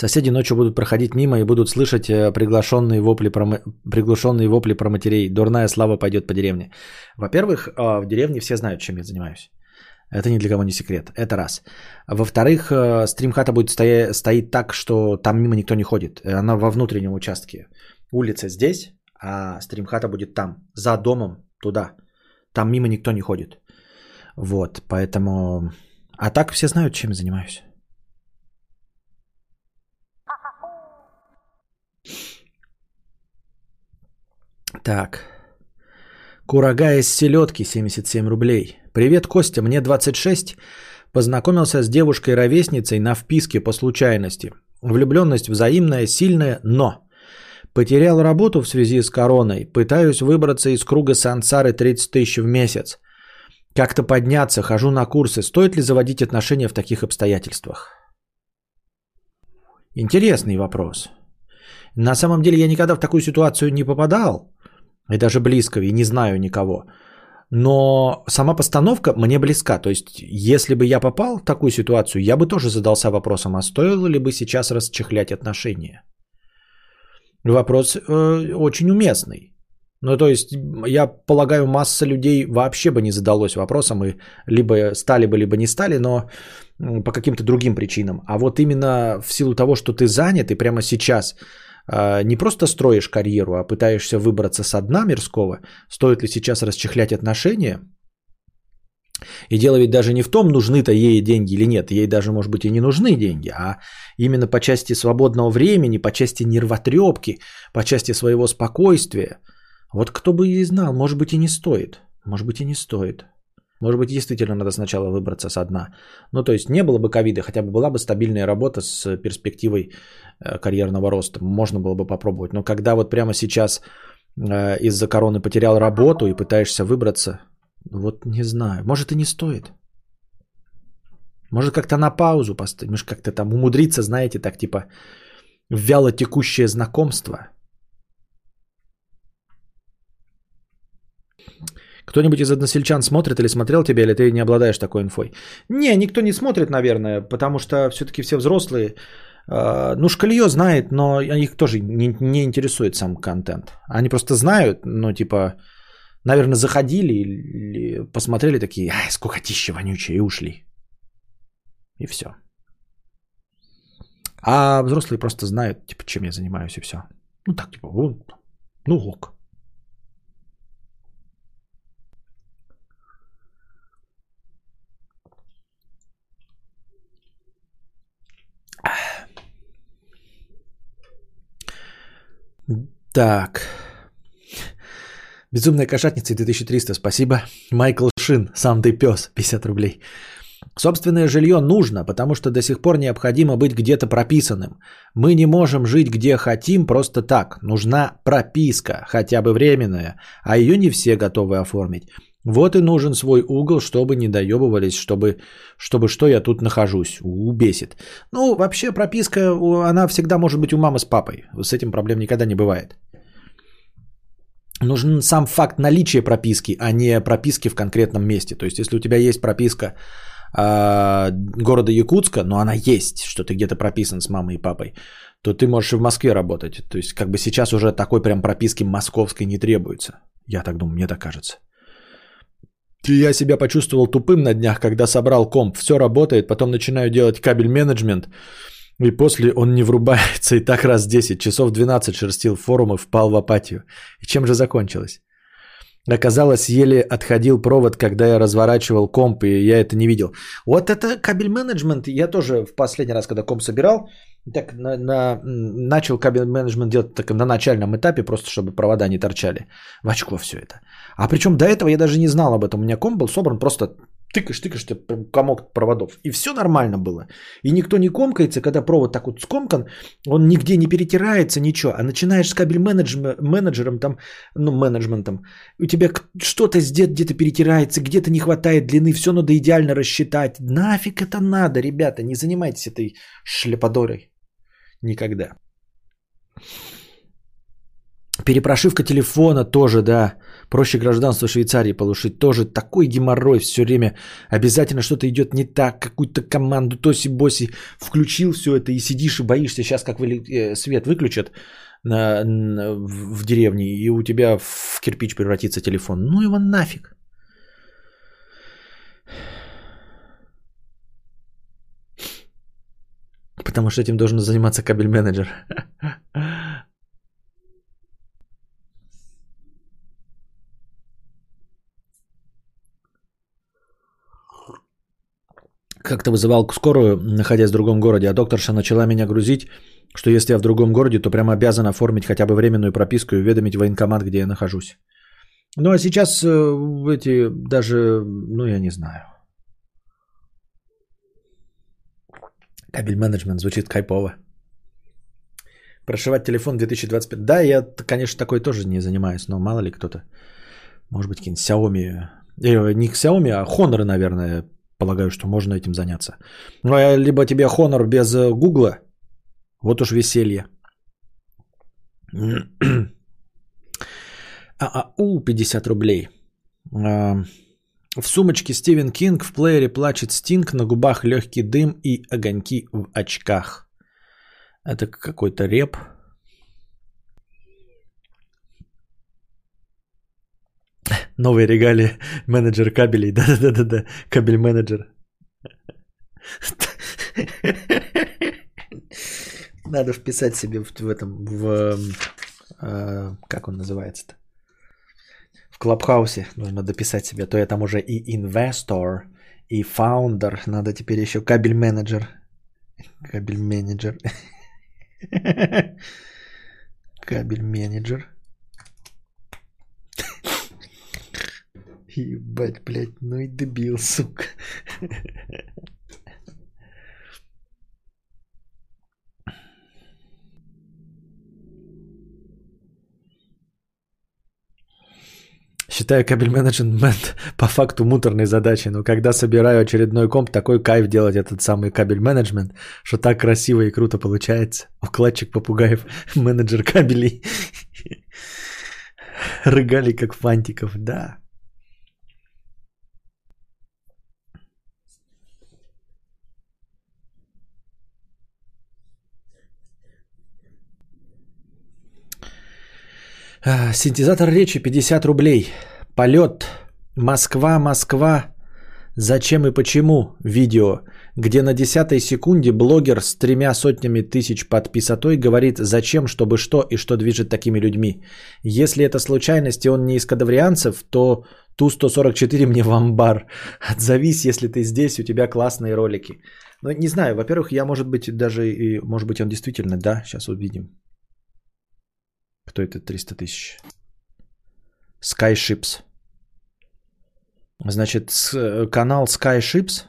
Соседи ночью будут проходить мимо и будут слышать э, приглашенные вопли про, приглушенные вопли про матерей. Дурная слава пойдет по деревне. Во-первых, а, в деревне все знают, чем я занимаюсь. Это ни для кого не секрет. Это раз. Во-вторых, э, стримхата будет стоя- стоит так, что там мимо никто не ходит. Она во внутреннем участке. Улица здесь, а стримхата будет там, за домом, туда. Там мимо никто не ходит. Вот, поэтому... А так все знают, чем я занимаюсь. Так. Курага из селедки 77 рублей. Привет, Костя, мне 26. Познакомился с девушкой-ровесницей на вписке по случайности. Влюбленность взаимная, сильная, но... Потерял работу в связи с короной. Пытаюсь выбраться из круга сансары 30 тысяч в месяц. Как-то подняться, хожу на курсы. Стоит ли заводить отношения в таких обстоятельствах? Интересный вопрос. На самом деле я никогда в такую ситуацию не попадал. И даже близко, и не знаю никого. Но сама постановка мне близка. То есть, если бы я попал в такую ситуацию, я бы тоже задался вопросом, а стоило ли бы сейчас расчехлять отношения? Вопрос э, очень уместный. Ну, то есть, я полагаю, масса людей вообще бы не задалось вопросом, и либо стали бы, либо не стали, но по каким-то другим причинам. А вот именно в силу того, что ты занят, и прямо сейчас не просто строишь карьеру, а пытаешься выбраться с дна мирского, стоит ли сейчас расчехлять отношения, и дело ведь даже не в том, нужны-то ей деньги или нет. Ей даже, может быть, и не нужны деньги, а именно по части свободного времени, по части нервотрепки, по части своего спокойствия. Вот кто бы и знал, может быть и не стоит. Может быть и не стоит. Может быть, действительно надо сначала выбраться со дна. Ну, то есть не было бы ковида, хотя бы была бы стабильная работа с перспективой карьерного роста. Можно было бы попробовать. Но когда вот прямо сейчас э, из-за короны потерял работу и пытаешься выбраться, вот не знаю. Может и не стоит. Может как-то на паузу поставить. Может как-то там умудриться, знаете, так типа вяло текущее знакомство. Кто-нибудь из односельчан смотрит или смотрел тебя, или ты не обладаешь такой инфой? Не, никто не смотрит, наверное, потому что все-таки все взрослые. А, ну, шкалье знает, но их тоже не, не интересует сам контент. Они просто знают, ну, типа, Наверное, заходили или посмотрели такие, ай, скукотища вонючие, и ушли. И все. А взрослые просто знают, типа, чем я занимаюсь, и все. Ну так, типа, ну ок. Так. Безумная кошатница 2300, спасибо. Майкл Шин, сам ты пес, 50 рублей. Собственное жилье нужно, потому что до сих пор необходимо быть где-то прописанным. Мы не можем жить где хотим просто так. Нужна прописка, хотя бы временная, а ее не все готовы оформить. Вот и нужен свой угол, чтобы не доебывались, чтобы, чтобы что я тут нахожусь. Убесит. Ну, вообще прописка, она всегда может быть у мамы с папой. С этим проблем никогда не бывает. Нужен сам факт наличия прописки, а не прописки в конкретном месте. То есть, если у тебя есть прописка э, города Якутска, но она есть, что ты где-то прописан с мамой и папой, то ты можешь и в Москве работать. То есть, как бы сейчас уже такой прям прописки московской не требуется. Я так думаю, мне так кажется. Я себя почувствовал тупым на днях, когда собрал комп. Все работает, потом начинаю делать кабель менеджмент. И после он не врубается, и так раз 10, часов 12 шерстил форумы, впал в апатию. И чем же закончилось? Оказалось, еле отходил провод, когда я разворачивал комп, и я это не видел. Вот это кабель менеджмент. Я тоже в последний раз, когда комп собирал, так на, на, начал кабель менеджмент делать так, на начальном этапе, просто чтобы провода не торчали. В очко все это. А причем до этого я даже не знал об этом. У меня комп был собран просто тыкаешь, тыкаешь, ты комок проводов. И все нормально было. И никто не комкается, когда провод так вот скомкан, он нигде не перетирается, ничего. А начинаешь с кабель менеджером, там, ну, менеджментом, у тебя что-то где-то перетирается, где-то не хватает длины, все надо идеально рассчитать. Нафиг это надо, ребята, не занимайтесь этой шляподорой. Никогда. Перепрошивка телефона тоже, да. Проще гражданство Швейцарии получить. Тоже такой геморрой все время. Обязательно что-то идет не так. Какую-то команду тоси-боси включил все это и сидишь и боишься. Сейчас как э, свет выключат на, на, в, в деревне и у тебя в кирпич превратится телефон. Ну его нафиг. Потому что этим должен заниматься кабель-менеджер. Как-то вызывал скорую, находясь в другом городе, а докторша начала меня грузить, что если я в другом городе, то прямо обязан оформить хотя бы временную прописку и уведомить военкомат, где я нахожусь. Ну а сейчас э, эти даже, ну я не знаю. Кабель менеджмент звучит кайпово. Прошивать телефон 2025. Да, я, конечно, такой тоже не занимаюсь, но мало ли кто-то. Может быть, какие-нибудь Xiaomi. Э, не Xiaomi, а Honor, наверное, полагаю, что можно этим заняться. Ну, а либо тебе Honor без Гугла, вот уж веселье. А, у 50 рублей. А, в сумочке Стивен Кинг, в плеере плачет Стинг, на губах легкий дым и огоньки в очках. Это какой-то реп. Новые регалии менеджер кабелей. Да-да-да-да, кабель-менеджер. Надо вписать себе в, в этом, в, э, как он называется-то? В Клабхаусе нужно дописать себе, то я там уже и инвестор, и фаундер, надо теперь еще кабель-менеджер. Кабель-менеджер. Кабель-менеджер. Ебать, блядь, ну и дебил, сука. Считаю кабель менеджмент по факту муторной задачей, но когда собираю очередной комп, такой кайф делать этот самый кабель менеджмент, что так красиво и круто получается. Укладчик попугаев, менеджер кабелей. Рыгали как фантиков, да. Синтезатор речи 50 рублей. Полет. Москва, Москва. Зачем и почему? Видео, где на десятой секунде блогер с тремя сотнями тысяч подписотой говорит, зачем, чтобы что и что движет такими людьми. Если это случайность и он не из кадаврианцев, то Ту-144 мне в амбар. Отзовись, если ты здесь, у тебя классные ролики. Ну, не знаю, во-первых, я, может быть, даже и, может быть, он действительно, да, сейчас увидим. Кто это 300 тысяч? Skyships. Значит, канал Skyships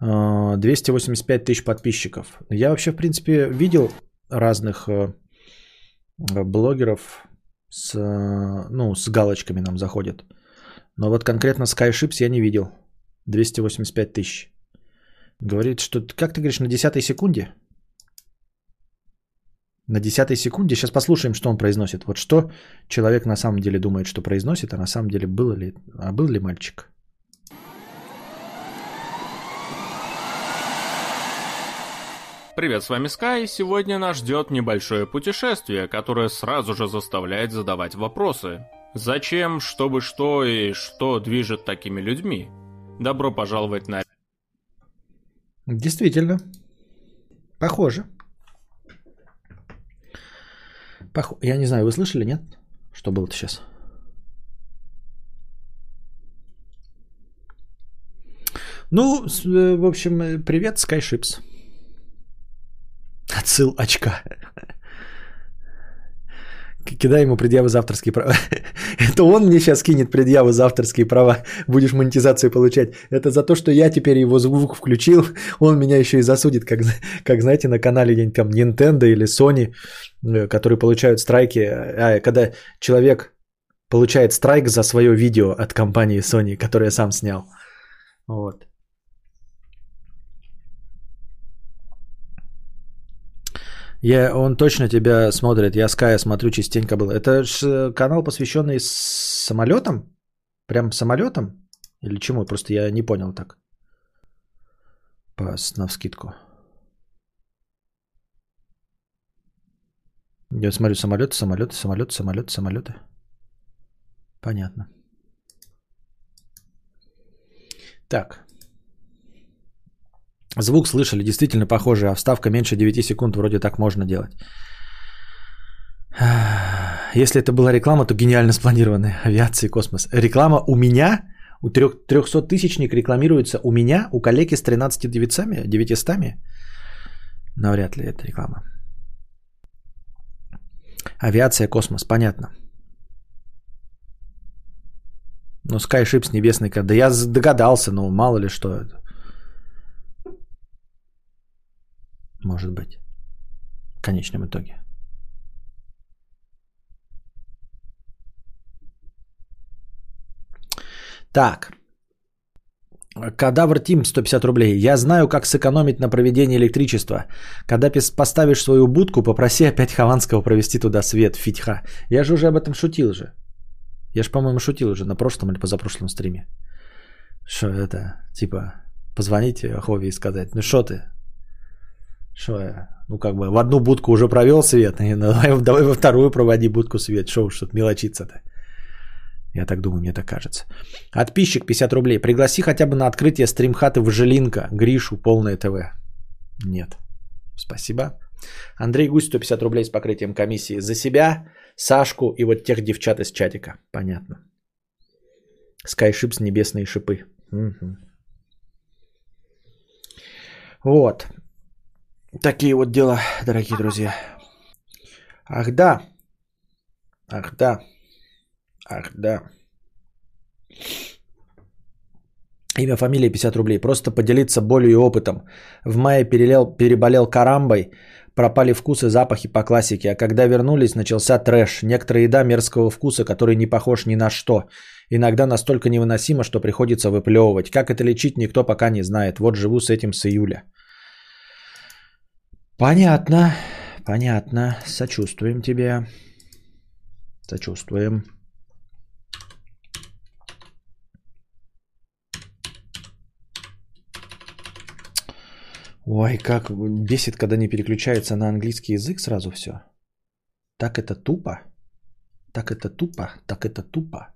285 тысяч подписчиков. Я вообще, в принципе, видел разных э, блогеров с, ну, с галочками нам заходят. Но вот конкретно Skyships я не видел. 285 тысяч. Говорит, что... Как ты говоришь, на 10 секунде? На десятой секунде. Сейчас послушаем, что он произносит. Вот что человек на самом деле думает, что произносит, а на самом деле был ли, а был ли мальчик. Привет, с вами Скай. Сегодня нас ждет небольшое путешествие, которое сразу же заставляет задавать вопросы. Зачем, чтобы что и что движет такими людьми? Добро пожаловать на... Действительно. Похоже. Пох... Я не знаю, вы слышали, нет? Что было-то сейчас? Ну, э, в общем, э, привет, Skyships. Отсыл очка. Кидай ему предъявы за авторские права. Это он мне сейчас кинет предъяву за авторские права. Будешь монетизацию получать. Это за то, что я теперь его звук включил. Он меня еще и засудит, как, как знаете, на канале где-нибудь там Nintendo или Sony, э, которые получают страйки. А, когда человек получает страйк за свое видео от компании Sony, которое я сам снял. Вот. Я, он точно тебя смотрит. Я Ская смотрю частенько был. Это ж э, канал, посвященный самолетам? Прям самолетам? Или чему? Просто я не понял так. По, на вскидку. Я смотрю самолеты, самолеты, самолеты, самолеты, самолеты. Понятно. Так. Звук слышали, действительно похоже, а вставка меньше 9 секунд, вроде так можно делать. Если это была реклама, то гениально спланированная. Авиация и космос. Реклама у меня, у 300-тысячник рекламируется у меня, у коллеги с 13 девицами, 900. Навряд ли это реклама. Авиация, космос, понятно. Ну, с небесной... Да я догадался, но мало ли что это. Может быть. В конечном итоге. Так. Кадавр Тим 150 рублей. Я знаю, как сэкономить на проведении электричества. Когда поставишь свою будку, попроси опять Хованского провести туда свет, фитьха. Я же уже об этом шутил же. Я же, по-моему, шутил уже на прошлом или позапрошлом стриме. Что это? Типа, позвонить Хове и сказать, ну что ты, что я? Ну, как бы в одну будку уже провел свет, и давай, давай во вторую проводи будку свет. Что уж тут мелочиться-то? Я так думаю, мне так кажется. Отписчик 50 рублей. Пригласи хотя бы на открытие стримхаты в Жилинка. Гришу, полное ТВ. Нет. Спасибо. Андрей Гусь, 150 рублей с покрытием комиссии. За себя, Сашку и вот тех девчат из чатика. Понятно. Скайшипс, небесные шипы. Угу. Вот. Такие вот дела, дорогие друзья. Ах да. Ах да. Ах да. Имя, фамилия 50 рублей. Просто поделиться болью и опытом. В мае перелел, переболел карамбой, пропали вкусы, запахи по классике. А когда вернулись, начался трэш. Некоторая еда мерзкого вкуса, который не похож ни на что. Иногда настолько невыносимо, что приходится выплевывать. Как это лечить, никто пока не знает. Вот живу с этим с июля. Понятно, понятно. Сочувствуем тебе. Сочувствуем. Ой, как бесит, когда не переключается на английский язык сразу все. Так это тупо. Так это тупо. Так это тупо.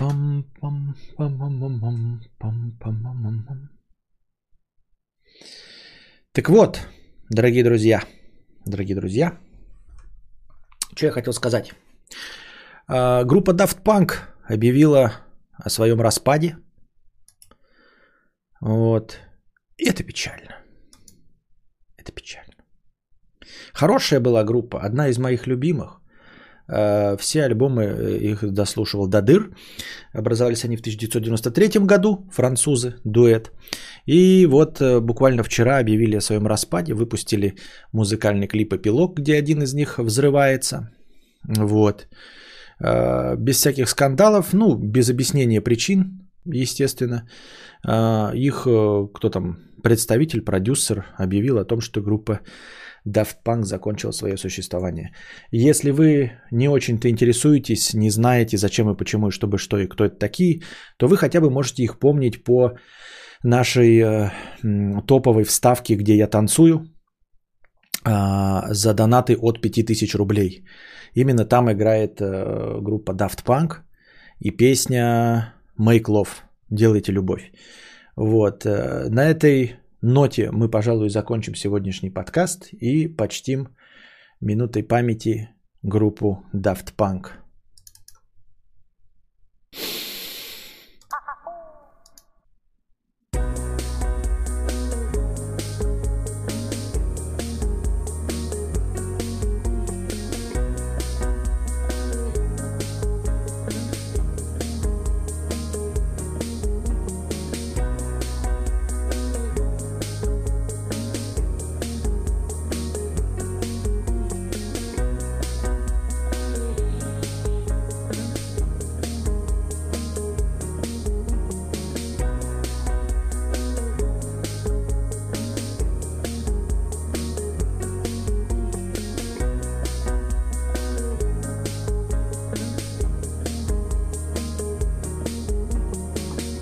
Пам -пам -пам -пам пам, пам, пам, пам, пам. Так вот, дорогие друзья, дорогие друзья, что я хотел сказать. А, группа Daft Punk объявила о своем распаде. Вот. И это печально. Это печально. Хорошая была группа, одна из моих любимых. Э, все альбомы э, их дослушивал до дыр. Образовались они в 1993 году, французы, дуэт. И вот э, буквально вчера объявили о своем распаде, выпустили музыкальный клип «Эпилог», где один из них взрывается. Вот. Без всяких скандалов, ну, без объяснения причин, естественно. Их, кто там, представитель, продюсер объявил о том, что группа Daft Punk закончил свое существование. Если вы не очень-то интересуетесь, не знаете, зачем и почему, и чтобы что и кто это такие, то вы хотя бы можете их помнить по нашей э, топовой вставке, где я танцую э, за донаты от 5000 рублей. Именно там играет э, группа Daft Punk и песня Make Love, делайте любовь. Вот, э, на этой ноте мы, пожалуй, закончим сегодняшний подкаст и почтим минутой памяти группу Daft Punk.